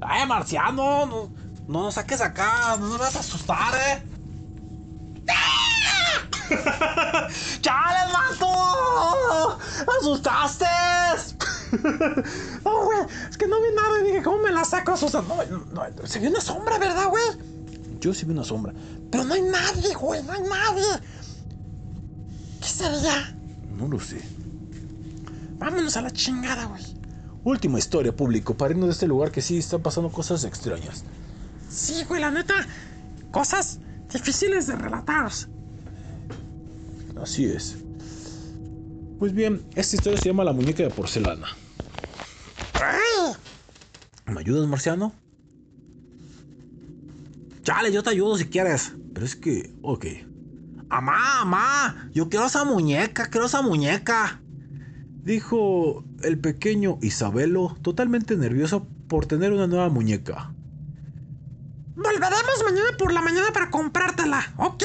¡Ay, marciano! No, no nos saques acá, no nos vas a asustar, eh. *laughs* ¡Chale, mato! ¡Asustaste! *laughs* No, güey. Es que no vi nada y dije, ¿cómo me la saco? No, no, no, se vio una sombra, ¿verdad, güey? Yo sí vi una sombra. Pero no hay nadie, güey. No hay nadie. ¿Qué sería? No lo sé. Vámonos a la chingada, güey. Última historia, público, para irnos de este lugar que sí están pasando cosas extrañas. Sí, güey, la neta. Cosas difíciles de relatar. Así es. Pues bien, esta historia se llama La muñeca de porcelana. ¿Me ayudas, Marciano? Chale, yo te ayudo si quieres. Pero es que, ok. Amá, amá, yo quiero esa muñeca, quiero esa muñeca. Dijo el pequeño Isabelo, totalmente nervioso por tener una nueva muñeca. Volveremos mañana por la mañana para comprártela, ¿ok?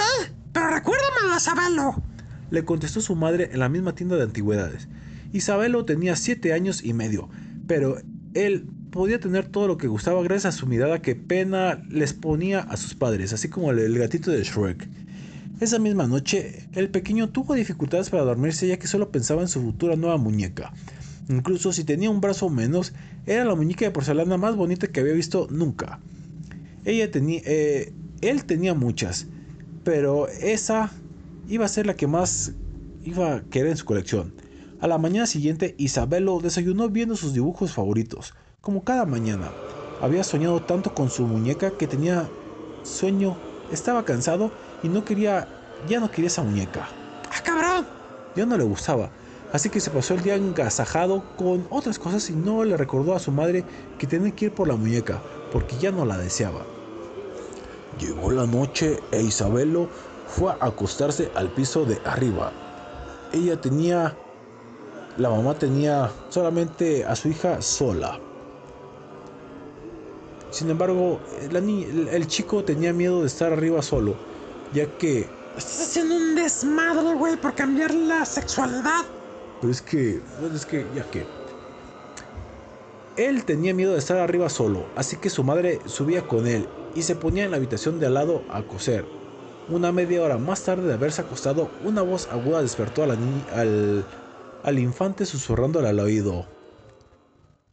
Pero recuérdamelo, Isabelo. Le contestó su madre en la misma tienda de antigüedades. Isabelo tenía siete años y medio, pero él podía tener todo lo que gustaba gracias a su mirada que pena les ponía a sus padres, así como el gatito de Shrek. Esa misma noche, el pequeño tuvo dificultades para dormirse ya que solo pensaba en su futura nueva muñeca. Incluso si tenía un brazo menos, era la muñeca de porcelana más bonita que había visto nunca. Ella tenía, eh, él tenía muchas, pero esa iba a ser la que más iba a querer en su colección. A la mañana siguiente, Isabelo desayunó viendo sus dibujos favoritos, como cada mañana. Había soñado tanto con su muñeca que tenía sueño, estaba cansado y no quería, ya no quería esa muñeca. ¡Ah, cabrón! Ya no le gustaba, así que se pasó el día engasajado con otras cosas y no le recordó a su madre que tenía que ir por la muñeca, porque ya no la deseaba. Llegó la noche e Isabelo fue a acostarse al piso de arriba. Ella tenía... La mamá tenía solamente a su hija sola. Sin embargo, la ni- el, el chico tenía miedo de estar arriba solo, ya que... Estás haciendo un desmadre, güey, por cambiar la sexualidad. Pero es que... es que ya que... Él tenía miedo de estar arriba solo, así que su madre subía con él y se ponía en la habitación de al lado a coser. Una media hora más tarde de haberse acostado, una voz aguda despertó a la ni- al, al infante susurrándole al oído.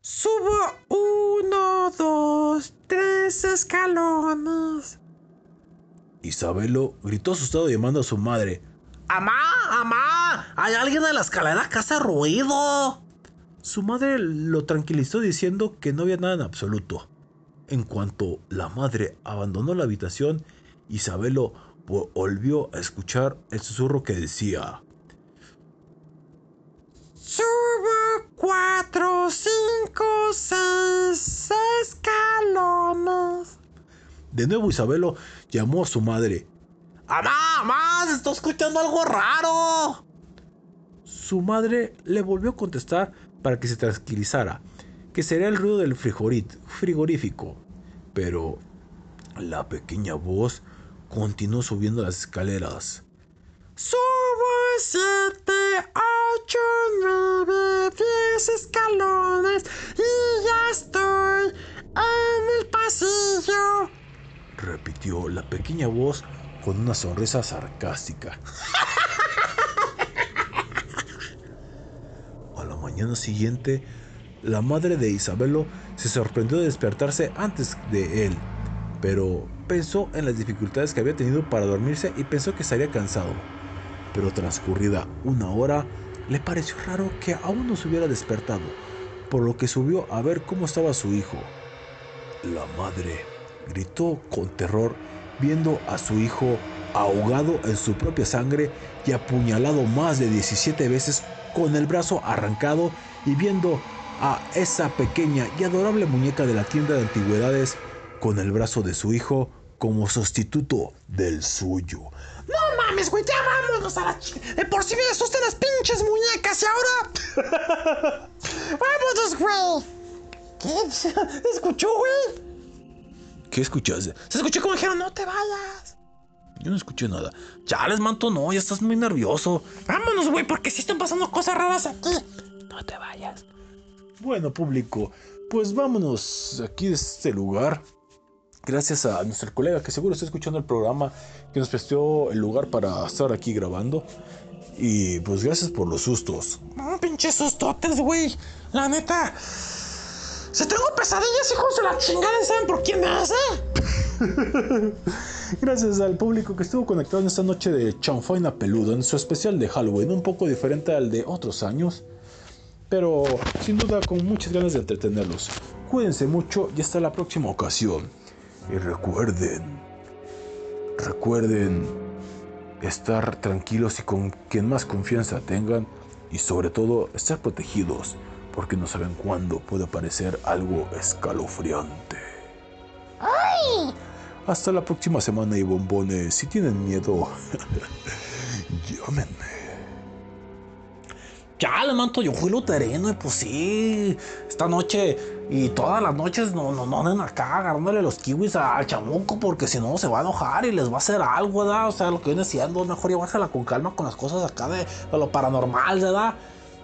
Subo uno, dos, tres escalones. Isabelo gritó asustado llamando a su madre. Amá, amá, hay alguien en la escalera que hace ruido. Su madre lo tranquilizó diciendo que no había nada en absoluto. En cuanto la madre abandonó la habitación, Isabelo vo- volvió a escuchar el susurro que decía. Subo cuatro, cinco, seis escalones. De nuevo Isabelo llamó a su madre. Amá, amá, se está escuchando algo raro. Su madre le volvió a contestar para que se tranquilizara, que sería el ruido del frigorífico. Pero la pequeña voz continuó subiendo las escaleras. Subo siete, ocho, nueve, diez escalones y ya estoy en el pasillo. Repitió la pequeña voz con una sonrisa sarcástica. A la mañana siguiente, la madre de Isabelo se sorprendió de despertarse antes de él, pero pensó en las dificultades que había tenido para dormirse y pensó que estaría cansado. Pero transcurrida una hora, le pareció raro que aún no se hubiera despertado, por lo que subió a ver cómo estaba su hijo. La madre gritó con terror viendo a su hijo ahogado en su propia sangre y apuñalado más de 17 veces con el brazo arrancado y viendo a esa pequeña y adorable muñeca de la tienda de antigüedades con el brazo de su hijo como sustituto del suyo. No mames, güey, ya vámonos a la ch... De por si me asustan las pinches muñecas y ahora. *laughs* vámonos, güey. ¿Qué? ¿Se escuchó, güey? ¿Qué escuchaste? Se escuchó como dijeron, no te vayas. Yo no escuché nada. Ya les manto, no, ya estás muy nervioso. Vámonos, güey, porque sí están pasando cosas raras aquí. No te vayas. Bueno, público, pues vámonos aquí de este lugar. Gracias a nuestro colega que seguro está escuchando el programa, que nos prestó el lugar para estar aquí grabando. Y pues gracias por los sustos. No, pinches sustotes, güey. La neta. Si tengo pesadillas, hijos de la chingada, ¿saben por quién me hace? *laughs* Gracias al público que estuvo conectado en esta noche de Chanfaina Peludo, en su especial de Halloween, un poco diferente al de otros años, pero sin duda con muchas ganas de entretenerlos. Cuídense mucho y hasta la próxima ocasión. Y recuerden, recuerden estar tranquilos y con quien más confianza tengan y sobre todo estar protegidos porque no saben cuándo puede aparecer algo escalofriante. ¡Ay! Hasta la próxima semana y bombones. Si tienen miedo, *laughs* llámenme. Ya, le manto, yo fui luterano y pues sí, esta noche y todas las noches no, no, no anden acá agarrándole los kiwis al chamuco porque si no se va a enojar y les va a hacer algo, ¿verdad? O sea, lo que viene siendo, mejor llevársela con calma con las cosas acá de, de lo paranormal, ¿verdad?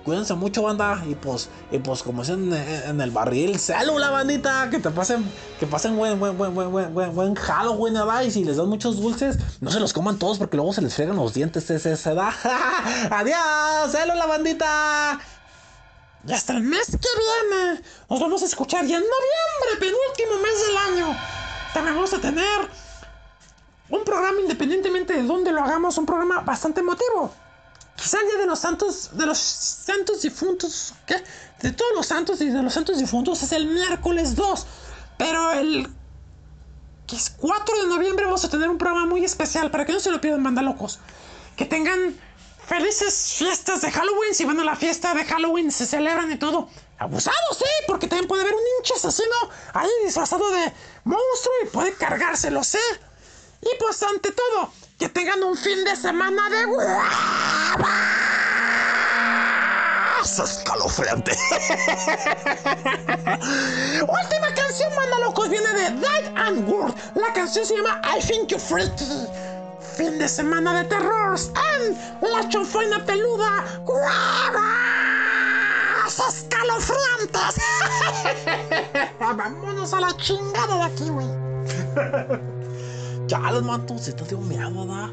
Cuídense mucho, banda. Y pues, y pues como dicen en, en el barril, célula, bandita. Que te pasen, que pasen buen, buen, buen, buen, buen, buen, Halloween, ¿verdad? Y si les dan muchos dulces, no se los coman todos porque luego se les friegan los dientes. Ese, se da. *laughs* Adiós, célula, bandita. Y hasta el mes que viene nos vamos a escuchar ya en noviembre, penúltimo mes del año. También vamos a tener un programa independientemente de dónde lo hagamos, un programa bastante emotivo. Quizá el día de los santos, de los santos difuntos, ¿qué? De todos los santos y de los santos difuntos es el miércoles 2. Pero el que es 4 de noviembre vamos a tener un programa muy especial para que no se lo pierdan, banda locos. Que tengan felices fiestas de Halloween. Si van a la fiesta de Halloween, se celebran y todo. Abusados, sí, porque también puede haber un hincha asesino ahí disfrazado de monstruo y puede cargárselo, sí. Y pues ante todo, que tengan un fin de semana de Es escalofriante. *laughs* Última canción, manda locos, viene de Light and Word. La canción se llama I Think You're Freaky. Fin de semana de terror en la chonfaina peluda. ¡Guavas escalofriantes! *laughs* Vámonos a la chingada de aquí, güey. *laughs* Ya, les manto, te dio miedo, ¿verdad?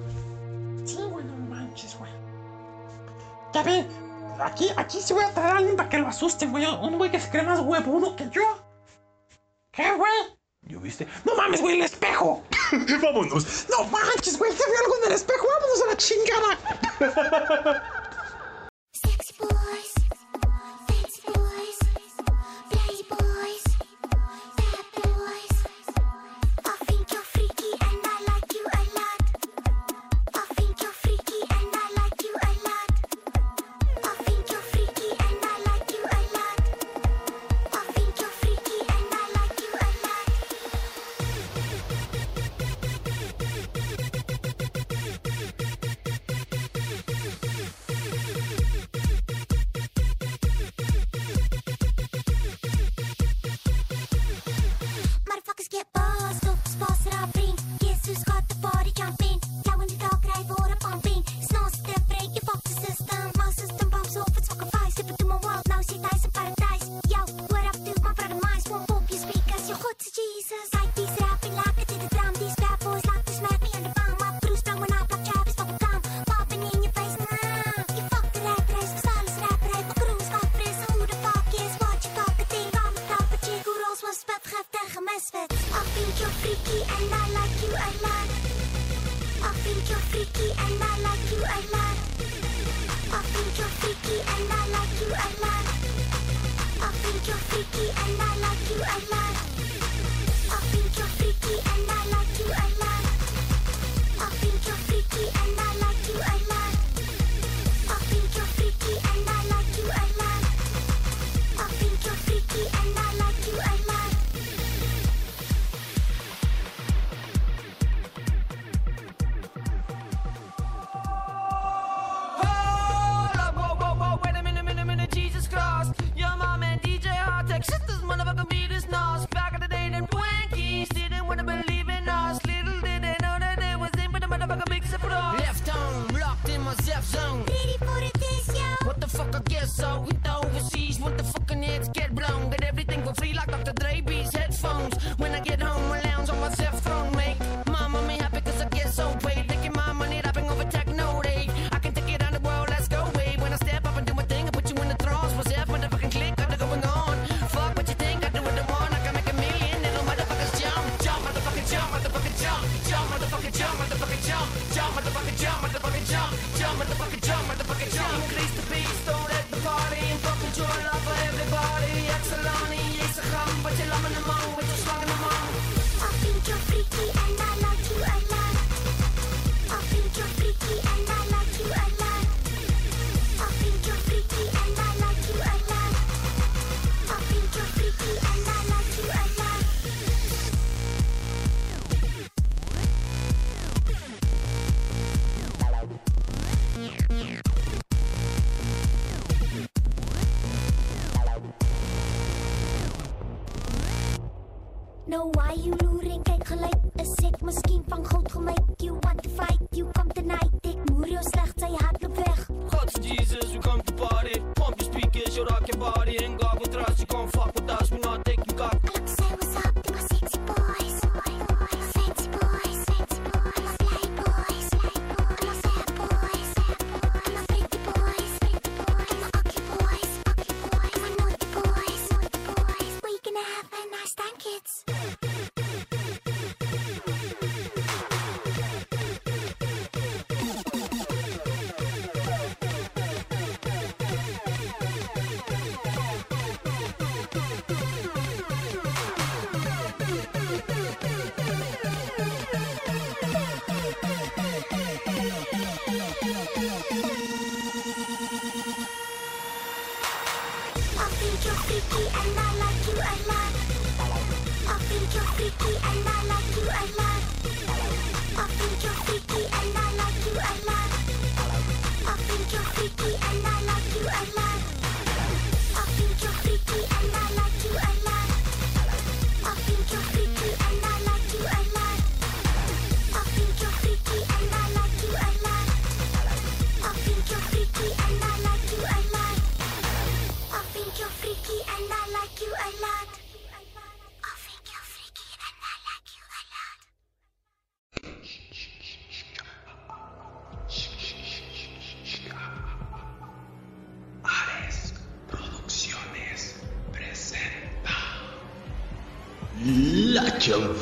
Sí, güey, no manches, güey. Ya ve, aquí, aquí sí voy a traer a alguien para que lo asuste, güey. Un güey que se cree más huevudo que yo. ¿Qué, güey? ¿Yo viste? No mames, güey, el espejo. *laughs* Vámonos. No manches, güey, ya vi algo en el espejo. Vámonos a la chingada.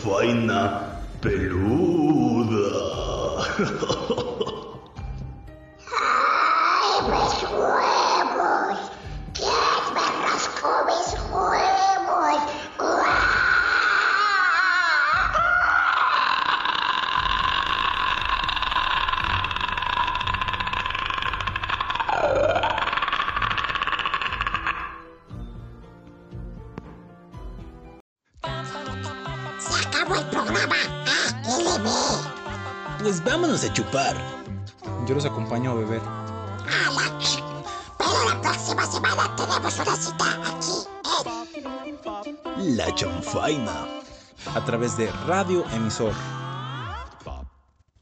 怪呢？vamos a chupar. Yo los acompaño a beber. ¡A la la próxima semana tenemos una cita aquí en... La Chanfaina. A través de Radio Emisor